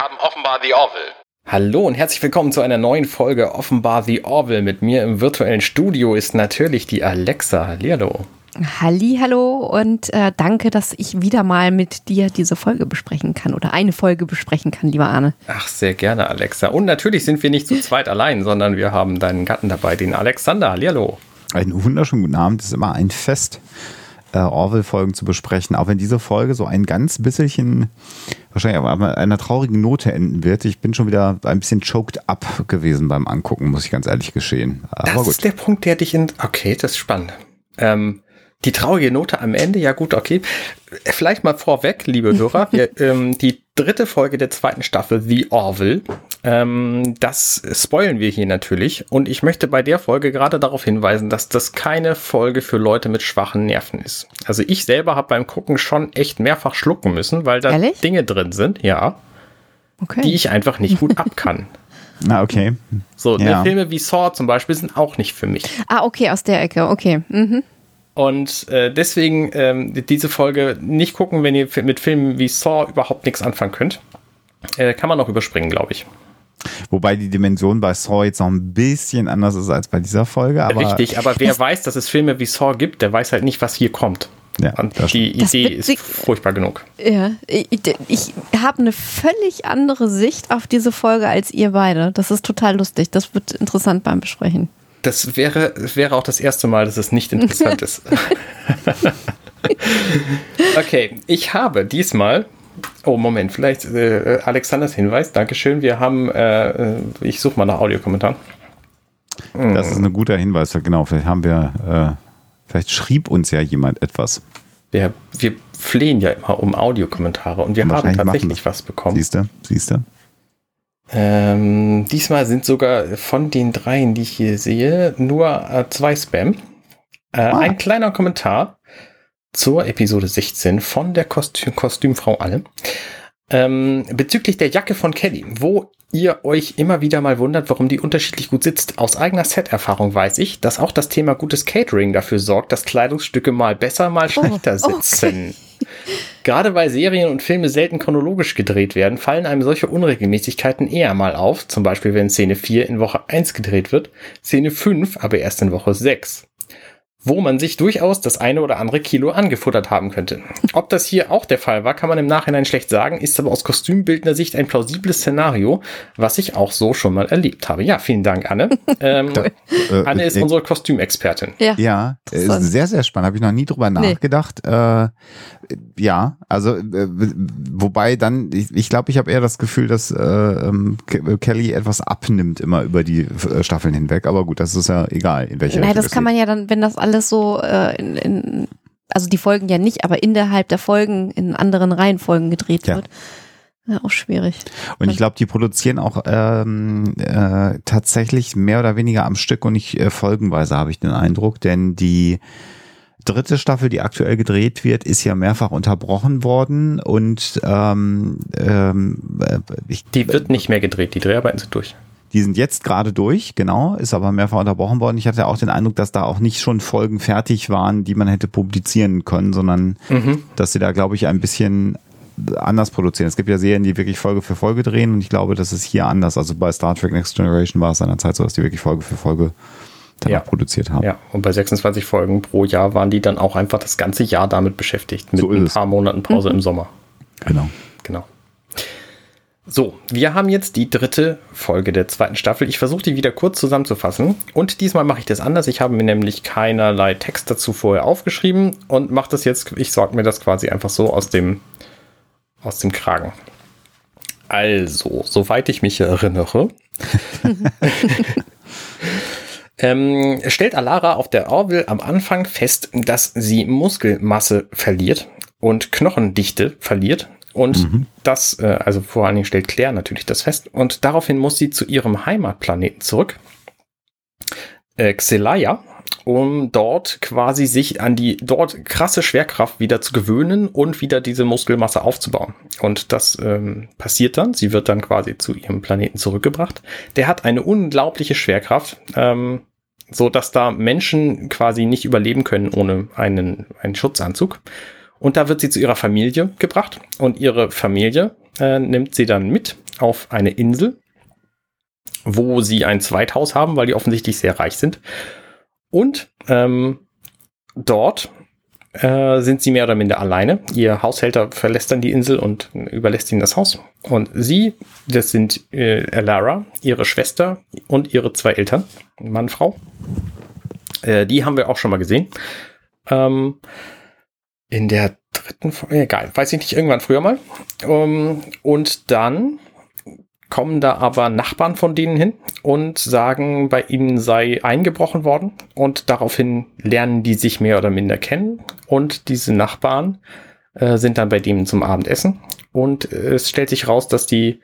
haben offenbar The Orville. Hallo und herzlich willkommen zu einer neuen Folge Offenbar The Orville. Mit mir im virtuellen Studio ist natürlich die Alexa. Hallihallo. Halli, hallo und äh, danke, dass ich wieder mal mit dir diese Folge besprechen kann oder eine Folge besprechen kann, lieber Arne. Ach, sehr gerne, Alexa. Und natürlich sind wir nicht zu zweit allein, sondern wir haben deinen Gatten dabei, den Alexander. Hallihallo. Einen wunderschönen guten Abend. Es ist immer ein Fest, äh, Orwell-Folgen zu besprechen, auch wenn diese Folge so ein ganz bisschen, wahrscheinlich aber einer traurigen Note enden wird. Ich bin schon wieder ein bisschen choked up gewesen beim Angucken, muss ich ganz ehrlich geschehen. Aber das gut. ist der Punkt, der dich in. Okay, das ist spannend. Ähm, die traurige Note am Ende, ja gut, okay. Vielleicht mal vorweg, liebe Hörer, wir, ähm, die dritte Folge der zweiten Staffel, The Orville, ähm, das spoilen wir hier natürlich. Und ich möchte bei der Folge gerade darauf hinweisen, dass das keine Folge für Leute mit schwachen Nerven ist. Also ich selber habe beim Gucken schon echt mehrfach schlucken müssen, weil da Ehrlich? Dinge drin sind, ja, okay. die ich einfach nicht gut abkann. Na, okay. So, ne, ja. Filme wie Saw zum Beispiel sind auch nicht für mich. Ah, okay, aus der Ecke, okay. Mhm. Und äh, deswegen ähm, diese Folge nicht gucken, wenn ihr mit Filmen wie Saw überhaupt nichts anfangen könnt. Äh, kann man auch überspringen, glaube ich. Wobei die Dimension bei Saw jetzt noch ein bisschen anders ist als bei dieser Folge. Aber Richtig, aber wer weiß, dass es Filme wie Saw gibt, der weiß halt nicht, was hier kommt. Ja, Und die Idee ist furchtbar genug. Ja, ich, ich habe eine völlig andere Sicht auf diese Folge als ihr beide. Das ist total lustig. Das wird interessant beim Besprechen. Das wäre, wäre auch das erste Mal, dass es nicht interessant ist. okay, ich habe diesmal. Oh, Moment, vielleicht äh, Alexanders Hinweis. Dankeschön. Wir haben, äh, äh ich suche mal nach Audiokommentaren. Das ist ein guter Hinweis, genau. Vielleicht haben wir, äh, vielleicht schrieb uns ja jemand etwas. Wir, wir flehen ja immer um Audiokommentare und wir haben tatsächlich was bekommen. Siehst du, siehst du. Ähm, diesmal sind sogar von den dreien, die ich hier sehe, nur äh, zwei Spam. Äh, ah. Ein kleiner Kommentar zur Episode 16 von der Kostüm Kostümfrau Alle. Ähm, bezüglich der Jacke von Kelly, wo ihr euch immer wieder mal wundert, warum die unterschiedlich gut sitzt. Aus eigener Set-Erfahrung weiß ich, dass auch das Thema gutes Catering dafür sorgt, dass Kleidungsstücke mal besser, mal oh, schlechter oh, sitzen. Gerade weil Serien und Filme selten chronologisch gedreht werden, fallen einem solche Unregelmäßigkeiten eher mal auf, zum Beispiel wenn Szene 4 in Woche 1 gedreht wird, Szene 5 aber erst in Woche 6 wo man sich durchaus das eine oder andere Kilo angefuttert haben könnte. Ob das hier auch der Fall war, kann man im Nachhinein schlecht sagen, ist aber aus Kostümbildner Sicht ein plausibles Szenario, was ich auch so schon mal erlebt habe. Ja, vielen Dank, Anne. Ähm, äh, Anne ist äh, unsere Kostümexpertin. Ja, ja sehr, sehr spannend. Habe ich noch nie drüber nee. nachgedacht. Äh, ja, also äh, wobei dann, ich glaube, ich, glaub, ich habe eher das Gefühl, dass äh, ähm, Kelly etwas abnimmt immer über die äh, Staffeln hinweg. Aber gut, das ist ja egal, in welcher Nein, das kann man ja dann, wenn das alles so äh, in, in, also die Folgen ja nicht, aber innerhalb der Folgen in anderen Reihenfolgen gedreht ja. wird. Ja, auch schwierig. Und ich glaube, die produzieren auch ähm, äh, tatsächlich mehr oder weniger am Stück und nicht äh, folgenweise, habe ich den Eindruck, denn die dritte Staffel, die aktuell gedreht wird, ist ja mehrfach unterbrochen worden und ähm, ähm, äh, ich, die wird nicht mehr gedreht, die Dreharbeiten sind durch. Die sind jetzt gerade durch, genau, ist aber mehrfach unterbrochen worden. Ich hatte auch den Eindruck, dass da auch nicht schon Folgen fertig waren, die man hätte publizieren können, sondern mhm. dass sie da, glaube ich, ein bisschen anders produzieren. Es gibt ja Serien, die wirklich Folge für Folge drehen und ich glaube, das ist hier anders. Also bei Star Trek Next Generation war es seinerzeit so, dass die wirklich Folge für Folge ja. produziert haben. Ja, und bei 26 Folgen pro Jahr waren die dann auch einfach das ganze Jahr damit beschäftigt, mit so ein paar Monaten Pause mhm. im Sommer. Genau. Genau. So, wir haben jetzt die dritte Folge der zweiten Staffel. Ich versuche die wieder kurz zusammenzufassen. Und diesmal mache ich das anders. Ich habe mir nämlich keinerlei Text dazu vorher aufgeschrieben und mache das jetzt, ich sorge mir das quasi einfach so aus dem, aus dem Kragen. Also, soweit ich mich erinnere, ähm, stellt Alara auf der Orville am Anfang fest, dass sie Muskelmasse verliert und Knochendichte verliert. Und mhm. das, äh, also vor allen Dingen stellt Claire natürlich das fest. Und daraufhin muss sie zu ihrem Heimatplaneten zurück, äh, Xelaya, um dort quasi sich an die dort krasse Schwerkraft wieder zu gewöhnen und wieder diese Muskelmasse aufzubauen. Und das ähm, passiert dann. Sie wird dann quasi zu ihrem Planeten zurückgebracht. Der hat eine unglaubliche Schwerkraft. Ähm, so dass da Menschen quasi nicht überleben können ohne einen, einen Schutzanzug. Und da wird sie zu ihrer Familie gebracht und ihre Familie äh, nimmt sie dann mit auf eine Insel, wo sie ein Zweithaus haben, weil die offensichtlich sehr reich sind. Und ähm, dort äh, sind sie mehr oder minder alleine. Ihr Haushälter verlässt dann die Insel und überlässt ihnen das Haus. Und sie, das sind äh, Alara, ihre Schwester und ihre zwei Eltern, Mann, Frau. Äh, die haben wir auch schon mal gesehen. Ähm, in der dritten Folge, egal, weiß ich nicht, irgendwann früher mal. Um, ähm, und dann kommen da aber Nachbarn von denen hin und sagen, bei ihnen sei eingebrochen worden und daraufhin lernen die sich mehr oder minder kennen und diese Nachbarn äh, sind dann bei denen zum Abendessen und äh, es stellt sich raus, dass die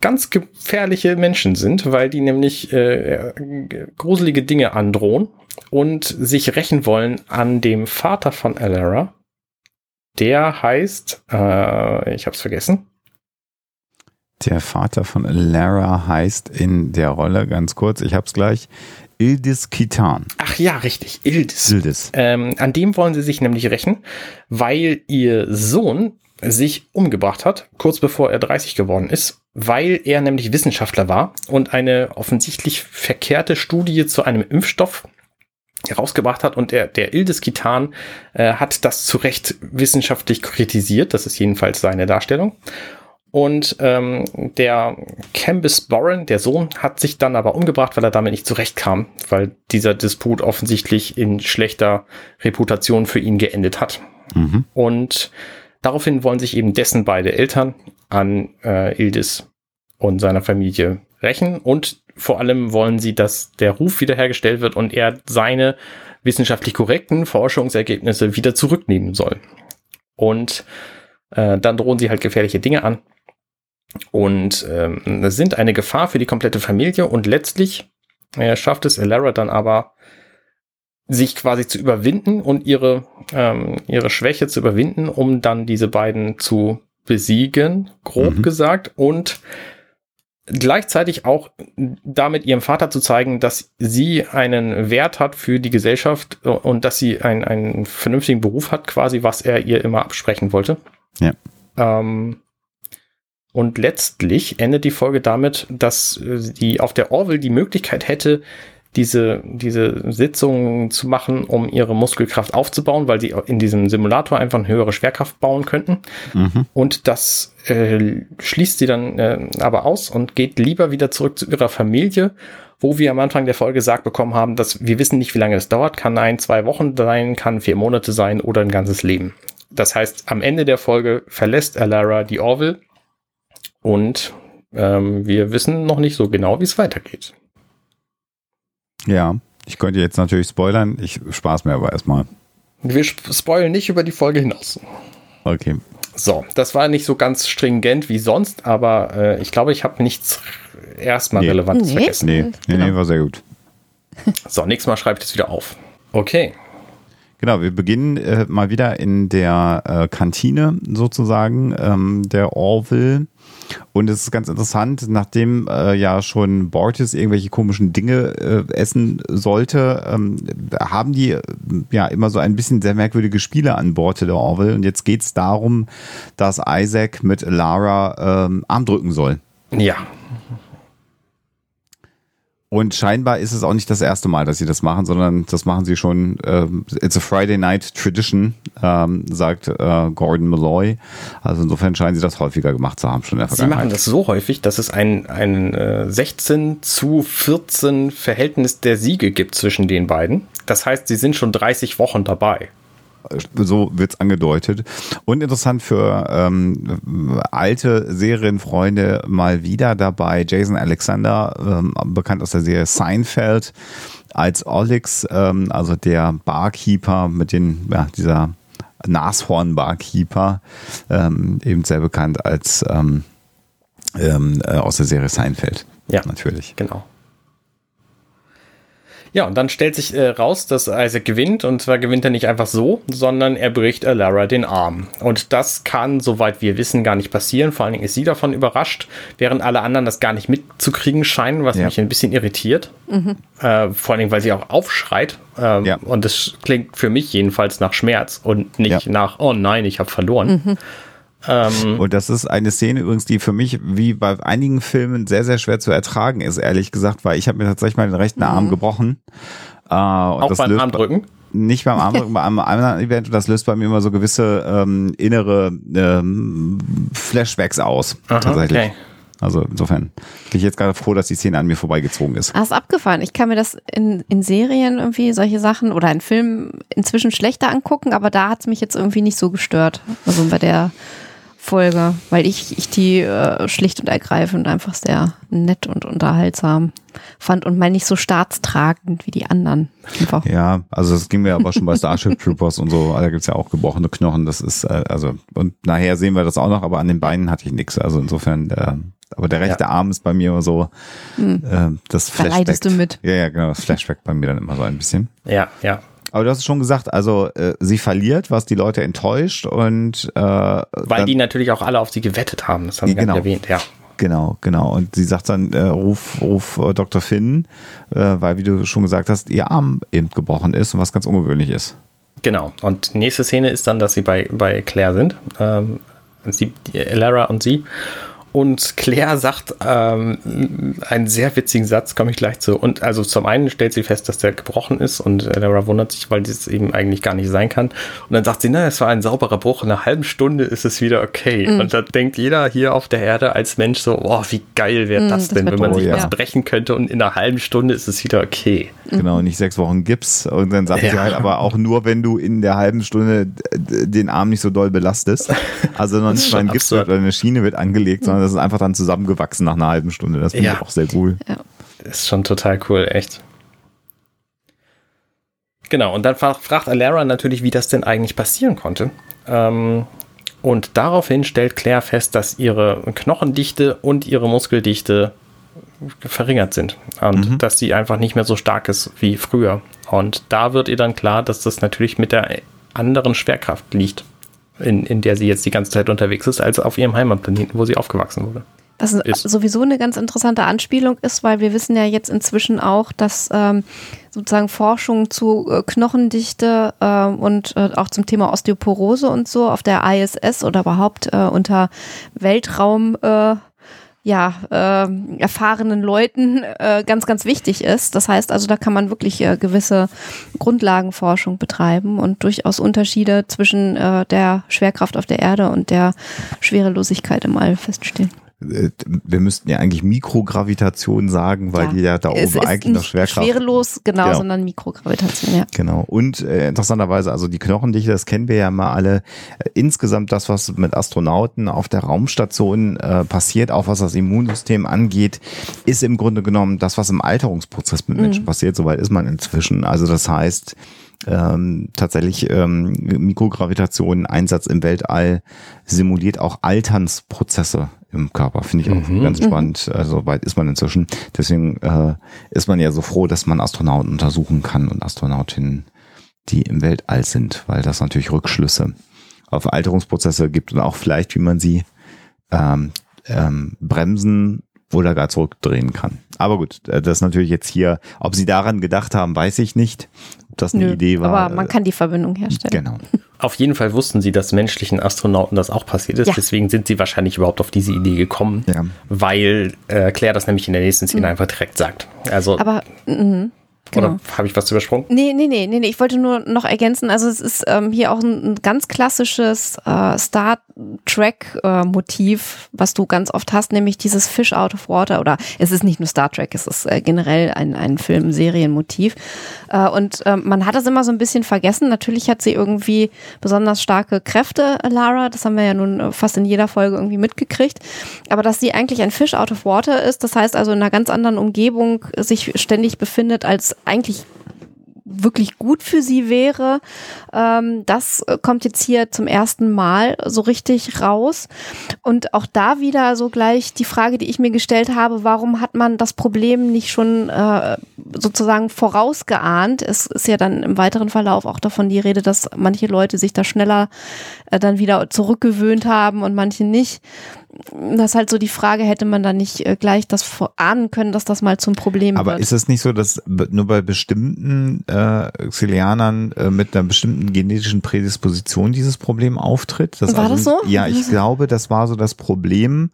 ganz gefährliche Menschen sind, weil die nämlich äh, gruselige Dinge androhen und sich rächen wollen an dem Vater von Alara. Der heißt, äh, ich hab's vergessen. Der Vater von Lara heißt in der Rolle, ganz kurz, ich hab's gleich, Ildis Kitan. Ach ja, richtig, Ildis. Ildis. Ähm, an dem wollen sie sich nämlich rächen, weil ihr Sohn sich umgebracht hat, kurz bevor er 30 geworden ist, weil er nämlich Wissenschaftler war und eine offensichtlich verkehrte Studie zu einem Impfstoff herausgebracht hat und der, der Ildis Kitan äh, hat das zu Recht wissenschaftlich kritisiert, das ist jedenfalls seine Darstellung und ähm, der Cambis Boren, der Sohn, hat sich dann aber umgebracht, weil er damit nicht zurechtkam, weil dieser Disput offensichtlich in schlechter Reputation für ihn geendet hat. Mhm. Und daraufhin wollen sich eben dessen beide Eltern an äh, Ildis und seiner Familie rächen und vor allem wollen sie, dass der Ruf wiederhergestellt wird und er seine wissenschaftlich korrekten Forschungsergebnisse wieder zurücknehmen soll. Und äh, dann drohen sie halt gefährliche Dinge an und ähm, sind eine Gefahr für die komplette Familie und letztlich äh, schafft es Elara dann aber, sich quasi zu überwinden und ihre, ähm, ihre Schwäche zu überwinden, um dann diese beiden zu besiegen, grob mhm. gesagt, und gleichzeitig auch damit ihrem Vater zu zeigen, dass sie einen Wert hat für die Gesellschaft und dass sie einen, einen vernünftigen Beruf hat, quasi, was er ihr immer absprechen wollte. Ja. Ähm, und letztlich endet die Folge damit, dass äh, die auf der Orville die Möglichkeit hätte, diese, diese Sitzungen zu machen, um ihre Muskelkraft aufzubauen, weil sie in diesem Simulator einfach eine höhere Schwerkraft bauen könnten. Mhm. Und das äh, schließt sie dann äh, aber aus und geht lieber wieder zurück zu ihrer Familie, wo wir am Anfang der Folge gesagt bekommen haben, dass wir wissen nicht, wie lange es dauert. Kann ein, zwei Wochen sein, kann vier Monate sein oder ein ganzes Leben. Das heißt, am Ende der Folge verlässt Alara die Orville und ähm, wir wissen noch nicht so genau, wie es weitergeht. Ja, ich könnte jetzt natürlich spoilern. Ich spaß mir aber erstmal. Wir spoilen nicht über die Folge hinaus. Okay. So, das war nicht so ganz stringent wie sonst, aber äh, ich glaube, ich habe nichts erstmal nee. Relevantes nee. vergessen. Nee, nee, genau. nee, war sehr gut. So, nächstes Mal schreibt es wieder auf. Okay. Genau, wir beginnen äh, mal wieder in der äh, Kantine sozusagen ähm, der Orville. Und es ist ganz interessant, nachdem äh, ja schon Bortis irgendwelche komischen Dinge äh, essen sollte, ähm, haben die äh, ja immer so ein bisschen sehr merkwürdige Spiele an Bord der Orville. Und jetzt geht es darum, dass Isaac mit Lara ähm, Arm drücken soll. Ja. Und scheinbar ist es auch nicht das erste Mal, dass sie das machen, sondern das machen sie schon. Ähm, it's a Friday Night Tradition, ähm, sagt äh, Gordon Malloy. Also insofern scheinen sie das häufiger gemacht zu haben schon in der Vergangenheit. Sie machen das so häufig, dass es ein, ein äh, 16 zu 14 Verhältnis der Siege gibt zwischen den beiden. Das heißt, sie sind schon 30 Wochen dabei so wird's angedeutet. Und interessant für ähm, alte Serienfreunde mal wieder dabei Jason Alexander, ähm, bekannt aus der Serie Seinfeld, als Olix, ähm, also der Barkeeper mit den, ja, dieser Nashorn-Barkeeper, ähm, eben sehr bekannt als ähm, ähm, äh, aus der Serie Seinfeld. Ja, natürlich. Genau. Ja, und dann stellt sich äh, raus, dass Isaac gewinnt. Und zwar gewinnt er nicht einfach so, sondern er bricht Alara den Arm. Und das kann, soweit wir wissen, gar nicht passieren. Vor allen Dingen ist sie davon überrascht, während alle anderen das gar nicht mitzukriegen scheinen, was ja. mich ein bisschen irritiert. Mhm. Äh, vor allen Dingen, weil sie auch aufschreit. Ähm, ja. Und das klingt für mich jedenfalls nach Schmerz und nicht ja. nach, oh nein, ich habe verloren. Mhm. Ähm, und das ist eine Szene übrigens, die für mich wie bei einigen Filmen sehr, sehr schwer zu ertragen ist, ehrlich gesagt, weil ich habe mir tatsächlich mal den rechten Arm mhm. gebrochen. Äh, Auch beim Armdrücken? Nicht beim Armdrücken, bei einem anderen Event und das löst bei mir immer so gewisse ähm, innere ähm, Flashbacks aus. Aha, tatsächlich. Okay. Also insofern bin ich jetzt gerade froh, dass die Szene an mir vorbeigezogen ist. Ah, ist abgefahren. Ich kann mir das in, in Serien irgendwie solche Sachen oder in Filmen inzwischen schlechter angucken, aber da hat es mich jetzt irgendwie nicht so gestört. Also bei der Folge, weil ich, ich die äh, schlicht und ergreifend einfach sehr nett und unterhaltsam fand und mal nicht so staatstragend wie die anderen. Einfach. Ja, also das ging mir aber schon bei Starship Troopers und so, da gibt es ja auch gebrochene Knochen, das ist, äh, also, und nachher sehen wir das auch noch, aber an den Beinen hatte ich nichts, also insofern, äh, aber der rechte ja. Arm ist bei mir immer so, hm. äh, das Flashback. Da du mit. Ja, ja, genau, das Flashback bei mir dann immer so ein bisschen. Ja, ja. Aber du hast es schon gesagt, also äh, sie verliert, was die Leute enttäuscht und äh, weil die natürlich auch alle auf sie gewettet haben, das haben wir genau. erwähnt, ja. Genau, genau. Und sie sagt dann, äh, ruf, ruf äh, Dr. Finn, äh, weil, wie du schon gesagt hast, ihr Arm eben gebrochen ist und was ganz ungewöhnlich ist. Genau. Und nächste Szene ist dann, dass sie bei, bei Claire sind. Ähm, sie, Lara und sie. Und Claire sagt ähm, einen sehr witzigen Satz, komme ich gleich zu. Und also zum einen stellt sie fest, dass der gebrochen ist und Lara wundert sich, weil das eben eigentlich gar nicht sein kann. Und dann sagt sie, na, es war ein sauberer Bruch, in einer halben Stunde ist es wieder okay. Mhm. Und da denkt jeder hier auf der Erde als Mensch so, oh, wie geil wäre mhm, das denn, wenn man sich ja. was brechen könnte und in einer halben Stunde ist es wieder okay. Genau, nicht sechs Wochen Gips. Und dann sagt ja. sie halt aber auch nur, wenn du in der halben Stunde den Arm nicht so doll belastest. Also noch nicht mal ein Gips oder eine Schiene wird angelegt, sondern das ist einfach dann zusammengewachsen nach einer halben Stunde. Das finde ja. ich auch sehr cool. Ja. Das ist schon total cool, echt. Genau, und dann fragt Alara natürlich, wie das denn eigentlich passieren konnte. Ähm, und daraufhin stellt Claire fest, dass ihre Knochendichte und ihre Muskeldichte verringert sind und mhm. dass sie einfach nicht mehr so stark ist wie früher. Und da wird ihr dann klar, dass das natürlich mit der anderen Schwerkraft liegt in, in der sie jetzt die ganze Zeit unterwegs ist, als auf ihrem Heimatplaneten, wo sie aufgewachsen wurde. Was ist. sowieso eine ganz interessante Anspielung ist, weil wir wissen ja jetzt inzwischen auch, dass ähm, sozusagen Forschung zu äh, Knochendichte äh, und äh, auch zum Thema Osteoporose und so auf der ISS oder überhaupt äh, unter Weltraum äh, ja, äh, erfahrenen Leuten äh, ganz, ganz wichtig ist. Das heißt also, da kann man wirklich äh, gewisse Grundlagenforschung betreiben und durchaus Unterschiede zwischen äh, der Schwerkraft auf der Erde und der Schwerelosigkeit im All feststellen. Äh, wir müssten ja eigentlich Mikrogravitation sagen, weil ja. die ja da es oben eigentlich noch Schwerkraft. Schwerelos, genau, genau, sondern Mikrogravitation, ja. Genau. Und äh, interessanterweise, also die Knochendichte, das kennen wir ja mal alle. Äh, insgesamt das, was mit Astronauten auf der Raumstation äh, passiert, auch was das Immunsystem angeht, ist im Grunde genommen das, was im Alterungsprozess mit Menschen mhm. passiert. Soweit ist man inzwischen. Also das heißt, ähm, tatsächlich ähm, Mikrogravitation, Einsatz im Weltall simuliert auch Alternsprozesse im Körper. Finde ich auch mhm. ganz spannend. Also weit ist man inzwischen. Deswegen äh, ist man ja so froh, dass man Astronauten untersuchen kann und Astronautinnen, die im Weltall sind, weil das natürlich Rückschlüsse auf Alterungsprozesse gibt und auch vielleicht, wie man sie ähm, ähm, bremsen oder gar zurückdrehen kann. Aber gut, äh, das ist natürlich jetzt hier, ob sie daran gedacht haben, weiß ich nicht. Ob das eine Nö, Idee war. Aber man kann die Verbindung herstellen. Genau. Auf jeden Fall wussten sie, dass menschlichen Astronauten das auch passiert ist. Ja. Deswegen sind sie wahrscheinlich überhaupt auf diese Idee gekommen, ja. weil äh, Claire das nämlich in der nächsten Szene mhm. einfach direkt sagt. Also, aber mh. Genau. Oder habe ich was übersprungen? Nee, nee, nee, nee, nee. Ich wollte nur noch ergänzen, also es ist ähm, hier auch ein, ein ganz klassisches äh, Star Trek-Motiv, äh, was du ganz oft hast, nämlich dieses Fish out of water. Oder es ist nicht nur Star Trek, es ist äh, generell ein, ein Film-Serienmotiv. Äh, und äh, man hat das immer so ein bisschen vergessen. Natürlich hat sie irgendwie besonders starke Kräfte, Lara. Das haben wir ja nun äh, fast in jeder Folge irgendwie mitgekriegt. Aber dass sie eigentlich ein Fish out of water ist, das heißt also in einer ganz anderen Umgebung sich ständig befindet als eigentlich wirklich gut für sie wäre. Ähm, das kommt jetzt hier zum ersten Mal so richtig raus. Und auch da wieder so gleich die Frage, die ich mir gestellt habe, warum hat man das Problem nicht schon äh, sozusagen vorausgeahnt? Es ist ja dann im weiteren Verlauf auch davon die Rede, dass manche Leute sich da schneller äh, dann wieder zurückgewöhnt haben und manche nicht. Das ist halt so die Frage, hätte man da nicht äh, gleich das ahnen können, dass das mal zum Problem Aber wird. Aber ist es nicht so, dass nur bei bestimmten äh, Xilianern äh, mit einer bestimmten genetischen Prädisposition dieses Problem auftritt? Das war also, das so? Ja, ich glaube, das war so das Problem.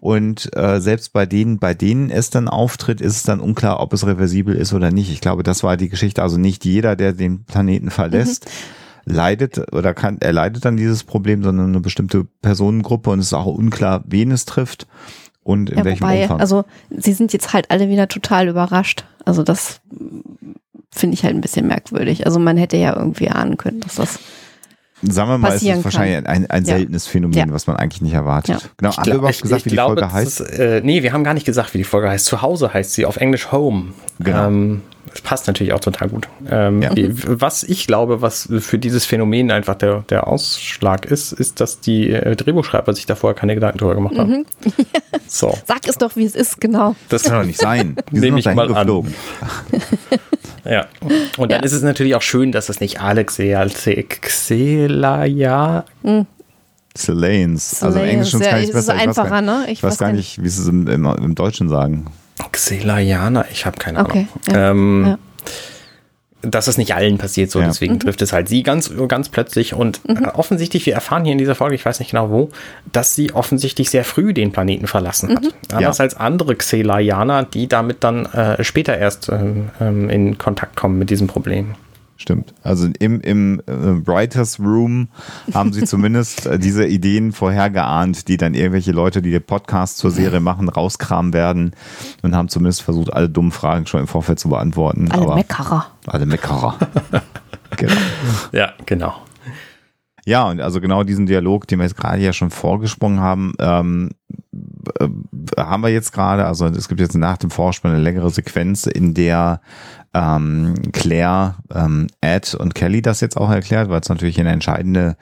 Und äh, selbst bei denen, bei denen es dann auftritt, ist es dann unklar, ob es reversibel ist oder nicht. Ich glaube, das war die Geschichte. Also nicht jeder, der den Planeten verlässt. Mhm leidet oder kann, er leidet dann dieses Problem, sondern eine bestimmte Personengruppe und es ist auch unklar, wen es trifft und in ja, welchem wobei, Umfang. Also sie sind jetzt halt alle wieder total überrascht. Also das finde ich halt ein bisschen merkwürdig. Also man hätte ja irgendwie ahnen können, dass das Sagen wir mal, es ist wahrscheinlich ein, ein seltenes ja. Phänomen, ja. was man eigentlich nicht erwartet. Ja. Genau, haben wir überhaupt gesagt, ich, ich wie die Folge heißt? Ist, äh, nee, wir haben gar nicht gesagt, wie die Folge heißt. Zu Hause heißt sie, auf Englisch Home. Genau. Ähm, passt natürlich auch total gut. Ähm, ja. Was ich glaube, was für dieses Phänomen einfach der, der Ausschlag ist, ist, dass die äh, Drehbuchschreiber sich da vorher keine Gedanken drüber gemacht haben. Mhm. so. Sag es doch, wie es ist, genau. Das kann doch nicht sein. Wir Nehme ich mal geflogen. an. ja. Und dann ja. ist es natürlich auch schön, dass es nicht Alex Xelaya mhm. Selanes. Also im Englischen ja, ist es einfacher, ne? Ich weiß gar nicht, wie sie es im, im, im Deutschen sagen. Xelayana, ich habe keine okay, Ahnung. Ja, ähm, ja. Dass es nicht allen passiert so, ja. deswegen mhm. trifft es halt sie ganz, ganz plötzlich. Und mhm. offensichtlich, wir erfahren hier in dieser Folge, ich weiß nicht genau wo, dass sie offensichtlich sehr früh den Planeten verlassen hat. Mhm. Anders als andere Xelayaner, die damit dann äh, später erst ähm, ähm in Kontakt kommen mit diesem Problem. Stimmt. Also im, im äh, Writers Room haben sie zumindest äh, diese Ideen vorhergeahnt, die dann irgendwelche Leute, die den Podcast zur Serie machen, rauskramen werden und haben zumindest versucht, alle dummen Fragen schon im Vorfeld zu beantworten. Alle Aber Meckerer. Alle Meckerer. genau. Ja, genau. Ja, und also genau diesen Dialog, den wir jetzt gerade ja schon vorgesprungen haben, ähm, äh, haben wir jetzt gerade, also es gibt jetzt nach dem Vorspann eine längere Sequenz, in der ähm, Claire, ähm, Ed und Kelly das jetzt auch erklärt, weil es natürlich eine entscheidende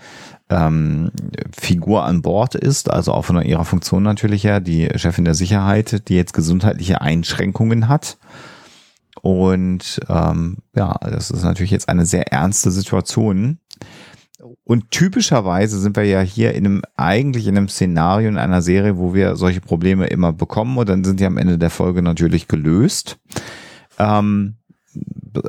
ähm, Figur an Bord ist, also auch von ihrer Funktion natürlich her, die Chefin der Sicherheit, die jetzt gesundheitliche Einschränkungen hat. Und ähm, ja, das ist natürlich jetzt eine sehr ernste Situation. Und typischerweise sind wir ja hier in einem, eigentlich in einem Szenario in einer Serie, wo wir solche Probleme immer bekommen und dann sind die am Ende der Folge natürlich gelöst. Ähm,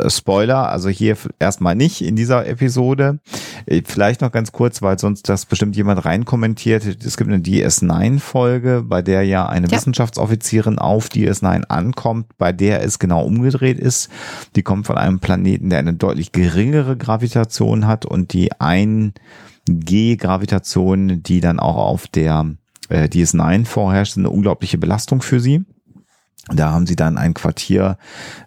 Spoiler, also hier erstmal nicht in dieser Episode. Äh, vielleicht noch ganz kurz, weil sonst das bestimmt jemand reinkommentiert. Es gibt eine DS9-Folge, bei der ja eine ja. Wissenschaftsoffizierin auf DS9 ankommt, bei der es genau umgedreht ist. Die kommt von einem Planeten, der eine deutlich geringere Gravitation hat und die 1G-Gravitation, die dann auch auf der äh, DS9 vorherrscht, eine unglaubliche Belastung für sie. Da haben sie dann ein Quartier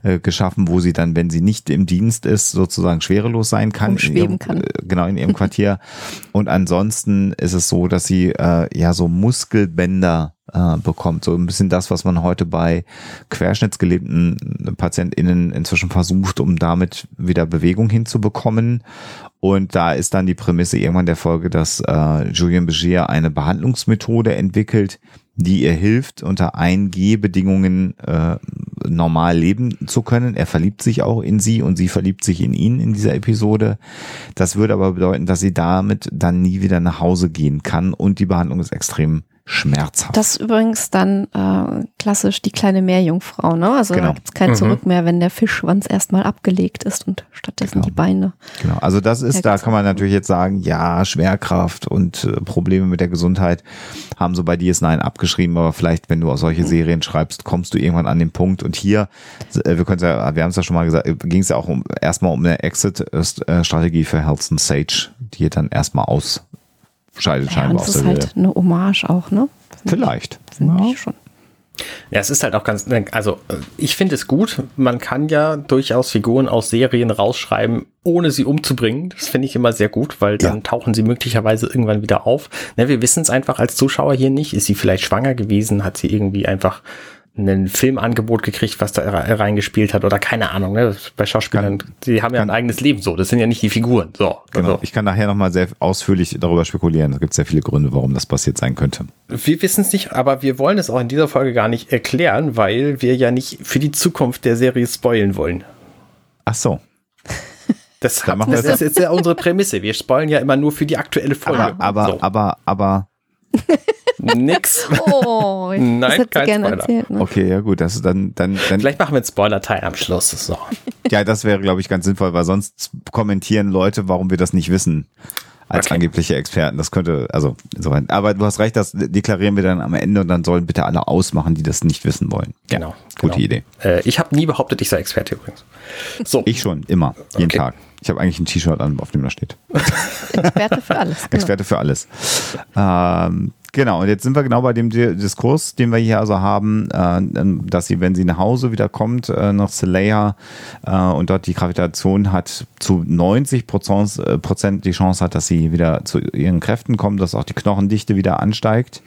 äh, geschaffen, wo sie dann, wenn sie nicht im Dienst ist, sozusagen schwerelos sein kann. In ihrem, kann. Äh, genau, in ihrem Quartier. Und ansonsten ist es so, dass sie äh, ja so Muskelbänder äh, bekommt. So ein bisschen das, was man heute bei querschnittsgelebten PatientInnen inzwischen versucht, um damit wieder Bewegung hinzubekommen. Und da ist dann die Prämisse irgendwann der Folge, dass äh, Julien Begier eine Behandlungsmethode entwickelt, die ihr hilft, unter 1G-Bedingungen äh, normal leben zu können. Er verliebt sich auch in sie und sie verliebt sich in ihn in dieser Episode. Das würde aber bedeuten, dass sie damit dann nie wieder nach Hause gehen kann und die Behandlung ist extrem schmerzhaft. Das ist übrigens dann äh, klassisch die kleine Meerjungfrau, ne? Also genau. da gibt es kein mhm. Zurück mehr, wenn der Fischschwanz erstmal abgelegt ist und stattdessen genau. die Beine. Genau, also das ist, da kann man natürlich jetzt sagen, ja, Schwerkraft und äh, Probleme mit der Gesundheit haben so bei DS9 abgeschrieben, aber vielleicht, wenn du auch solche mhm. Serien schreibst, kommst du irgendwann an den Punkt. Und hier, äh, wir können ja, wir haben es ja schon mal gesagt, ging es ja auch um erstmal um eine Exit-Strategie für Helson Sage, die dann erstmal aus scheidet ja, scheinbar Das ist halt eine Hommage auch, ne? Find Vielleicht. Ich, ja. ich schon. Ja, es ist halt auch ganz, also ich finde es gut. Man kann ja durchaus Figuren aus Serien rausschreiben, ohne sie umzubringen. Das finde ich immer sehr gut, weil dann ja. tauchen sie möglicherweise irgendwann wieder auf. Ne, wir wissen es einfach als Zuschauer hier nicht. Ist sie vielleicht schwanger gewesen? Hat sie irgendwie einfach ein Filmangebot gekriegt, was da reingespielt hat oder keine Ahnung. Ne? Bei Schauspielern, kann, die haben ja ein eigenes Leben so. Das sind ja nicht die Figuren. So, genau. Also. Ich kann nachher nochmal sehr ausführlich darüber spekulieren. Es gibt sehr viele Gründe, warum das passiert sein könnte. Wir wissen es nicht, aber wir wollen es auch in dieser Folge gar nicht erklären, weil wir ja nicht für die Zukunft der Serie spoilen wollen. Ach so. Das, das, das ist ja unsere Prämisse. Wir spoilen ja immer nur für die aktuelle Folge. Aber, aber, so. aber, aber Nix. Oh, Nein, das hätte kein gerne Spoiler. erzählt. Ne? Okay, ja gut, das ist dann, dann, dann Vielleicht machen wir einen Spoiler-Teil am Schluss. So. ja, das wäre, glaube ich, ganz sinnvoll, weil sonst kommentieren Leute, warum wir das nicht wissen. Als Okay. angebliche Experten. Das könnte, also insofern. Aber du hast recht, das deklarieren wir dann am Ende und dann sollen bitte alle ausmachen, die das nicht wissen wollen. Genau. Gute genau. Idee. Äh, ich habe nie behauptet, ich sei Experte übrigens. So. Ich schon, immer, jeden Okay. Tag. Ich habe eigentlich ein T-Shirt an, auf dem da steht. Experte für alles. Genau. Experte für alles. Ähm, genau, und jetzt sind wir genau bei dem Di- Diskurs, den wir hier also haben, äh, dass sie, wenn sie nach Hause wieder kommt, äh, nach Celea äh, und dort die Gravitation hat, zu 90 Prozent, äh, Prozent die Chance hat, dass sie wieder zu ihren Kräften kommt, dass auch die Knochendichte wieder ansteigt.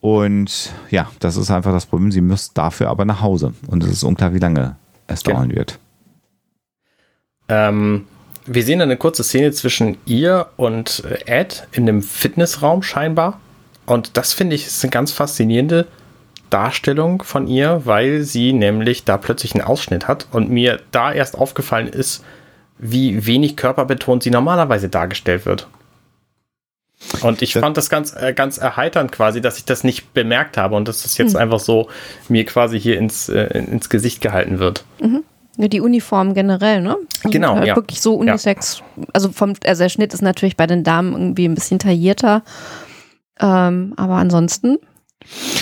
Und ja, das ist einfach das Problem. Sie muss dafür aber nach Hause. Und es ist unklar, wie lange es dauern wird. Ähm, wir sehen eine kurze Szene zwischen ihr und äh, Ed in einem Fitnessraum scheinbar. Und das finde ich ist eine ganz faszinierende Darstellung von ihr, weil sie nämlich da plötzlich einen Ausschnitt hat und mir da erst aufgefallen ist, wie wenig körperbetont sie normalerweise dargestellt wird. Und ich fand das ganz, äh, ganz erheiternd quasi, dass ich das nicht bemerkt habe und dass das jetzt einfach so mir quasi hier ins, äh, ins Gesicht gehalten wird. Ja, die Uniform generell, ne? Also, Genau, äh, ja. Wirklich so Unisex. Also vom, also der Schnitt ist natürlich bei den Damen irgendwie ein bisschen taillierter. Ähm, aber ansonsten,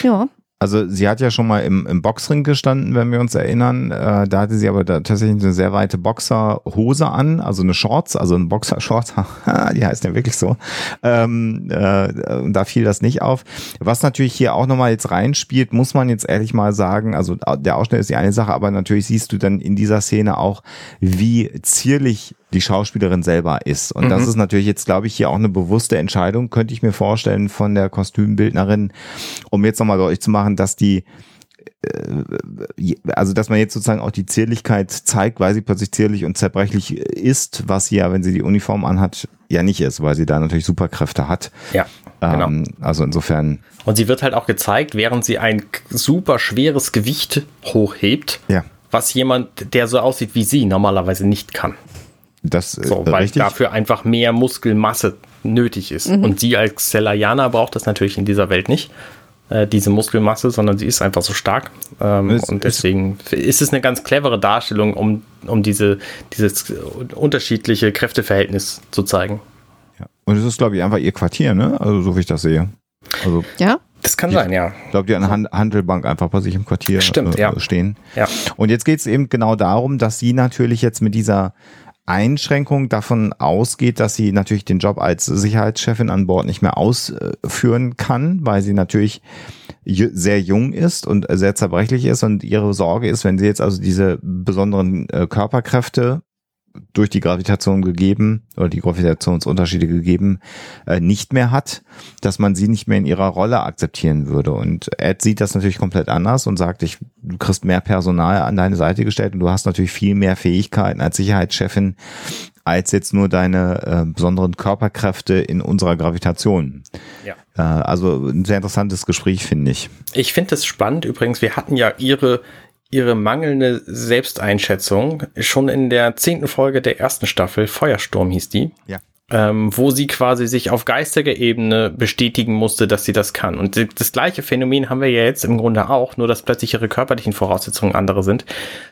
ja. Also sie hat ja schon mal im, im Boxring gestanden, wenn wir uns erinnern. Äh, da hatte sie aber da tatsächlich eine sehr weite Boxerhose an, also eine Shorts, also ein Boxershort. die heißt ja wirklich so. Ähm, äh, da fiel das nicht auf. Was natürlich hier auch nochmal jetzt reinspielt, muss man jetzt ehrlich mal sagen. Also der Ausschnitt ist die eine Sache, aber natürlich siehst du dann in dieser Szene auch, wie zierlich die Schauspielerin selber ist. Und das ist natürlich jetzt, glaube ich, hier auch eine bewusste Entscheidung, könnte ich mir vorstellen, von der Kostümbildnerin, um jetzt nochmal deutlich zu machen, dass die je- also dass man jetzt sozusagen auch die Zierlichkeit zeigt, weil sie plötzlich zierlich und zerbrechlich ist, was sie ja, wenn sie die Uniform anhat, ja nicht ist, weil sie da natürlich Superkräfte hat. Ja, genau. Ähm, also insofern, Und sie wird halt auch gezeigt, während sie ein super schweres Gewicht hochhebt, ja, was jemand, der so aussieht wie sie, normalerweise nicht kann. Das So, äh, weil richtig. dafür einfach mehr Muskelmasse nötig ist. Und sie als Selajana braucht das natürlich in dieser Welt nicht, äh, diese Muskelmasse, sondern sie ist einfach so stark. Ähm, Es- und deswegen ist es eine ganz clevere Darstellung, um, um diese, dieses unterschiedliche Kräfteverhältnis zu zeigen. Ja. Und es ist, glaube ich, einfach ihr Quartier, ne? Also so wie ich das sehe. Also Ja? Das kann sein, ja. ich glaube, die eine Han- Handelbank einfach bei sich im Quartier Stimmt, äh, ja. stehen. Ja. Und jetzt geht es eben genau darum, dass sie natürlich jetzt mit dieser Einschränkung davon ausgeht, dass sie natürlich den Job als Sicherheitschefin an Bord nicht mehr ausführen kann, weil sie natürlich sehr jung ist und sehr zerbrechlich ist. Und ihre Sorge ist, wenn sie jetzt also diese besonderen äh, Körperkräfte durch die Gravitation gegeben oder die Gravitationsunterschiede gegeben äh, nicht mehr hat, dass man sie nicht mehr in ihrer Rolle akzeptieren würde. Und Ed sieht das natürlich komplett anders und sagt, ich, du kriegst mehr Personal an deine Seite gestellt und du hast natürlich viel mehr Fähigkeiten als Sicherheitschefin als jetzt nur deine äh, besonderen Körperkräfte in unserer Gravitation. Ja. Äh, also ein sehr interessantes Gespräch, finde ich. Ich finde es spannend übrigens, wir hatten ja ihre, ihre mangelnde Selbsteinschätzung schon in der zehnten Folge der ersten Staffel, Feuersturm hieß die, Ja. ähm, wo sie quasi sich auf geistiger Ebene bestätigen musste, dass sie das kann. Und das gleiche Phänomen haben wir ja jetzt im Grunde auch, nur dass plötzlich ihre körperlichen Voraussetzungen andere sind.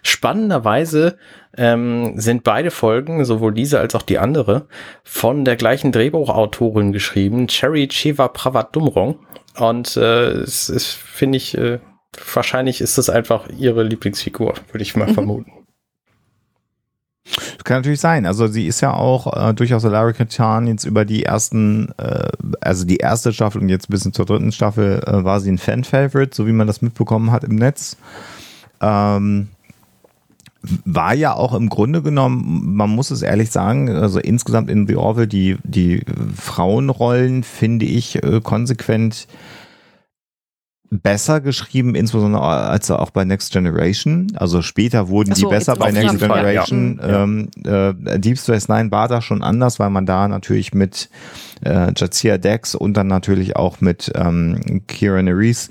Spannenderweise ähm, sind beide Folgen, sowohl diese als auch die andere, von der gleichen Drehbuchautorin geschrieben, Cherry Cheva Pravadumrong. Und äh, es ist, finde ich, äh, wahrscheinlich ist das einfach ihre Lieblingsfigur, würde ich mal vermuten. Das kann natürlich sein. Also sie ist ja auch äh, durchaus Larry Katan jetzt über die ersten, äh, also die erste Staffel und jetzt bis hin zur dritten Staffel äh, war sie ein Fan-Favorite, so wie man das mitbekommen hat im Netz. Ähm, war ja auch im Grunde genommen, man muss es ehrlich sagen, also insgesamt in The Orville die, die Frauenrollen finde ich äh, konsequent besser geschrieben, insbesondere als auch bei Next Generation. Also später wurden so, die besser bei Next jeden Fall, ja. Generation. Ja. Ähm, äh, Deep Space Nine war da schon anders, weil man da natürlich mit äh, Jadzia Dex und dann natürlich auch mit ähm, Kira Nerys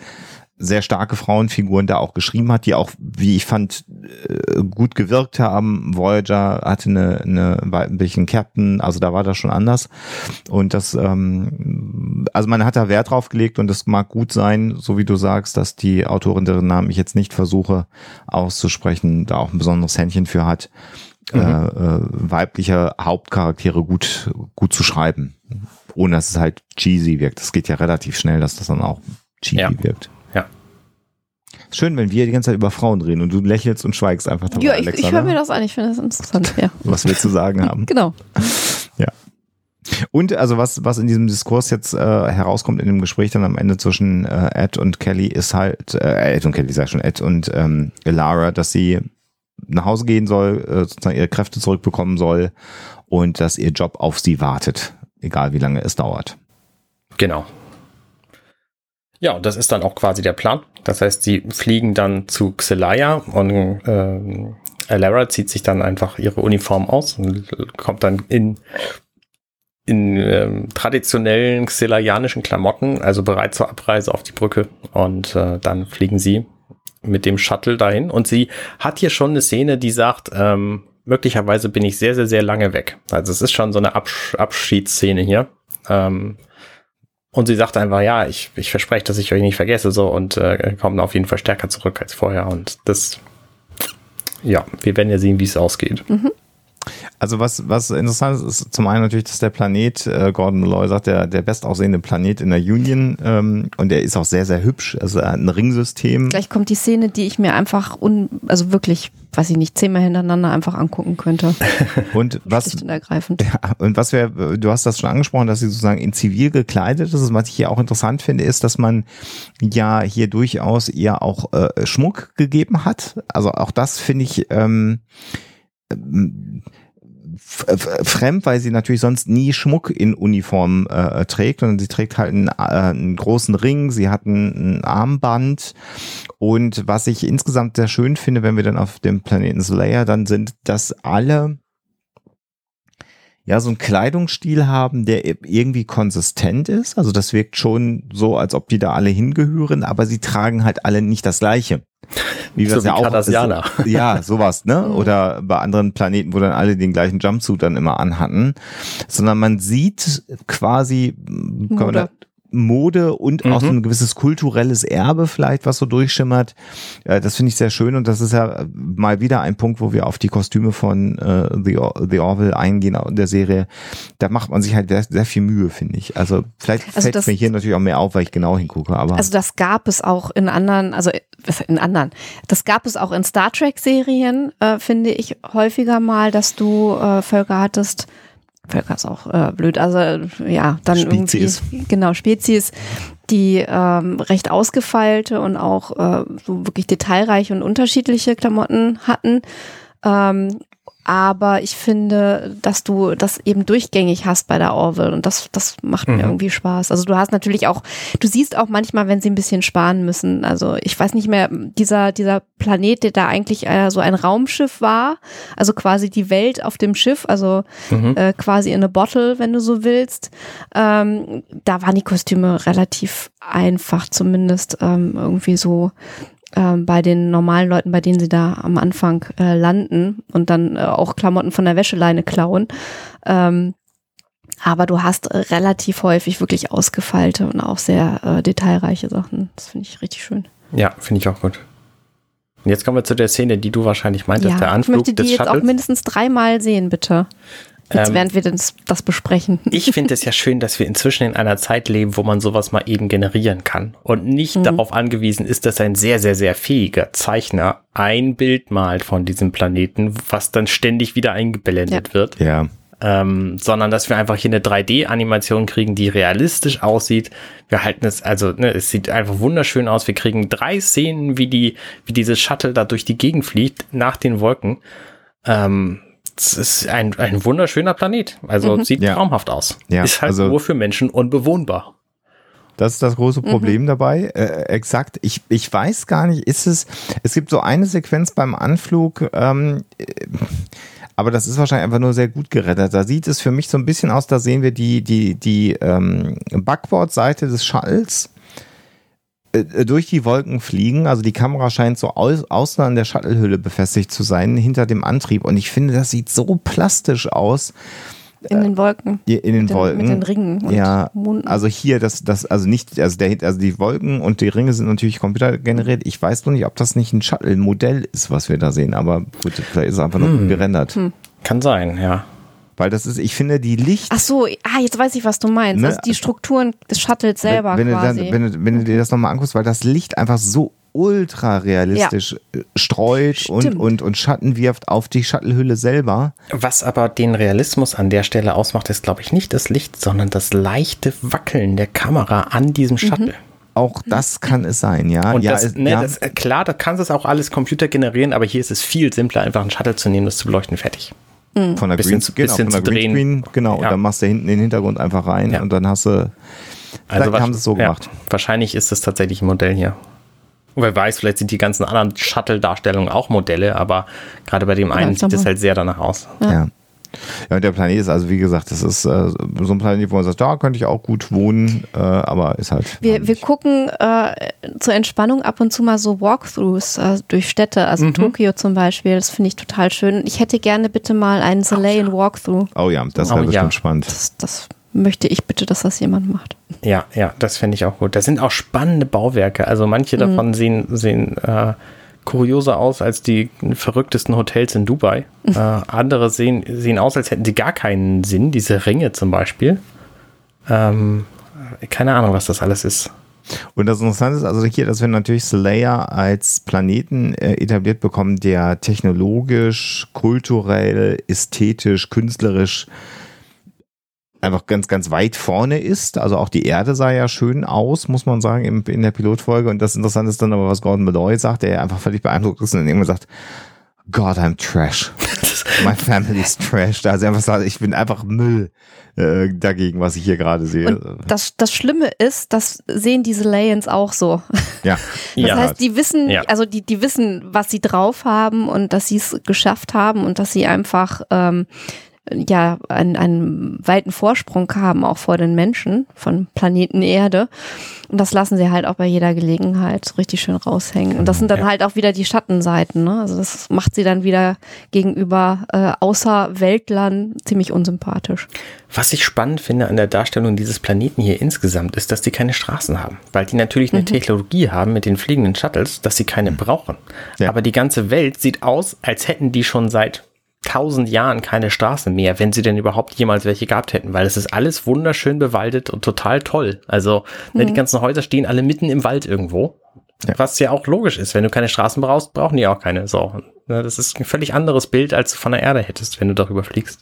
sehr starke Frauenfiguren da auch geschrieben hat, die auch, wie ich fand, äh, gut gewirkt haben. Voyager hatte eine, eine weiblichen Captain, also da war das schon anders. Und das, ähm, also man hat da Wert drauf gelegt und es mag gut sein, so wie du sagst, dass die Autorin, deren Namen ich jetzt nicht versuche auszusprechen, da auch ein besonderes Händchen für hat, mhm. äh, äh, weibliche Hauptcharaktere gut, gut zu schreiben. Ohne dass es halt cheesy wirkt. Es geht ja relativ schnell, dass das dann auch cheesy ja. wirkt. Schön, wenn wir die ganze Zeit über Frauen reden und du lächelst und schweigst einfach dabei, Ja, ich, ich höre mir das an, ich finde das interessant. Ja. Was wir zu sagen haben. genau. Ja. Und also was, was in diesem Diskurs jetzt äh, herauskommt in dem Gespräch dann am Ende zwischen äh, Ed und Kelly ist halt, äh, Ed und Kelly, sag ich schon, Ed und ähm, Lara, dass sie nach Hause gehen soll, äh, sozusagen ihre Kräfte zurückbekommen soll und dass ihr Job auf sie wartet, egal wie lange es dauert. Genau. Ja, und das ist dann auch quasi der Plan. Das heißt, sie fliegen dann zu Xelaya und äh, Alara zieht sich dann einfach ihre Uniform aus und kommt dann in, in ähm, traditionellen xelayanischen Klamotten, also bereit zur Abreise auf die Brücke. Und äh, dann fliegen sie mit dem Shuttle dahin. Und sie hat hier schon eine Szene, die sagt, ähm, möglicherweise bin ich sehr, sehr, sehr lange weg. Also es ist schon so eine Absch Abschiedsszene hier. Ähm, und sie sagt einfach, ja, ich, ich verspreche, dass ich euch nicht vergesse, so und äh, kommen auf jeden Fall stärker zurück als vorher. Und das, ja, wir werden ja sehen, wie es ausgeht. Mhm. Also was, was interessant ist, ist zum einen natürlich, dass der Planet, äh, Gordon Malloy sagt, der, der bestaussehende Planet in der Union ähm, und der ist auch sehr, sehr hübsch, also er hat ein Ringsystem. Gleich kommt die Szene, die ich mir einfach, un, also wirklich, weiß ich nicht, zehnmal hintereinander einfach angucken könnte. und was, und ergreifend. Ja, und was wir, du hast das schon angesprochen, dass sie sozusagen in Zivil gekleidet ist, was ich hier auch interessant finde, ist, dass man ja hier durchaus ihr auch äh, Schmuck gegeben hat. Also auch das finde ich, ähm, fremd, weil sie natürlich sonst nie Schmuck in Uniform äh, trägt, sondern sie trägt halt einen, äh, einen großen Ring, sie hat ein, ein, Armband. Und was ich insgesamt sehr schön finde, wenn wir dann auf dem Planeten Slayer dann sind, dass alle ja so einen Kleidungsstil haben, der irgendwie konsistent ist. Also das wirkt schon so, als ob die da alle hingehören, aber sie tragen halt alle nicht das Gleiche. Wie wir so ja auch Cardassianer. ja, sowas, ne? Mhm. Oder bei anderen Planeten, wo dann alle den gleichen Jumpsuit dann immer anhatten, sondern man sieht quasi, Mode. Mode und mhm. auch so ein gewisses kulturelles Erbe vielleicht, was so durchschimmert. Äh, das finde ich sehr schön und das ist ja mal wieder ein Punkt, wo wir auf die Kostüme von äh, The, The Orville eingehen in der Serie. Da macht man sich halt sehr, sehr viel Mühe, finde ich. Also vielleicht also fällt es mir hier natürlich auch mehr auf, weil ich genau hingucke. Aber also das gab es auch in anderen, also in anderen. Das gab es auch in Star Trek Serien, äh, finde ich häufiger mal, dass du äh, Völker hattest Völker ist auch äh, blöd, also ja, dann Spezies. irgendwie, genau, Spezies, die ähm, recht ausgefeilte und auch äh, so wirklich detailreiche und unterschiedliche Klamotten hatten. Ähm, aber ich finde, dass du das eben durchgängig hast bei der Orville und das, das macht mhm. mir irgendwie Spaß. Also du hast natürlich auch, du siehst auch manchmal, wenn sie ein bisschen sparen müssen. Also ich weiß nicht mehr, dieser, dieser Planet, der da eigentlich äh, so ein Raumschiff war, also quasi die Welt auf dem Schiff, also mhm. äh, quasi in a bottle, wenn du so willst. Ähm, da waren die Kostüme relativ einfach, zumindest ähm, irgendwie so ähm, bei den normalen Leuten, bei denen sie da am Anfang äh, landen und dann äh, auch Klamotten von der Wäscheleine klauen. Ähm, aber du hast relativ häufig wirklich ausgefeilte und auch sehr äh, detailreiche Sachen. Das finde ich richtig schön. Ja, finde ich auch gut. Und jetzt kommen wir zu der Szene, die du wahrscheinlich meintest, ja, der Anflug ich möchte die des jetzt auch mindestens dreimal sehen, bitte. Jetzt, ähm, während wir das, das besprechen. Ich finde es ja schön, dass wir inzwischen in einer Zeit leben, wo man sowas mal eben generieren kann und nicht mhm. darauf angewiesen ist, dass ein sehr, sehr, sehr fähiger Zeichner ein Bild malt von diesem Planeten, was dann ständig wieder eingeblendet ja. wird. Ja. Ähm, sondern dass wir einfach hier eine 3D-Animation kriegen, die realistisch aussieht. Wir halten es, also ne, es sieht einfach wunderschön aus. Wir kriegen drei Szenen, wie die, wie dieses Shuttle da durch die Gegend fliegt nach den Wolken. Ähm, es ist ein, ein wunderschöner Planet. Also mhm. sieht ja. traumhaft aus. Ja, ist halt also, nur für Menschen unbewohnbar. Das ist das große mhm. Problem mhm. dabei. Äh, exakt. Ich, ich weiß gar nicht, ist es, es gibt so eine Sequenz beim Anflug, ähm, äh, aber das ist wahrscheinlich einfach nur sehr gut gerettet. Da sieht es für mich so ein bisschen aus, da sehen wir die, die, die ähm, Backbord-Seite des Shuttles äh, durch die Wolken fliegen. Also die Kamera scheint so aus, außen an der Shuttlehülle befestigt zu sein, hinter dem Antrieb. Und ich finde, das sieht so plastisch aus. In den Wolken. In den mit Wolken. Den, mit den Ringen. ja, Monden. also hier, das, das, also nicht, also der, also die Wolken und die Ringe sind natürlich computergeneriert. Ich weiß nur nicht, ob das nicht ein Shuttle-Modell ist, was wir da sehen. Aber gut, vielleicht ist es einfach nur hm. gerendert. Hm. Kann sein, ja. Weil das ist, ich finde, die Licht. Ach so, ah, jetzt weiß ich, was du meinst. Ne? Also die Strukturen des Shuttles selber wenn, wenn quasi. Du dann, wenn, du, wenn du dir das nochmal anguckst, weil das Licht einfach so ultra realistisch ja. Äh, streut und, und, und Schatten wirft auf die Shuttlehülle selber. Was aber den Realismus an der Stelle ausmacht, ist, glaube ich, nicht das Licht, sondern das leichte Wackeln der Kamera an diesem mhm. Shuttle. Mhm. Auch das kann es sein, ja. Und ja, das, ne, ja. Das, klar, da kannst es auch alles Computer generieren, aber hier ist es viel simpler, einfach einen Shuttle zu nehmen, das zu beleuchten, fertig. Mhm. Von der bisschen, Green, genau, bisschen von der Green Screen, genau. Ja. Und dann machst du hinten den Hintergrund einfach rein ja. und dann hast du. Also haben sie es so gemacht. Ja, wahrscheinlich ist das tatsächlich ein Modell hier. Und wer weiß, vielleicht sind die ganzen anderen Shuttle-Darstellungen auch Modelle, aber gerade bei dem einen sieht es halt sehr danach aus. ja. Ja, und der Planet ist also, wie gesagt, das ist äh, so ein Planet, wo man sagt, da könnte ich auch gut wohnen, äh, aber ist halt. Wir, wir gucken äh, zur Entspannung ab und zu mal so Walkthroughs äh, durch Städte, also mhm. Tokio zum Beispiel, das finde ich total schön. Ich hätte gerne bitte mal einen Chilean Walkthrough. Oh ja, das wäre oh, bestimmt ja. spannend. Das, das möchte ich bitte, dass das jemand macht. Ja, ja, das finde ich auch gut. Das sind auch spannende Bauwerke. Also manche mhm. davon sehen, sehen äh, kurioser aus als die verrücktesten Hotels in Dubai. äh, andere sehen, sehen aus, als hätten sie gar keinen Sinn. Diese Ringe zum Beispiel. Ähm, keine Ahnung, was das alles ist. Und das Interessante ist also hier, dass wir natürlich Slayer als Planeten äh, etabliert bekommen, der technologisch, kulturell, ästhetisch, künstlerisch einfach ganz, ganz weit vorne ist. Also auch die Erde sah ja schön aus, muss man sagen, in, in der Pilotfolge. Und das Interessante ist dann aber, was Gordon Malloy sagt, der einfach völlig beeindruckt ist und dann irgendwann sagt, God, I'm trash. My family's trash. Also einfach sagt, ich bin einfach Müll äh, dagegen, was ich hier gerade sehe. Und das, das Schlimme ist, das sehen diese Layens auch so. Ja. Das ja. heißt, die wissen, ja. also die, die wissen, was sie drauf haben und dass sie es geschafft haben und dass sie einfach ähm, ja einen, einen weiten Vorsprung haben, auch vor den Menschen von Planeten Erde. Und das lassen sie halt auch bei jeder Gelegenheit so richtig schön raushängen. Und das sind dann ja. halt auch wieder die Schattenseiten. Ne? Also das macht sie dann wieder gegenüber äh, Außerweltlern ziemlich unsympathisch. Was ich spannend finde an der Darstellung dieses Planeten hier insgesamt, ist, dass die keine Straßen haben. Weil die natürlich eine mhm. Technologie haben mit den fliegenden Shuttles, dass sie keine brauchen. Ja. Aber die ganze Welt sieht aus, als hätten die schon seit tausend Jahren keine Straße mehr, wenn sie denn überhaupt jemals welche gehabt hätten, weil es ist alles wunderschön bewaldet und total toll. Also mhm. ne, die mhm. ganzen Häuser stehen alle mitten im Wald irgendwo. Ja. Was ja auch logisch ist, wenn du keine Straßen brauchst, brauchen die auch keine. So, ne, das ist ein völlig anderes Bild, als du von der Erde hättest, wenn du darüber fliegst.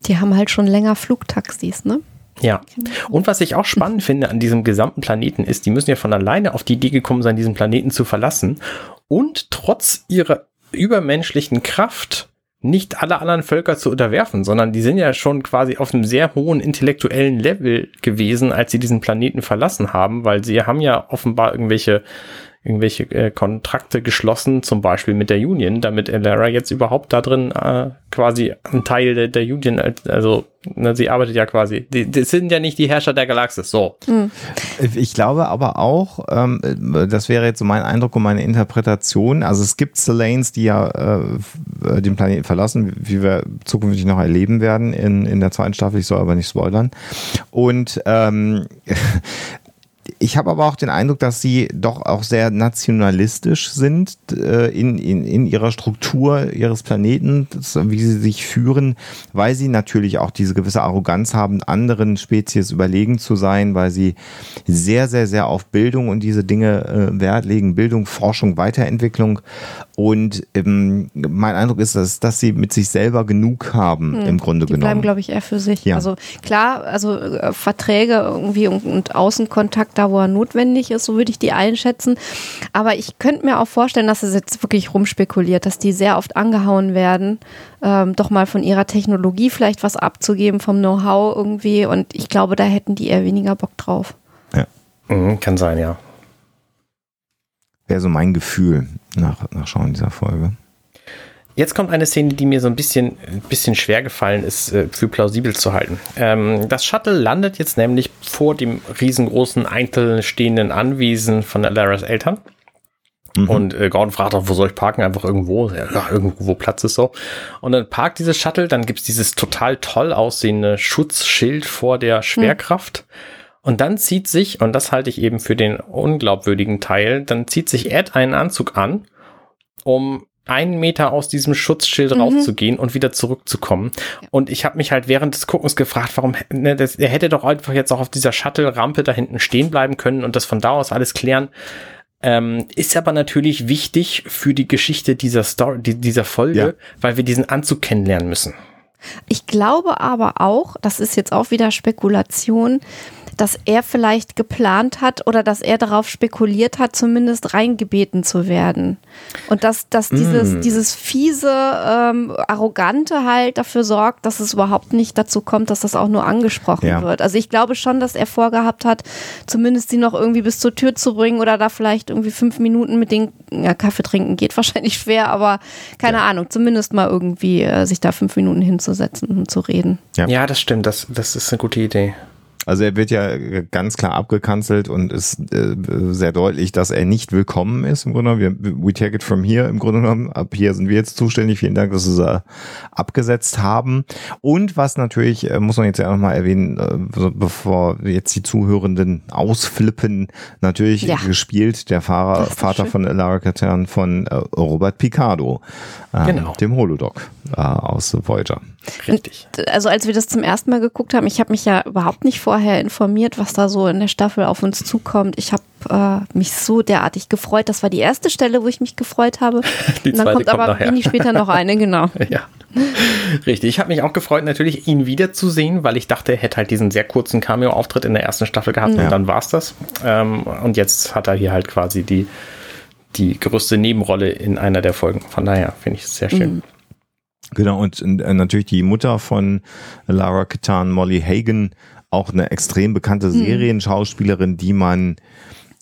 Die haben halt schon länger Flugtaxis, ne? Ja. Und was ich auch spannend finde an diesem gesamten Planeten ist, die müssen ja von alleine auf die Idee gekommen sein, diesen Planeten zu verlassen. Und trotz ihrer übermenschlichen Kraft nicht alle anderen Völker zu unterwerfen, sondern die sind ja schon quasi auf einem sehr hohen intellektuellen Level gewesen, als sie diesen Planeten verlassen haben, weil sie haben ja offenbar irgendwelche irgendwelche äh, Kontrakte geschlossen, zum Beispiel mit der Union, damit Elara jetzt überhaupt da drin äh, quasi ein Teil der, der Union, also ne, sie arbeitet ja quasi, die, das sind ja nicht die Herrscher der Galaxis, so. Mhm. Ich glaube aber auch, ähm, das wäre jetzt so mein Eindruck und meine Interpretation, also es gibt Lanes, die ja äh, den Planeten verlassen, wie wir zukünftig noch erleben werden in, in der zweiten Staffel, ich soll aber nicht spoilern. Und ähm, ich habe aber auch den Eindruck, dass sie doch auch sehr nationalistisch sind äh, in, in, in ihrer Struktur ihres Planeten, wie sie sich führen, weil sie natürlich auch diese gewisse Arroganz haben, anderen Spezies überlegen zu sein, weil sie sehr, sehr, sehr auf Bildung und diese Dinge äh, Wert legen. Bildung, Forschung, Weiterentwicklung. Und ähm, mein Eindruck ist, dass, dass sie mit sich selber genug haben, hm, im Grunde die genommen. Die bleiben, glaube ich, eher für sich. Ja. Also klar, also äh, Verträge irgendwie und, und Außenkontakt da, wo er notwendig ist, so würde ich die einschätzen. Aber ich könnte mir auch vorstellen, dass es jetzt wirklich rumspekuliert, dass die sehr oft angehauen werden, ähm, doch mal von ihrer Technologie vielleicht was abzugeben, vom Know-how irgendwie. Und ich glaube, da hätten die eher weniger Bock drauf. Ja. Mhm, kann sein, ja wäre so mein Gefühl nach, nach Schauen dieser Folge. Jetzt kommt eine Szene, die mir so ein bisschen, ein bisschen schwer gefallen ist, äh, für plausibel zu halten. Ähm, das Shuttle landet jetzt nämlich vor dem riesengroßen einzeln stehenden Anwesen von Alaras Eltern. Mhm. Und äh, Gordon fragt auch, wo soll ich parken? Einfach irgendwo. Ja, irgendwo, wo Platz ist so. Und dann parkt dieses Shuttle, dann gibt's dieses total toll aussehende Schutzschild vor der Schwerkraft. Mhm. Und dann zieht sich, und das halte ich eben für den unglaubwürdigen Teil, dann zieht sich Ed einen Anzug an, um einen Meter aus diesem Schutzschild mhm. rauszugehen und wieder zurückzukommen. Und ich habe mich halt während des Guckens gefragt, warum, ne, das, er hätte doch einfach jetzt auch auf dieser Shuttle-Rampe da hinten stehen bleiben können und das von da aus alles klären. Ähm, ist aber natürlich wichtig für die Geschichte dieser Story, dieser Folge, ja. weil wir diesen Anzug kennenlernen müssen. Ich glaube aber auch, das ist jetzt auch wieder Spekulation, dass er vielleicht geplant hat oder dass er darauf spekuliert hat, zumindest reingebeten zu werden. Und dass, dass dieses, mm. dieses fiese, ähm, arrogante halt dafür sorgt, dass es überhaupt nicht dazu kommt, dass das auch nur angesprochen ja. wird. Also ich glaube schon, dass er vorgehabt hat, zumindest sie noch irgendwie bis zur Tür zu bringen oder da vielleicht irgendwie fünf Minuten mit den ja, Kaffee trinken geht wahrscheinlich schwer, aber keine ja. Ahnung, zumindest mal irgendwie äh, sich da fünf Minuten hinzusetzen und zu reden. Ja, ja das stimmt, das, das ist eine gute Idee. Also er wird ja ganz klar abgekanzelt und ist äh, sehr deutlich, dass er nicht willkommen ist im Grunde genommen. Wir, we take it from here im Grunde genommen. Ab hier sind wir jetzt zuständig. Vielen Dank, dass Sie es abgesetzt haben. Und was natürlich, äh, muss man jetzt ja nochmal erwähnen, äh, bevor jetzt die Zuhörenden ausflippen, natürlich ja. gespielt der Fahrer, Vater schön. von Lara Catern von äh, Robert Picardo, äh, genau. dem Holodoc äh, aus Voyager. Richtig. Also als wir das zum ersten Mal geguckt haben, ich habe mich ja überhaupt nicht vorher informiert, was da so in der Staffel auf uns zukommt. Ich habe äh, mich so derartig gefreut. Das war die erste Stelle, wo ich mich gefreut habe. Die Und dann kommt, kommt aber wenig später noch eine, genau. ja. Richtig, ich habe mich auch gefreut, natürlich ihn wiederzusehen, weil ich dachte, er hätte halt diesen sehr kurzen Cameo-Auftritt in der ersten Staffel gehabt ja. und dann war's das. Ähm, und jetzt hat er hier halt quasi die, die größte Nebenrolle in einer der Folgen. Von daher finde ich es sehr schön. Mhm. Genau, und äh, natürlich die Mutter von Lara Katan, Molly Hagen, auch eine extrem bekannte hm. Serienschauspielerin, die man,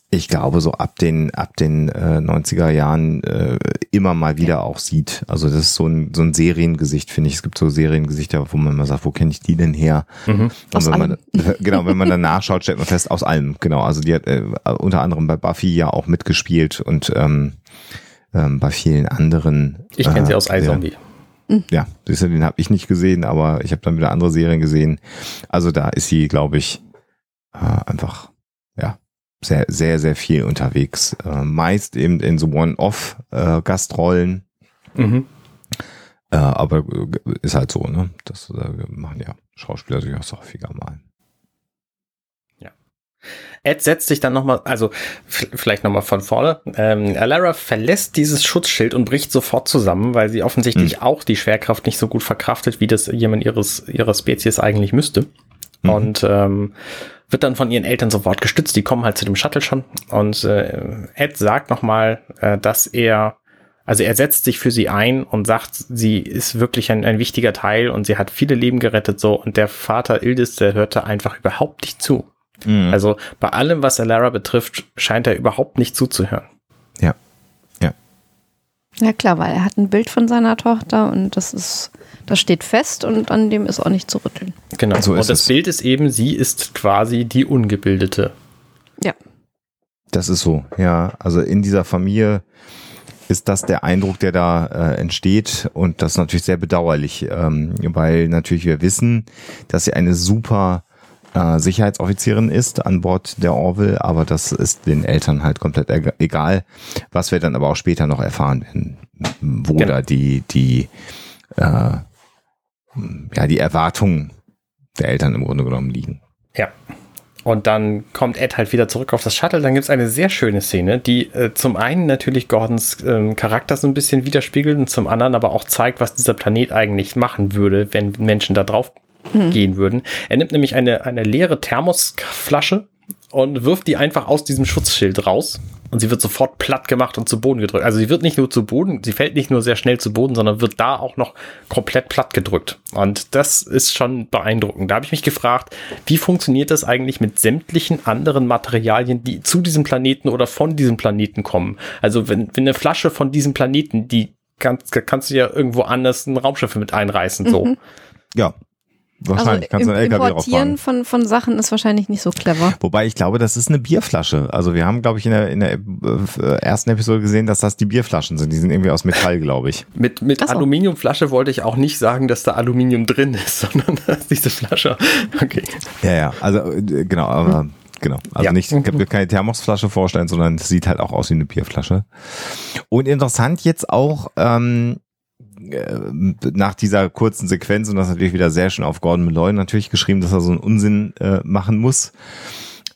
ich glaube, so ab den, ab den äh, 90er Jahren äh, immer mal wieder auch sieht. Also das ist so ein, so ein Seriengesicht, finde ich. Es gibt so Seriengesichter, wo man mal sagt, wo kenne ich die denn her? Mhm. Und wenn man, genau, wenn man dann nachschaut, stellt man fest, aus allem, genau. Also die hat äh, unter anderem bei Buffy ja auch mitgespielt und ähm, ähm, bei vielen anderen. Ich kenne äh, sie aus iZombie. Ja, den habe ich nicht gesehen, aber ich habe dann wieder andere Serien gesehen. Also da ist sie, glaube ich, äh, einfach ja sehr, sehr, sehr viel unterwegs. Äh, meist eben in so One-Off-Gastrollen. Äh, mhm. Aber ist halt so, ne? Das machen ja Schauspieler durchaus häufiger mal. Ed setzt sich dann nochmal, also vielleicht nochmal von vorne. Ähm, Alara verlässt dieses Schutzschild und bricht sofort zusammen, weil sie offensichtlich mhm. auch die Schwerkraft nicht so gut verkraftet, wie das jemand ihres, ihrer Spezies eigentlich müsste. Mhm. Und ähm, wird dann von ihren Eltern sofort gestützt. Die kommen halt zu dem Shuttle schon. Und äh, Ed sagt nochmal, äh, dass er, also er setzt sich für sie ein und sagt, sie ist wirklich ein, ein wichtiger Teil und sie hat viele Leben gerettet so. Und der Vater Ildis, der hörte einfach überhaupt nicht zu. Mhm. Also bei allem, was Alara betrifft, scheint er überhaupt nicht zuzuhören. Ja. Ja. Ja klar, weil er hat ein Bild von seiner Tochter und das ist, das steht fest und an dem ist auch nicht zu rütteln. Genau. So und das es. Bild ist eben, sie ist quasi die Ungebildete. Ja. Das ist so, ja. Also in dieser Familie ist das der Eindruck, der da äh, entsteht und das ist natürlich sehr bedauerlich, ähm, weil natürlich wir wissen, dass sie eine super äh, Sicherheitsoffizierin ist an Bord der Orville, aber das ist den Eltern halt komplett egal, was wir dann aber auch später noch erfahren werden, wo genau. da die, die, äh, ja, die Erwartungen der Eltern im Grunde genommen liegen. Ja. Und dann kommt Ed halt wieder zurück auf das Shuttle. Dann gibt es eine sehr schöne Szene, die äh, zum einen natürlich Gordons äh, Charakter so ein bisschen widerspiegelt und zum anderen aber auch zeigt, was dieser Planet eigentlich machen würde, wenn Menschen da drauf mhm. gehen würden. Er nimmt nämlich eine, eine leere Thermosflasche und wirft die einfach aus diesem Schutzschild raus. Und sie wird sofort platt gemacht und zu Boden gedrückt. Also sie wird nicht nur zu Boden, sie fällt nicht nur sehr schnell zu Boden, sondern wird da auch noch komplett platt gedrückt. Und das ist schon beeindruckend. Da habe ich mich gefragt, wie funktioniert das eigentlich mit sämtlichen anderen Materialien, die zu diesem Planeten oder von diesem Planeten kommen? Also wenn, wenn eine Flasche von diesem Planeten, die kannst, kannst du ja irgendwo anders ein Raumschiff mit einreißen, so. Mhm. Ja, Wahrscheinlich also kannst du einen LKW Importieren von, von Sachen ist wahrscheinlich nicht so clever. Wobei ich glaube, das ist eine Bierflasche. Also wir haben, glaube ich, in der, in der äh, ersten Episode gesehen, dass das die Bierflaschen sind. Die sind irgendwie aus Metall, glaube ich. Mit, mit so. Aluminiumflasche wollte ich auch nicht sagen, dass da Aluminium drin ist, sondern dass diese Flasche. Okay. Ja, ja, also äh, genau, aber. Hm. Genau. Also ja. nicht, ich kann mir keine Thermosflasche vorstellen, sondern es sieht halt auch aus wie eine Bierflasche. Und interessant jetzt auch, ähm, äh, nach dieser kurzen Sequenz und das natürlich wieder sehr schön auf Gordon Malloy natürlich geschrieben, dass er so einen Unsinn äh, machen muss.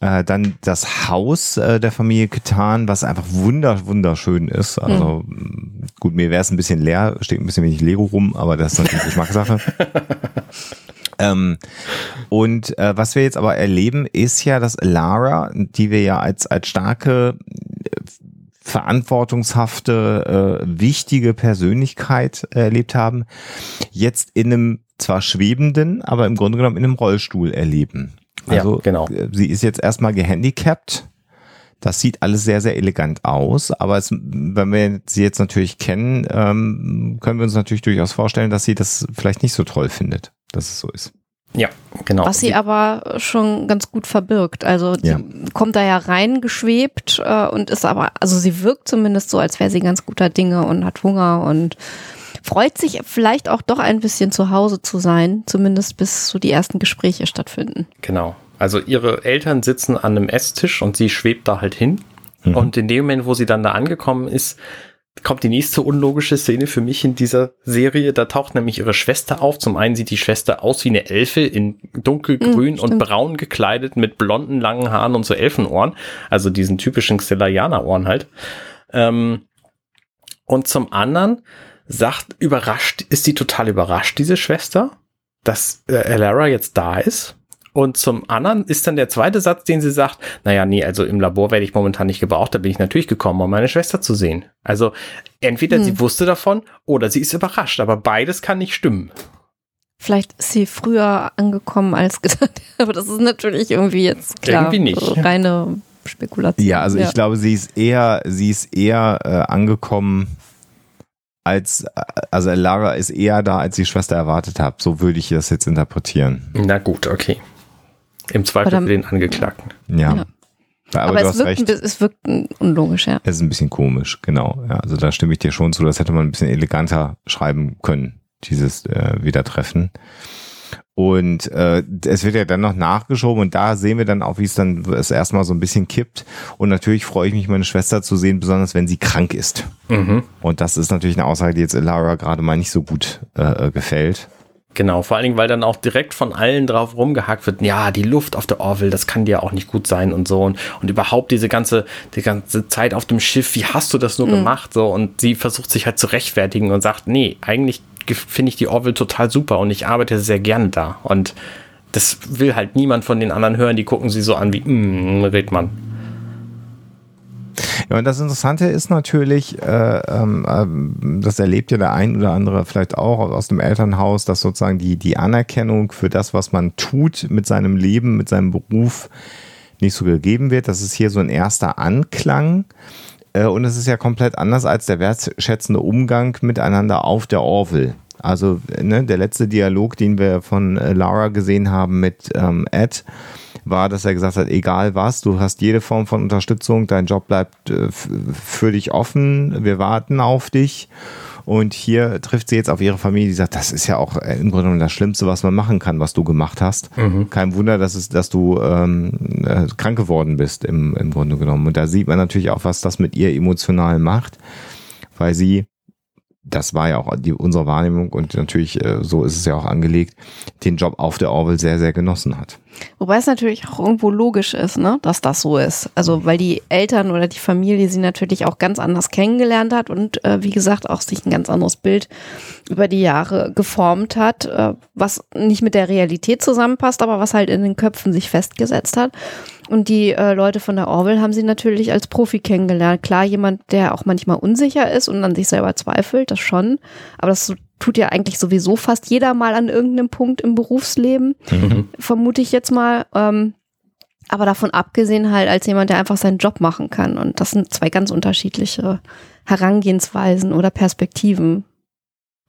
Äh, dann das Haus äh, der Familie Ketan, was einfach wunder wunderschön ist. Also mhm. gut, mir wäre es ein bisschen leer, steht ein bisschen wenig Lego rum, aber das ist natürlich Geschmackssache. ähm, und äh, was wir jetzt aber erleben, ist ja, dass Lara, die wir ja als als starke verantwortungshafte, äh, wichtige Persönlichkeit äh, erlebt haben, jetzt in einem zwar schwebenden, aber im Grunde genommen in einem Rollstuhl erleben. Also ja, genau. Äh, sie ist jetzt erstmal gehandicapt. Das sieht alles sehr, sehr elegant aus, aber es, wenn wir sie jetzt natürlich kennen, ähm, können wir uns natürlich durchaus vorstellen, dass sie das vielleicht nicht so toll findet, dass es so ist. Ja, genau. Was sie aber schon ganz gut verbirgt. Also ja. kommt da ja reingeschwebt äh, und ist aber, also sie wirkt zumindest so, als wäre sie ganz guter Dinge und hat Hunger und freut sich vielleicht auch doch ein bisschen zu Hause zu sein, zumindest bis so die ersten Gespräche stattfinden. Genau. Also ihre Eltern sitzen an einem Esstisch und sie schwebt da halt hin. Mhm. Und in dem Moment, wo sie dann da angekommen ist, kommt die nächste unlogische Szene für mich in dieser Serie. Da taucht nämlich ihre Schwester auf. Zum einen sieht die Schwester aus wie eine Elfe in dunkelgrün mm, und braun gekleidet mit blonden langen Haaren und so Elfenohren. Also diesen typischen Stellarianer-Ohren halt. Ähm, und zum anderen sagt, überrascht, ist sie total überrascht, diese Schwester, dass äh, Elara jetzt da ist und zum anderen ist dann der zweite Satz, den sie sagt, naja, nee, also im Labor werde ich momentan nicht gebraucht, da bin ich natürlich gekommen, um meine Schwester zu sehen. Also entweder hm. sie wusste davon oder sie ist überrascht, aber beides kann nicht stimmen. Vielleicht ist sie früher angekommen als gedacht, aber das ist natürlich irgendwie jetzt klar, irgendwie nicht. reine Spekulation. Ja, also ja. ich glaube, sie ist eher, sie ist eher äh, angekommen als, also Lara ist eher da, als die Schwester erwartet hat. So würde ich das jetzt interpretieren. Na gut, okay. Im Zweifel für den Angeklagten. Ja. ja. Aber, Aber es, wirkt, es wirkt unlogisch, ja. Es ist ein bisschen komisch, genau. Ja, also da stimme ich dir schon zu, das hätte man ein bisschen eleganter schreiben können, dieses äh, Wiedertreffen. Und äh, es wird ja dann noch nachgeschoben und da sehen wir dann auch, wie es dann es erstmal so ein bisschen kippt. Und natürlich freue ich mich, meine Schwester zu sehen, besonders wenn sie krank ist. Mhm. Und das ist natürlich eine Aussage, die jetzt Lara gerade mal nicht so gut äh, äh gefällt. Genau, vor allen Dingen, weil dann auch direkt von allen drauf rumgehackt wird, ja, die Luft auf der Orville, das kann dir auch nicht gut sein und so. Und, und überhaupt diese ganze, die ganze Zeit auf dem Schiff, wie hast du das nur mhm. gemacht? So, und sie versucht sich halt zu rechtfertigen und sagt, nee, eigentlich finde ich die Orville total super und ich arbeite sehr gerne da. Und das will halt niemand von den anderen hören, die gucken sie so an wie, mm, Redmann. Ja, und das Interessante ist natürlich, äh, ähm, das erlebt ja der ein oder andere vielleicht auch aus dem Elternhaus, dass sozusagen die, die Anerkennung für das, was man tut mit seinem Leben, mit seinem Beruf, nicht so gegeben wird. Das ist hier so ein erster Anklang. Äh, und es ist ja komplett anders als der wertschätzende Umgang miteinander auf der Orville. Also ne, der letzte Dialog, den wir von äh, Lara gesehen haben mit ähm, Ed, war, dass er gesagt hat, egal was, du hast jede Form von Unterstützung, dein Job bleibt äh, für dich offen, wir warten auf dich. Und hier trifft sie jetzt auf ihre Familie, die sagt, das ist ja auch äh, im Grunde genommen das Schlimmste, was man machen kann, was du gemacht hast. Mhm. Kein Wunder, dass, es, dass du ähm, äh, krank geworden bist im, im Grunde genommen. Und da sieht man natürlich auch, was das mit ihr emotional macht, weil sie das war ja auch die, unsere Wahrnehmung und natürlich, äh, so ist es ja auch angelegt, den Job auf der Orwell sehr, sehr genossen hat. Wobei es natürlich auch irgendwo logisch ist, ne, dass das so ist. Also weil die Eltern oder die Familie sie natürlich auch ganz anders kennengelernt hat und äh, wie gesagt auch sich ein ganz anderes Bild über die Jahre geformt hat, äh, was nicht mit der Realität zusammenpasst, aber was halt in den Köpfen sich festgesetzt hat. Und die äh, Leute von der Orwell haben sie natürlich als Profi kennengelernt. Klar, jemand, der auch manchmal unsicher ist und an sich selber zweifelt, das schon. Aber das tut ja eigentlich sowieso fast jeder mal an irgendeinem Punkt im Berufsleben, mhm. vermute ich jetzt mal. Ähm, Aber davon abgesehen halt als jemand, der einfach seinen Job machen kann. Und das sind zwei ganz unterschiedliche Herangehensweisen oder Perspektiven.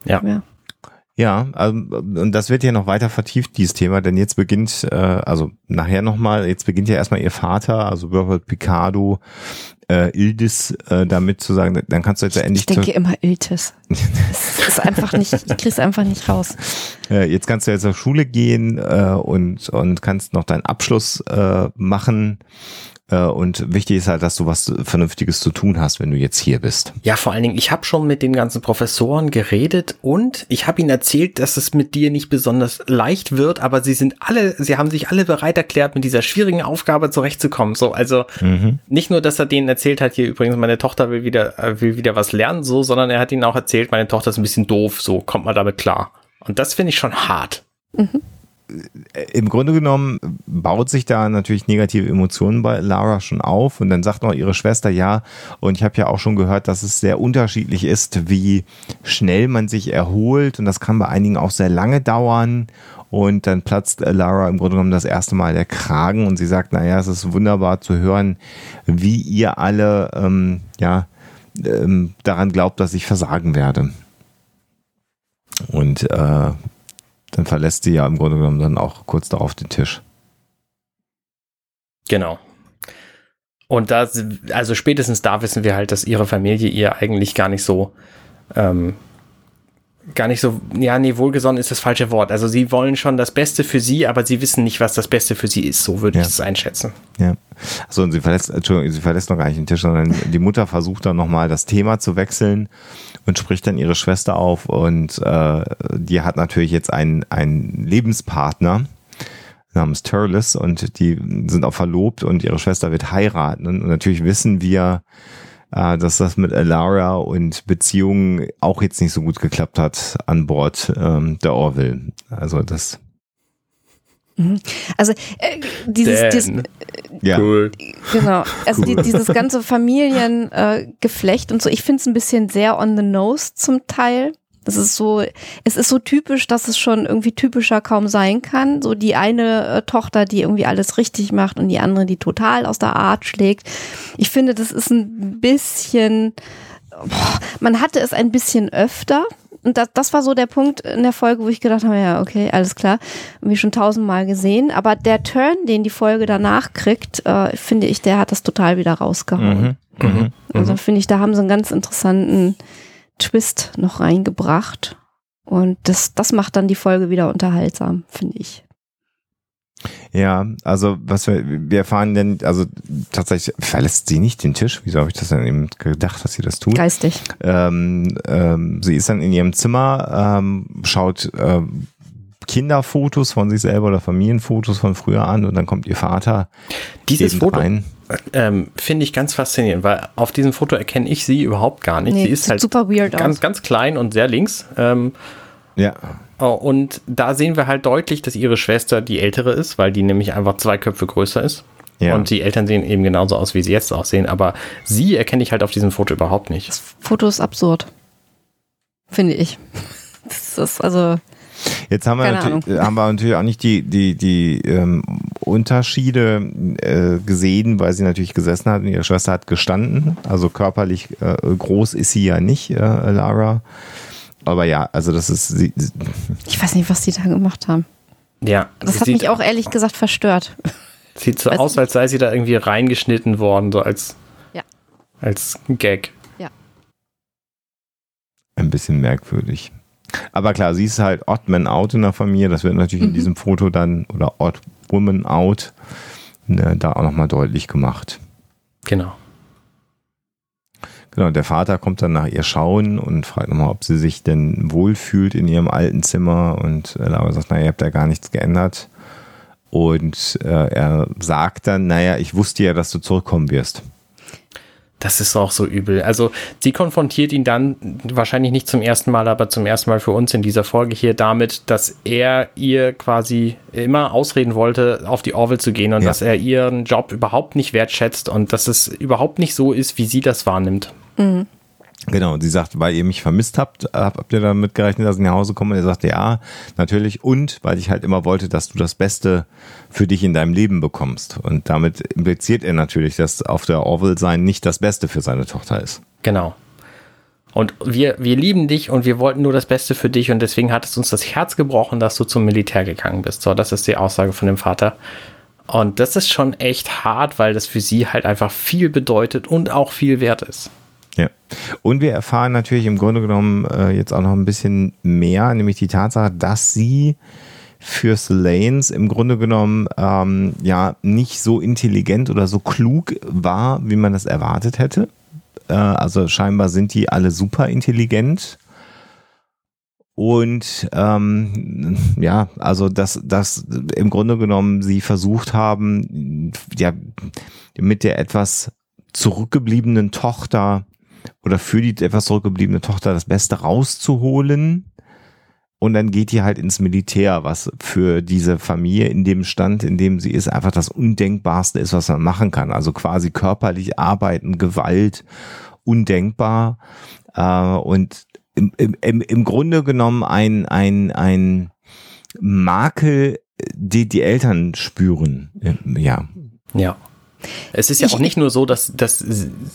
Ja. ja. Ja, also, und das wird ja noch weiter vertieft, dieses Thema, denn jetzt beginnt, äh, also nachher nochmal, jetzt beginnt ja erstmal ihr Vater, also Robert Picardo, äh, Ildis äh, damit zu sagen, dann kannst du jetzt ja endlich. Ich denke immer Iltis. das ist einfach nicht, ich krieg's einfach nicht raus. Äh, jetzt kannst du jetzt zur Schule gehen äh, und, und kannst noch deinen Abschluss äh, machen und wichtig ist halt, dass du was Vernünftiges zu tun hast, wenn du jetzt hier bist. Ja, vor allen Dingen, ich habe schon mit den ganzen Professoren geredet und ich habe ihnen erzählt, dass es mit dir nicht besonders leicht wird, aber sie sind alle, sie haben sich alle bereit erklärt, mit dieser schwierigen Aufgabe zurechtzukommen. So, also mhm. nicht nur, dass er denen erzählt hat, hier übrigens, meine Tochter will wieder, äh, will wieder was lernen, so, sondern er hat ihnen auch erzählt, meine Tochter ist ein bisschen doof, so kommt man damit klar. Und das finde ich schon hart. Mhm im Grunde genommen baut sich da natürlich negative Emotionen bei Lara schon auf und dann sagt noch ihre Schwester ja und ich habe ja auch schon gehört, dass es sehr unterschiedlich ist, wie schnell man sich erholt und das kann bei einigen auch sehr lange dauern und dann platzt Lara im Grunde genommen das erste Mal der Kragen und sie sagt, naja, es ist wunderbar zu hören, wie ihr alle ähm, ja ähm, daran glaubt, dass ich versagen werde. Und äh, dann verlässt sie ja im Grunde genommen dann auch kurz darauf den Tisch. Genau. Und da, also spätestens da wissen wir halt, dass ihre Familie ihr eigentlich gar nicht so, ähm, gar nicht so, ja, nee, wohlgesonnen ist das falsche Wort. Also sie wollen schon das Beste für sie, aber sie wissen nicht, was das Beste für sie ist. So würde ja. ich es einschätzen. Ja. Achso, und sie verlässt, Entschuldigung, sie verlässt noch gar nicht den Tisch, sondern die Mutter versucht dann nochmal das Thema zu wechseln und spricht dann ihre Schwester auf und äh, die hat natürlich jetzt einen, einen Lebenspartner namens Turles und die sind auch verlobt und ihre Schwester wird heiraten und natürlich wissen wir, äh, dass das mit Alara und Beziehungen auch jetzt nicht so gut geklappt hat an Bord ähm, der Orville. Also das Mhm. Also äh, dieses, dieses äh, ja. cool. genau, also cool. die, dieses ganze Familiengeflecht äh, und so, ich finde es ein bisschen sehr on the nose zum Teil. Das ist so, es ist so typisch, dass es schon irgendwie typischer kaum sein kann. So die eine äh, Tochter, die irgendwie alles richtig macht und die andere, die total aus der Art schlägt. Ich finde, das ist ein bisschen, boah, man hatte es ein bisschen öfter und das, das war so der Punkt in der Folge, wo ich gedacht habe, ja, okay, alles klar, wie schon tausendmal gesehen. Aber der Turn, den die Folge danach kriegt, äh, finde ich, der hat das total wieder rausgehauen. Mhm, mh, also mhm. finde ich, da haben sie einen ganz interessanten Twist noch reingebracht. Und das, das macht dann die Folge wieder unterhaltsam, finde ich. Ja, also was wir, wir erfahren denn, also tatsächlich verlässt sie nicht den Tisch. Wieso habe ich das denn eben gedacht, dass sie das tut? Geistig. Ähm, ähm, sie ist dann in ihrem Zimmer, ähm, schaut ähm, Kinderfotos von sich selber oder Familienfotos von früher an und dann kommt ihr Vater. Dieses Foto ähm, finde ich ganz faszinierend, weil auf diesem Foto erkenne ich sie überhaupt gar nicht. Nee, sie ist halt super weird ganz, aus. ganz klein und sehr links. Ähm, ja. Oh, und da sehen wir halt deutlich, dass ihre Schwester die ältere ist, weil die nämlich einfach zwei Köpfe größer ist. Ja. Und die Eltern sehen eben genauso aus, wie sie jetzt aussehen. Aber sie erkenne ich halt auf diesem Foto überhaupt nicht. Das Foto ist absurd. Finde ich. Das ist also. Jetzt haben wir, natürlich, haben wir natürlich auch nicht die, die, die ähm, Unterschiede äh, gesehen, weil sie natürlich gesessen hat und ihre Schwester hat gestanden. Also körperlich äh, groß ist sie ja nicht, äh, Lara. Aber ja, also das ist. Sie, ich weiß nicht, was die da gemacht haben. Ja. Das hat mich auch ehrlich gesagt verstört. Sieht so aus, als sei sie da irgendwie reingeschnitten worden, so als, ja. als Gag. Ja. Ein bisschen merkwürdig. Aber klar, sie ist halt Odd Man Out in der Familie. Das wird natürlich mhm. in diesem Foto dann, oder Odd Woman Out, ne, da auch nochmal deutlich gemacht. Genau. Genau, der Vater kommt dann nach ihr schauen und fragt nochmal, ob sie sich denn wohlfühlt in ihrem alten Zimmer. Und Laura sagt, naja, ihr habt da gar nichts geändert. Und äh, er sagt dann, naja, ich wusste ja, dass du zurückkommen wirst. Das ist auch so übel. Also sie konfrontiert ihn dann wahrscheinlich nicht zum ersten Mal, aber zum ersten Mal für uns in dieser Folge hier damit, dass er ihr quasi immer ausreden wollte, auf die Orville zu gehen und ja. dass er ihren Job überhaupt nicht wertschätzt und dass es überhaupt nicht so ist, wie sie das wahrnimmt. Mhm. Genau, und sie sagt, weil ihr mich vermisst habt, habt ihr damit gerechnet, dass ich nach Hause komme? Und er sagte, ja, natürlich. Und weil ich halt immer wollte, dass du das Beste für dich in deinem Leben bekommst. Und damit impliziert er natürlich, dass auf der Orville sein nicht das Beste für seine Tochter ist. Genau. Und wir, wir lieben dich und wir wollten nur das Beste für dich und deswegen hat es uns das Herz gebrochen, dass du zum Militär gegangen bist. So, das ist die Aussage von dem Vater. Und das ist schon echt hart, weil das für sie halt einfach viel bedeutet und auch viel wert ist. Ja. Und wir erfahren natürlich im Grunde genommen äh, jetzt auch noch ein bisschen mehr, nämlich die Tatsache, dass sie für Lanes im Grunde genommen ähm, ja nicht so intelligent oder so klug war, wie man das erwartet hätte. Äh, also scheinbar sind die alle super intelligent. Und ähm, ja, also dass, dass im Grunde genommen sie versucht haben, ja, mit der etwas zurückgebliebenen Tochter oder für die etwas zurückgebliebene Tochter das Beste rauszuholen. Und dann geht die halt ins Militär, was für diese Familie in dem Stand, in dem sie ist, einfach das Undenkbarste ist, was man machen kann. Also quasi körperlich arbeiten, Gewalt, undenkbar. Äh, und im, im, im Grunde genommen ein, ein, ein Makel, die die Eltern spüren. Ja. Ja. Es ist ja auch nicht nur so, dass, dass,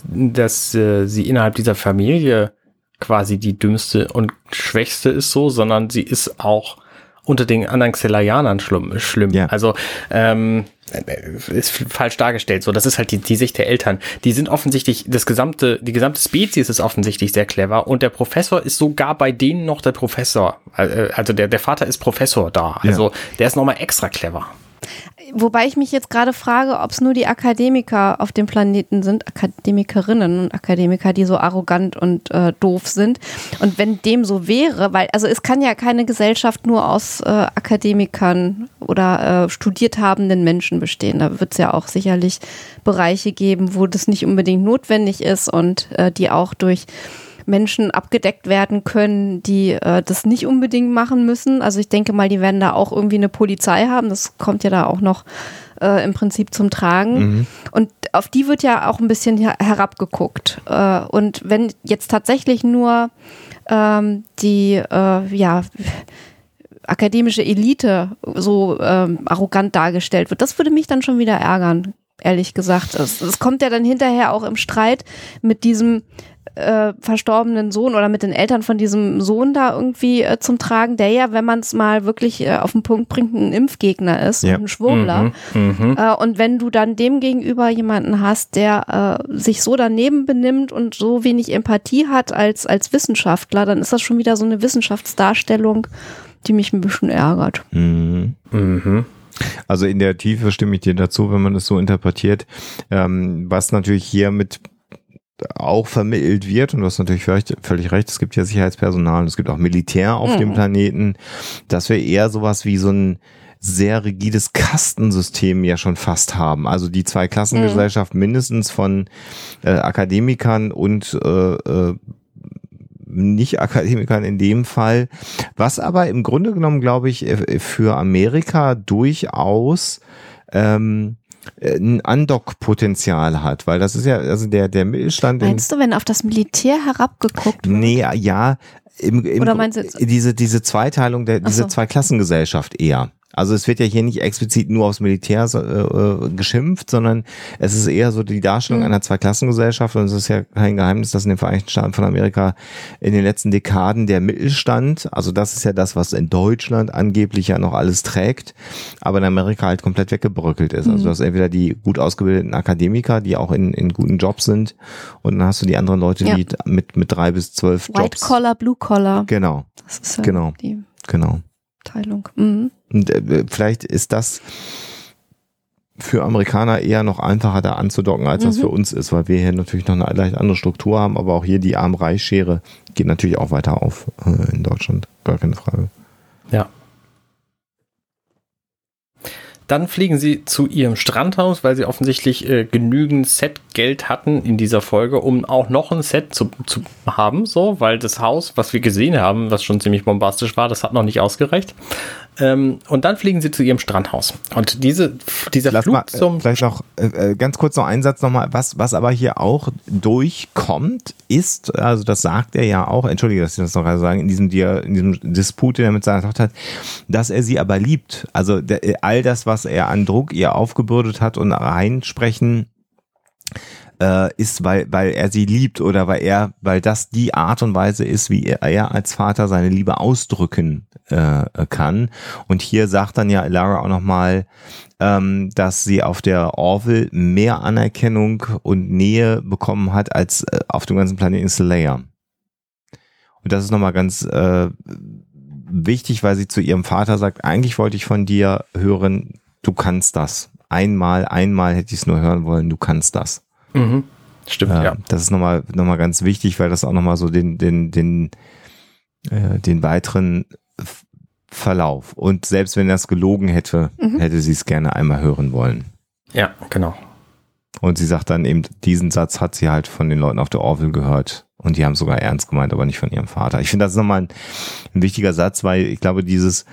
dass äh, sie innerhalb dieser Familie quasi die dümmste und schwächste ist so, sondern sie ist auch unter den anderen Xelajanern schlimm. schlimm. Ja. Also ähm, ist falsch dargestellt. So, das ist halt die, die Sicht der Eltern. Die sind offensichtlich, das gesamte, die gesamte Spezies ist offensichtlich sehr clever und der Professor ist sogar bei denen noch der Professor. Äh, also der, der Vater ist Professor da. Also ja. der ist nochmal extra clever. Wobei ich mich jetzt gerade frage, ob es nur die Akademiker auf dem Planeten sind, Akademikerinnen und Akademiker, die so arrogant und äh, doof sind. Und wenn dem so wäre, weil, also es kann ja keine Gesellschaft nur aus äh, Akademikern oder äh, studiert habenden Menschen bestehen. Da wird es ja auch sicherlich Bereiche geben, wo das nicht unbedingt notwendig ist und äh, die auch durch Menschen abgedeckt werden können, die äh, das nicht unbedingt machen müssen. Also ich denke mal, die werden da auch irgendwie eine Polizei haben. Das kommt ja da auch noch äh, im Prinzip zum Tragen. Mhm. Und auf die wird ja auch ein bisschen her herabgeguckt. Äh, und wenn jetzt tatsächlich nur ähm, die, äh, ja, akademische Elite so ähm, arrogant dargestellt wird, das würde mich dann schon wieder ärgern ehrlich gesagt. Es, es kommt ja dann hinterher auch im Streit mit diesem äh, verstorbenen Sohn oder mit den Eltern von diesem Sohn da irgendwie äh, zum Tragen, der ja, wenn man es mal wirklich äh, auf den Punkt bringt, ein Impfgegner ist ja. und ein Schwurbler. Mhm, mhm. Äh, und wenn du dann dem gegenüber jemanden hast, der äh, sich so daneben benimmt und so wenig Empathie hat als, als Wissenschaftler, dann ist das schon wieder so eine Wissenschaftsdarstellung, die mich ein bisschen ärgert. Mhm. Mhm. Also in der Tiefe stimme ich dir dazu, wenn man es so interpretiert. Ähm, was natürlich hier mit auch vermittelt wird, und du hast natürlich völlig, völlig recht, es gibt ja Sicherheitspersonal und es gibt auch Militär auf mhm. dem Planeten, dass wir eher sowas wie so ein sehr rigides Kastensystem ja schon fast haben. Also die zwei Klassengesellschaft mhm. mindestens von äh, Akademikern und äh, äh, Nicht-Akademikern in dem Fall, was aber im Grunde genommen, glaube ich, äh, für Amerika durchaus ähm, äh, ein Andock-Potenzial hat, weil das ist ja, also der, der Mittelstand. Meinst du, wenn auf das Militär herabgeguckt wird? Nee, ja, im, im, Oder meinst du jetzt? diese, diese Zweiteilung der, diese so. Zweiklassengesellschaft eher. Also es wird ja hier nicht explizit nur aufs Militär äh, geschimpft, sondern es ist eher so die Darstellung mhm. einer Zweiklassengesellschaft und es ist ja kein Geheimnis, dass in den Vereinigten Staaten von Amerika in den letzten Dekaden der Mittelstand, also das ist ja das, was in Deutschland angeblich ja noch alles trägt, aber in Amerika halt komplett weggebröckelt ist. Also mhm. Also du hast entweder die gut ausgebildeten Akademiker, die auch in, in guten Jobs sind und dann hast du die anderen Leute, ja. die mit, mit drei bis zwölf White Jobs. White Collar, Blue Collar. Genau. Das ist ja genau. Die genau. Teilung. Mhm. Äh, vielleicht ist das für Amerikaner eher noch einfacher da anzudocken, als mhm. das für uns ist, weil wir hier natürlich noch eine leicht andere Struktur haben, aber auch hier die Arm-Reich-Schere geht natürlich auch weiter auf äh, in Deutschland, gar keine Frage. Ja. Dann fliegen sie zu ihrem Strandhaus, weil sie offensichtlich äh, genügend Set-Geld hatten in dieser Folge, um auch noch ein Set zu, zu haben, so, weil das Haus, was wir gesehen haben, was schon ziemlich bombastisch war, das hat noch nicht ausgereicht. Ähm, und dann fliegen sie zu ihrem Strandhaus. Und diese, dieser Lass Flug mal, äh, zum. vielleicht noch äh, äh, ganz kurz noch einen Satz nochmal, was, was aber hier auch durchkommt, ist, also das sagt er ja auch, entschuldige, dass ich das noch gerade sagen, in diesem, Dia- in diesem Disput, den er mit seiner Tochter hat, dass er sie aber liebt. Also der, all das, was er an Druck ihr aufgebürdet hat und reinsprechen, äh, ist, weil, weil er sie liebt oder weil er, weil das die Art und Weise ist, wie er, er als Vater seine Liebe ausdrücken äh, kann. Und hier sagt dann ja Lara auch nochmal, ähm, dass sie auf der Orville mehr Anerkennung und Nähe bekommen hat als äh, auf dem ganzen Planeten Slayer. Und das ist nochmal ganz äh, wichtig, weil sie zu ihrem Vater sagt, eigentlich wollte ich von dir hören, du kannst das. Einmal, einmal hätte ich es nur hören wollen, du kannst das. Mhm. Stimmt, Äh, ja. Das ist nochmal noch mal ganz wichtig, weil das auch nochmal so den, den, den, äh, den weiteren Verlauf. Und selbst wenn er es gelogen hätte, Mhm. hätte sie es gerne einmal hören wollen. Ja, genau. Und sie sagt dann eben, diesen Satz hat sie halt von den Leuten auf der Orville gehört. Und die haben sogar ernst gemeint, aber nicht von ihrem Vater. Ich finde, das ist nochmal ein, ein wichtiger Satz, weil ich glaube, dieses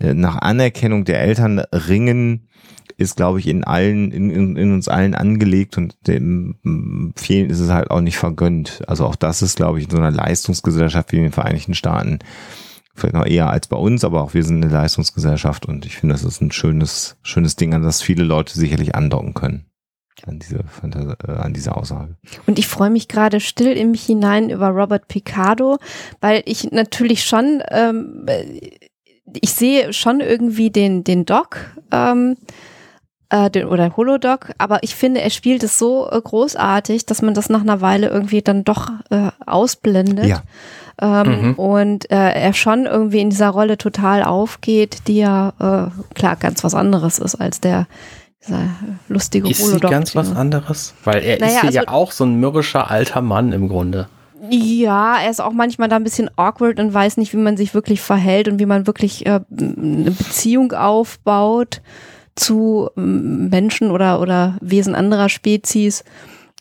äh, nach Anerkennung der Eltern ringen ist, glaube ich, in allen, in, in, in uns allen angelegt und dem vielen ist es halt auch nicht vergönnt. Also auch das ist, glaube ich, in so einer Leistungsgesellschaft wie in den Vereinigten Staaten vielleicht noch eher als bei uns, aber auch wir sind eine Leistungsgesellschaft und ich finde, das ist ein schönes, schönes Ding, an das viele Leute sicherlich andocken können. An diese, äh, an diese Aussage. Und ich freue mich gerade still in mich hinein über Robert Picardo, weil ich natürlich schon, ähm, äh, ich sehe schon irgendwie den, den Doc, ähm, äh, den, oder Holodoc, aber ich finde, er spielt es so äh, großartig, dass man das nach einer Weile irgendwie dann doch äh, ausblendet. Ja. Ähm, Mhm. Und äh, er schon irgendwie in dieser Rolle total aufgeht, die ja äh, klar ganz was anderes ist als der dieser lustige Ist sie Holodoc. ganz was den- anderes? Weil er Naja, ist hier ja also- auch so ein mürrischer alter Mann im Grunde. Ja, er ist auch manchmal da ein bisschen awkward und weiß nicht, wie man sich wirklich verhält und wie man wirklich äh, eine Beziehung aufbaut zu ähm, Menschen oder, oder Wesen anderer Spezies.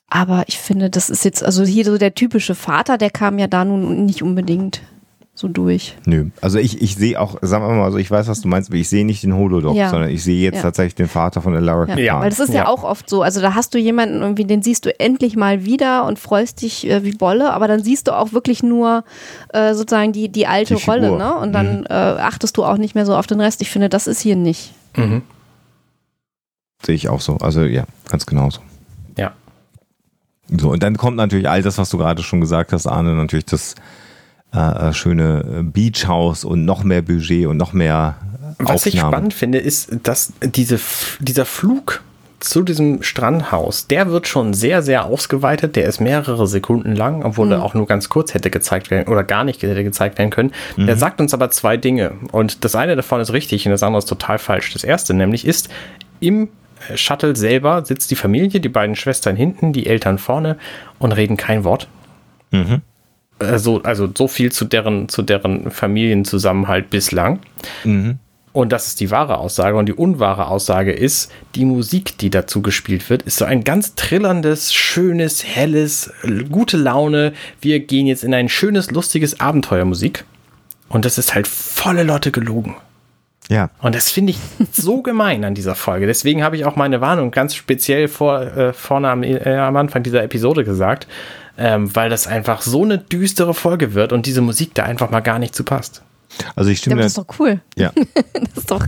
Aber ich finde, das ist jetzt, also hier so der typische Vater, der kam ja da nun nicht unbedingt so durch. Nö, also ich, ich sehe auch, sagen wir mal, also ich weiß, was du meinst, aber ich sehe nicht den Holodoc, Ja. sondern ich sehe jetzt Ja. tatsächlich den Vater von Lara Ja, Ja. weil das ist ja. Ja. auch oft so. Also da hast du jemanden irgendwie, den siehst du endlich mal wieder und freust dich äh, wie Bolle, aber dann siehst du auch wirklich nur äh, sozusagen die, die alte Die. Rolle, ne? Und dann äh, achtest du auch nicht mehr so auf den Rest. Ich finde, das ist hier nicht. Mhm. Sehe ich auch so. Also ja, ganz genauso. Ja. So, und dann kommt natürlich all das, was du gerade schon gesagt hast, Arne, natürlich das äh, äh, schöne Beachhaus und noch mehr Budget und noch mehr äh, Was ich Aufnahmen. spannend finde, ist, dass diese, dieser Flug zu diesem Strandhaus, der wird schon sehr, sehr ausgeweitet. Der ist mehrere Sekunden lang, obwohl er auch nur ganz kurz hätte gezeigt werden oder gar nicht hätte gezeigt werden können. Der sagt uns aber zwei Dinge. Und das eine davon ist richtig und das andere ist total falsch. Das erste nämlich ist, im äh, Shuttle selber sitzt die Familie, die beiden Schwestern hinten, die Eltern vorne und reden kein Wort. Mhm. Also, also so viel zu deren, zu deren Familienzusammenhalt bislang. Mhm. Und das ist die wahre Aussage. Und die unwahre Aussage ist, die Musik, die dazu gespielt wird, ist so ein ganz trillerndes, schönes, helles, äh, gute Laune. Wir gehen jetzt in ein schönes, lustiges Abenteuermusik. Und das ist halt volle Lotte gelogen. Ja, Und das finde ich so gemein an dieser Folge. Deswegen habe ich auch meine Warnung ganz speziell vor, äh, vorne am, äh, am Anfang dieser Episode gesagt, ähm, weil das einfach so eine düstere Folge wird und diese Musik da einfach mal gar nicht zu passt. also ich Ja, stimme aber das ist doch cool. ja. Das ist doch,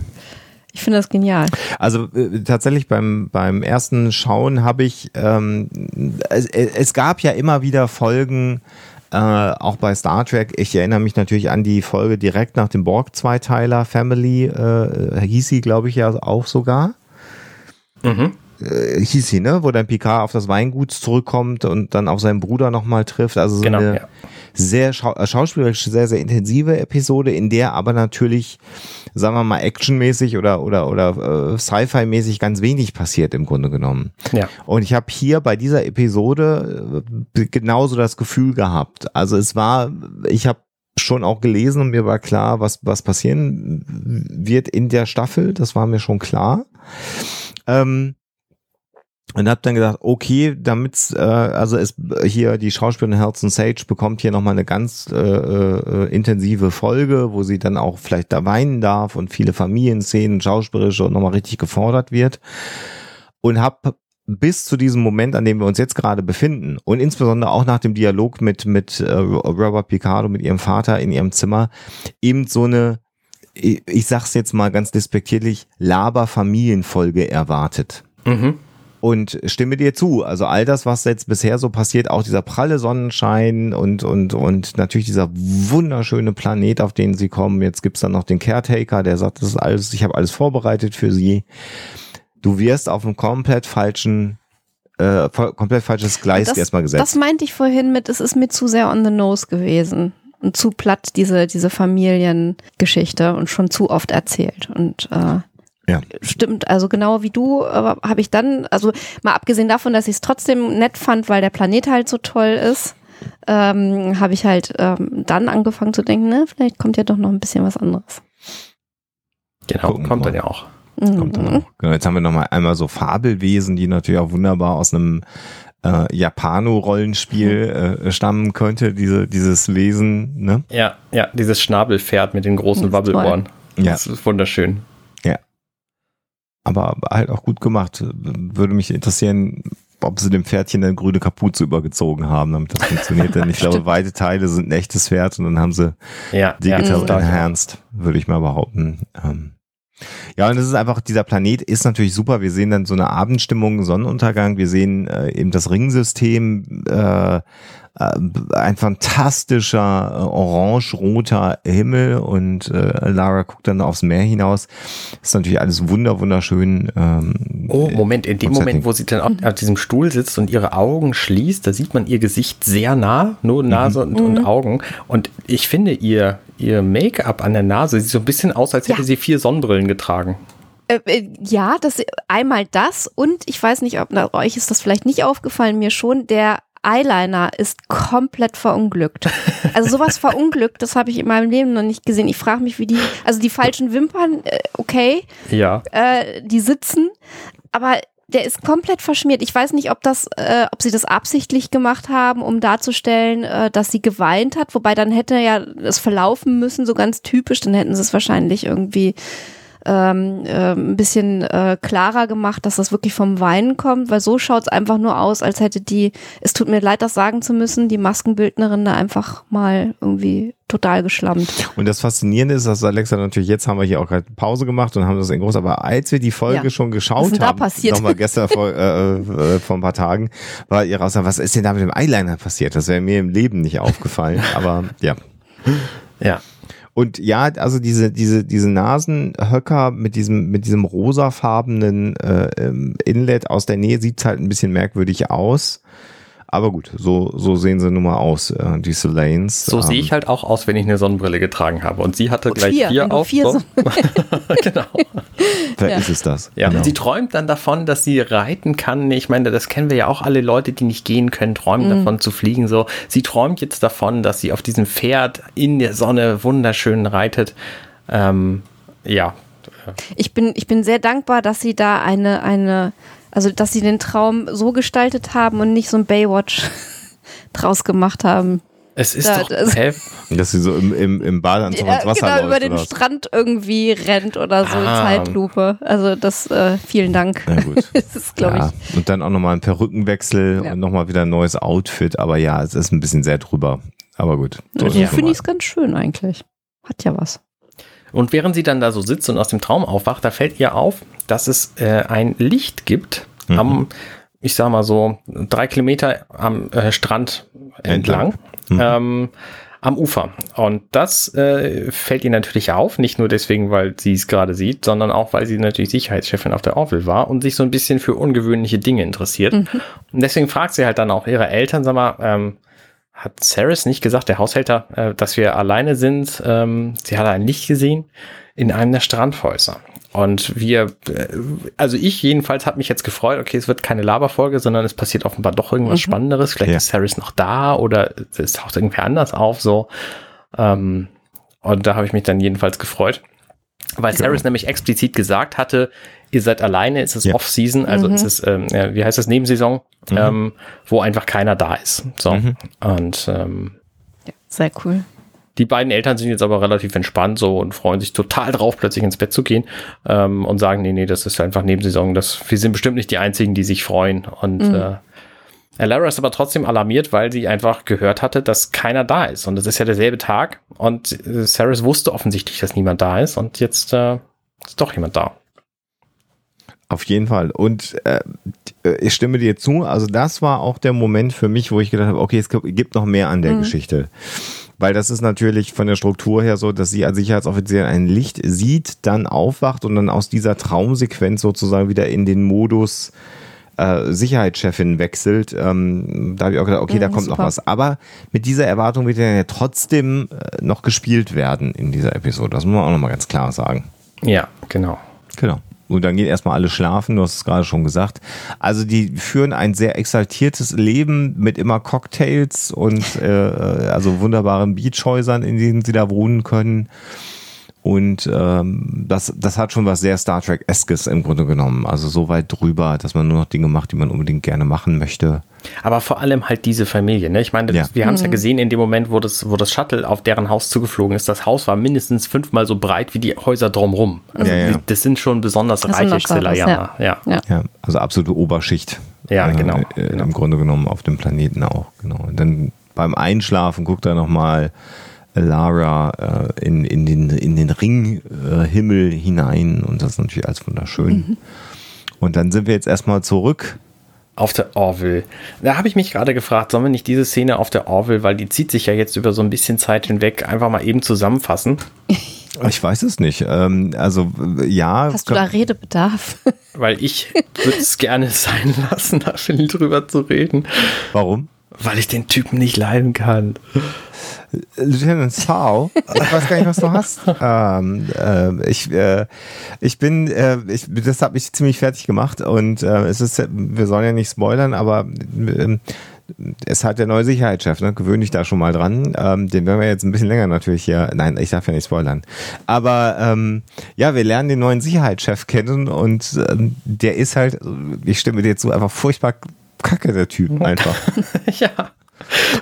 ich finde das genial. Also äh, tatsächlich beim, beim ersten Schauen habe ich, ähm, es, es gab ja immer wieder Folgen, äh, auch bei Star Trek. Ich erinnere mich natürlich an die Folge direkt nach dem Borg-Zweiteiler Family, äh, hieß sie, glaube ich, ja auch sogar. Mhm. Äh, hieß sie, ne? Wo dann Picard auf das Weingut zurückkommt und dann auch seinen Bruder nochmal trifft. Also so Genau, eine ja. Sehr schau äh, schauspielerisch sehr, sehr intensive Episode, in der aber natürlich, sagen wir mal, actionmäßig oder, oder, oder äh, Sci-Fi-mäßig ganz wenig passiert im Grunde genommen. Ja. Und ich habe hier bei dieser Episode äh, genauso das Gefühl gehabt. Also es war, ich habe schon auch gelesen und mir war klar, was, was passieren wird in der Staffel. Das war mir schon klar. Ähm, und habe dann gedacht, okay, damit äh, also es hier die Schauspielerin Helson Sage bekommt hier nochmal eine ganz äh, äh, intensive Folge, wo sie dann auch vielleicht da weinen darf und viele Familienszenen, schauspielerische und nochmal richtig gefordert wird. Und habe bis zu diesem Moment, an dem wir uns jetzt gerade befinden und insbesondere auch nach dem Dialog mit mit äh, Robert Picardo, mit ihrem Vater in ihrem Zimmer, eben so eine ich, ich sag's jetzt mal ganz despektierlich, Laber-Familienfolge erwartet. Mhm und stimme dir zu. Also all das, was jetzt bisher so passiert, auch dieser pralle Sonnenschein und, und, und natürlich dieser wunderschöne Planet, auf den sie kommen. Jetzt gibt's dann noch den Caretaker, der sagt, das ist alles, ich habe alles vorbereitet für sie. Du wirst auf einem komplett falschen äh, komplett falsches Gleis das, erstmal gesetzt. Das meinte ich vorhin mit, es ist mir zu sehr on the nose gewesen und zu platt, diese, diese Familiengeschichte und schon zu oft erzählt. Und äh, ja. Stimmt, also genau wie du, aber habe ich dann, also mal abgesehen davon, dass ich es trotzdem nett fand, weil der Planet halt so toll ist, ähm, habe ich halt ähm, dann angefangen zu denken, ne, vielleicht kommt ja doch noch ein bisschen was anderes. Genau, Gucken kommt dann ja auch. Kommt dann auch. Genau, jetzt haben wir nochmal einmal so Fabelwesen, die natürlich auch wunderbar aus einem äh, Japano-Rollenspiel mhm. äh, stammen könnte, diese, dieses Wesen, ne? Ja, ja, dieses Schnabelpferd mit den großen Wabbelbohren. Ja. Das ist wunderschön aber halt auch gut gemacht. Würde mich interessieren, ob sie dem Pferdchen eine grüne Kapuze übergezogen haben, damit das funktioniert. Denn ich glaube, weite Teile sind ein echtes Pferd und dann haben sie ja, digital ja, enhanced, würde ich mal behaupten. Ähm, ja, und es ist einfach, dieser Planet ist natürlich super. Wir sehen dann so eine Abendstimmung, Sonnenuntergang. Wir sehen äh, eben das Ringsystem, äh, äh, ein fantastischer äh, orange-roter Himmel und äh, Lara guckt dann aufs Meer hinaus. Das ist natürlich alles wunder wunderschön. Ähm, oh, Moment, in dem Moment, wo sie dann auf, auf, diesem Stuhl sitzt und ihre Augen schließt, da sieht man ihr Gesicht sehr nah, nur Nase mhm. und, und, mhm. Augen. Und ich finde ihr, ihr Make-up an der Nase sieht so ein bisschen aus, als hätte ja. sie vier Sonnenbrillen getragen. Äh, ja, das einmal das und ich weiß nicht, ob na, euch ist das vielleicht nicht aufgefallen, mir schon, der Eyeliner ist komplett verunglückt. Also sowas verunglückt, das habe ich in meinem Leben noch nicht gesehen. Ich frage mich, wie die, also die falschen Wimpern, äh, okay, ja, äh, die sitzen, aber der ist komplett verschmiert. Ich weiß nicht, ob das, äh, ob sie das absichtlich gemacht haben, um darzustellen, äh, dass sie geweint hat. Wobei dann hätte ja es verlaufen müssen, so ganz typisch. Dann hätten sie es wahrscheinlich irgendwie ähm, äh, ein bisschen äh, klarer gemacht, dass das wirklich vom Weinen kommt, weil so schaut es einfach nur aus, als hätte die, es tut mir leid, das sagen zu müssen, die Maskenbildnerin da einfach mal irgendwie total geschlammt. Und das Faszinierende ist, dass Alexa natürlich, jetzt haben wir hier auch gerade Pause gemacht und haben das in groß, aber als wir die Folge ja. schon geschaut haben, nochmal gestern vor, äh, äh, vor ein paar Tagen, war ihre Aussage, was ist denn da mit dem Eyeliner passiert? Das wäre mir im Leben nicht aufgefallen, aber ja. Ja. Und ja, also diese, diese, diese Nasenhöcker mit diesem, mit diesem rosafarbenen äh, ähm, Inlet aus der Nähe sieht's halt ein bisschen merkwürdig aus. Aber gut, so, so sehen sie nun mal aus, äh, die Lanes. So ähm, sehe ich halt auch aus, wenn ich eine Sonnenbrille getragen habe. Und sie hatte und gleich vier, vier auf. Vier so. genau. Da ja. ist es das. Ja, genau. und sie träumt dann davon, dass sie reiten kann. Ich meine, das kennen wir ja auch alle Leute, die nicht gehen können, träumen mhm. davon zu fliegen. So, sie träumt jetzt davon, dass sie auf diesem Pferd in der Sonne wunderschön reitet. Ähm, ja. Ich bin, ich bin sehr dankbar, dass sie da eine, eine also, dass sie den Traum so gestaltet haben und nicht so ein Baywatch draus gemacht haben. Es ist da, doch, das, dass sie so im, im, im Badeanzug ja, ins Wasser genau, läuft. über den Strand irgendwie rennt oder so ah. Zeitlupe. Also das, äh, vielen Dank. Ja, gut. das ist, ja. ich. Und dann auch nochmal ein Perückenwechsel ja. und nochmal wieder ein neues Outfit. Aber ja, es ist ein bisschen sehr drüber. Aber gut. So ja, finde ich es ganz schön eigentlich. Hat ja was. Und während sie dann da so sitzt und aus dem Traum aufwacht, da fällt ihr auf, dass es äh, ein Licht gibt mhm. am, ich sag mal so, drei Kilometer am äh, Strand entlang. Mhm. Ähm, am Ufer. Und das äh, fällt ihr natürlich auf, nicht nur deswegen, weil sie es gerade sieht, sondern auch, weil sie natürlich Sicherheitschefin auf der Orville war und sich so ein bisschen für ungewöhnliche Dinge interessiert. Mhm. Und deswegen fragt sie halt dann auch ihre Eltern, sag mal, ähm, hat Saris nicht gesagt, der Haushälter, äh, dass wir alleine sind? Ähm, sie hat ein Licht gesehen in einem der Strandhäuser. Und wir, äh, also ich jedenfalls habe mich jetzt gefreut, okay, es wird keine Laberfolge, sondern es passiert offenbar doch irgendwas mhm. Spannenderes. Vielleicht ja. ist Saris noch da oder es taucht irgendwer anders auf, so. Ähm, und da habe ich mich dann jedenfalls gefreut. Weil Saris genau. nämlich explizit gesagt hatte, ihr seid alleine, es ist ja. Off-Season, also mhm. es ist, ähm, wie heißt das, Nebensaison, mhm. ähm, wo einfach keiner da ist. So. Mhm. Und ähm, ja, sehr cool. Die beiden Eltern sind jetzt aber relativ entspannt so und freuen sich total drauf, plötzlich ins Bett zu gehen ähm, und sagen, nee, nee, das ist einfach Nebensaison. Das, wir sind bestimmt nicht die Einzigen, die sich freuen. Und mhm. äh, Lara ist aber trotzdem alarmiert, weil sie einfach gehört hatte, dass keiner da ist. Und es ist ja derselbe Tag. Und äh, Saris wusste offensichtlich, dass niemand da ist. Und jetzt äh, ist doch jemand da. Auf jeden Fall. Und äh, ich stimme dir zu. Also das war auch der Moment für mich, wo ich gedacht habe, okay, es gibt noch mehr an der mhm. Geschichte. Weil das ist natürlich von der Struktur her so, dass sie als Sicherheitsoffizier ein Licht sieht, dann aufwacht und dann aus dieser Traumsequenz sozusagen wieder in den Modus äh, Sicherheitschefin wechselt. Ähm, da habe ich auch gedacht, okay, da kommt super. noch was. Aber mit dieser Erwartung wird er ja trotzdem äh, noch gespielt werden in dieser Episode. Das muss man auch nochmal ganz klar sagen. Ja, genau. Genau. Und dann gehen erstmal alle schlafen, du hast es gerade schon gesagt. Also die führen ein sehr exaltiertes Leben mit immer Cocktails und äh, also wunderbaren Beachhäusern, in denen sie da wohnen können. Und ähm, das, das hat schon was sehr Star Trek-eskes im Grunde genommen. Also so weit drüber, dass man nur noch Dinge macht, die man unbedingt gerne machen möchte. Aber vor allem halt diese Familie. Ne? Ich meine, ja. wir haben es ja mhm. gesehen in dem Moment, wo das, wo das Shuttle auf deren Haus zugeflogen ist. Das Haus war mindestens fünfmal so breit wie die Häuser drumherum. Also ja, ja. das sind schon besonders das reiche Stellarianer. Ja. Ja. ja, also absolute Oberschicht. Ja, genau, äh, genau. Im Grunde genommen auf dem Planeten auch. Genau. Und dann beim Einschlafen guckt er nochmal Lara äh, in, in den, in den Ringhimmel äh, hinein und das ist natürlich alles wunderschön. Mhm. Und dann sind wir jetzt erstmal zurück. Auf der Orville. Da habe ich mich gerade gefragt, sollen wir nicht diese Szene auf der Orville, weil die zieht sich ja jetzt über so ein bisschen Zeit hinweg, einfach mal eben zusammenfassen? Ich weiß es nicht. Ähm, also ja. Hast du da Redebedarf? Weil ich würde es gerne sein lassen, da viel drüber zu reden. Warum? Weil ich den Typen nicht leiden kann. Lieutenant Sao, ich weiß gar nicht, was du hast. Ähm, äh, ich, äh, ich bin, äh, ich, das hat mich ziemlich fertig gemacht und äh, es ist, wir sollen ja nicht spoilern, aber äh, es hat der neue Sicherheitschef, ne? Gewöhne ich da schon mal dran. Ähm, den werden wir jetzt ein bisschen länger natürlich hier. Nein, ich darf ja nicht spoilern. Aber ähm, ja, wir lernen den neuen Sicherheitschef kennen und ähm, der ist halt, ich stimme dir zu, einfach furchtbar kacke, der Typ einfach. ja.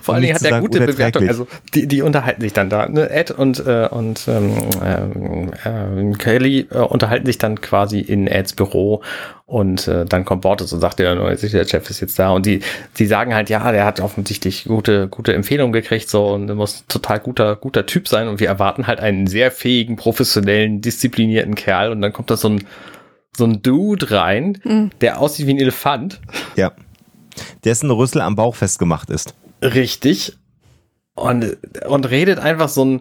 Vor allen Dingen hat er gute Bewertung. Also die, die unterhalten sich dann da. Ne? Ed und, äh, und ähm, äh, Kelly äh, unterhalten sich dann quasi in Eds Büro und äh, dann kommt Bortes und sagt, der neue Sicherheitschef ist jetzt da. Und die, die sagen halt, ja, der hat offensichtlich gute, gute Empfehlungen gekriegt so und muss total guter, guter Typ sein. Und wir erwarten halt einen sehr fähigen, professionellen, disziplinierten Kerl. Und dann kommt da so ein, so ein Dude rein, mhm. der aussieht wie ein Elefant. Ja dessen Rüssel am Bauch festgemacht ist. Richtig. Und, und redet einfach so ein,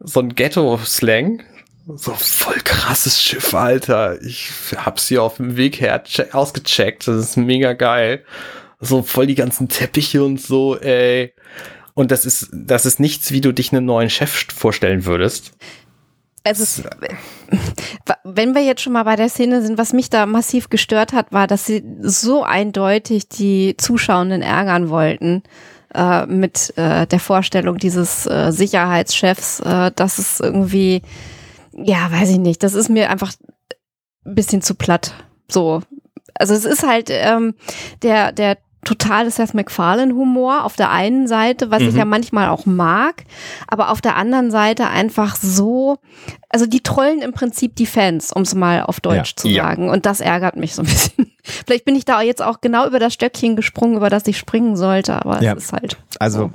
so ein Ghetto-Slang. So voll krasses Schiff, Alter. Ich hab's hier auf dem Weg her ausgecheckt. Das ist mega geil. So voll die ganzen Teppiche und so, ey. Und das ist, das ist nichts, wie du dich einen neuen Chef vorstellen würdest. Also, wenn wir jetzt schon mal bei der Szene sind, was mich da massiv gestört hat, war, dass sie so eindeutig die Zuschauenden ärgern wollten äh, mit äh, der Vorstellung dieses äh, Sicherheitschefs, äh, dass es irgendwie, ja, weiß ich nicht, das ist mir einfach ein bisschen zu platt. So. Also es ist halt ähm, der, der totale Seth MacFarlane-Humor auf der einen Seite, was mhm. ich ja manchmal auch mag, aber auf der anderen Seite einfach so, also die trollen im Prinzip die Fans, um es mal auf Deutsch ja. zu sagen. Ja. Und das ärgert mich so ein bisschen. Vielleicht bin ich da jetzt auch genau über das Stöckchen gesprungen, über das ich springen sollte, aber ja. es ist halt. Also,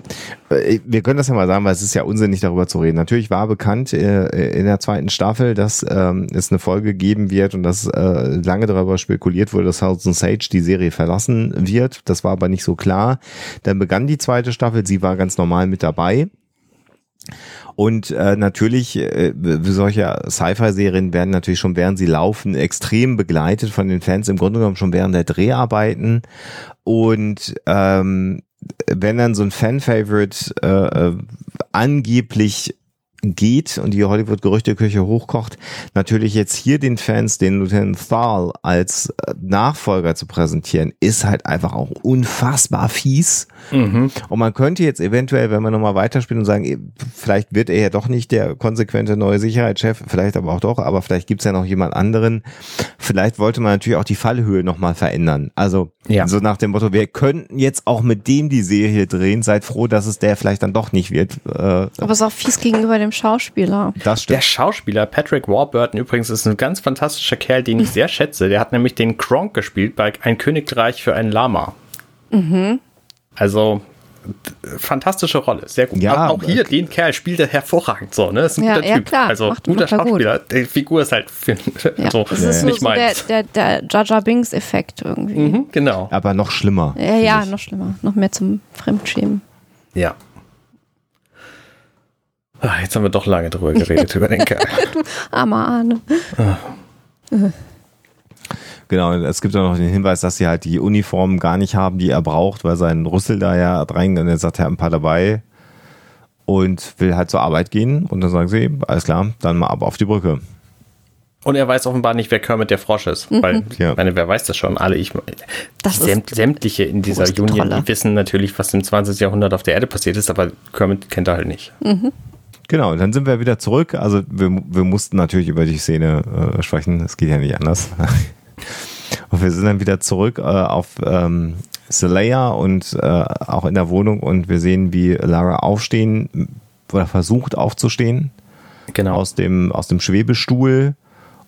äh, wir können das ja mal sagen, weil es ist ja unsinnig, darüber zu reden. Natürlich war bekannt äh, in der zweiten Staffel, dass ähm, es eine Folge geben wird und dass äh, lange darüber spekuliert wurde, dass House Sage die Serie verlassen wird. Das war aber nicht so klar. Dann begann die zweite Staffel, sie war ganz normal mit dabei. Und äh, natürlich, äh, solche Sci-Fi-Serien werden natürlich schon während sie laufen extrem begleitet von den Fans, im Grunde genommen schon während der Dreharbeiten. Und ähm, wenn dann so ein Fan-Favorite äh, äh angeblich geht und die Hollywood-Gerüchteküche hochkocht, natürlich jetzt hier den Fans den Lieutenant Thal als äh, Nachfolger zu präsentieren, ist halt einfach auch unfassbar fies. Mhm. Und man könnte jetzt eventuell, wenn man nochmal weiterspielt und sagen, vielleicht wird er ja doch nicht der konsequente neue Sicherheitschef, vielleicht aber auch doch, aber vielleicht gibt's ja noch jemand anderen. Vielleicht wollte man natürlich auch die Fallhöhe nochmal verändern. Also ja. so nach dem Motto, wir könnten jetzt auch mit dem die Serie drehen, seid froh, dass es der vielleicht dann doch nicht wird. Äh, aber es ist auch fies gegenüber dem Schauspieler. Das stimmt. Der Schauspieler Patrick Warburton übrigens ist ein ganz fantastischer Kerl, den ich sehr schätze. Der hat nämlich den Kronk gespielt bei Ein Königreich für ein Lama. Mhm. Also fantastische Rolle, sehr gut. Ja, auch hier, den Kerl spielt er hervorragend so, ne? Ist ein ja, guter ja, Typ. Klar, also macht, guter macht Schauspieler. Gut. Die Figur ist halt für, ja, so, das ist so, nicht so der, der, der Jaja Bings Effekt irgendwie. Mhm, genau. Aber noch schlimmer. Ja, ja, noch schlimmer. Noch mehr zum Fremdschämen. Ja. Ach, jetzt haben wir doch lange drüber geredet, über den Kerl. du armer Arne. Ah. Genau, es gibt auch noch den Hinweis, dass sie halt die Uniformen gar nicht haben, die er braucht, weil sein Rüssel da ja rein und er sagt, er hat ein paar dabei und will halt zur Arbeit gehen und dann sagen sie, alles klar, dann mal ab auf die Brücke. Und er weiß offenbar nicht, wer Kermit der Frosch ist. Mhm. Weil, ja. meine, wer weiß das schon? Alle, ich, das sämt, sämtliche in dieser Union, die wissen natürlich, was im 20. Jahrhundert auf der Erde passiert ist, aber Kermit kennt er halt nicht. Mhm. Genau, dann sind wir wieder zurück. Also wir, wir mussten natürlich über die Szene äh, sprechen. Es geht ja nicht anders. und wir sind dann wieder zurück äh, auf ähm, Zelaya und äh, auch in der Wohnung und wir sehen, wie Lara aufstehen oder versucht aufzustehen. Genau. Aus dem, aus dem Schwebestuhl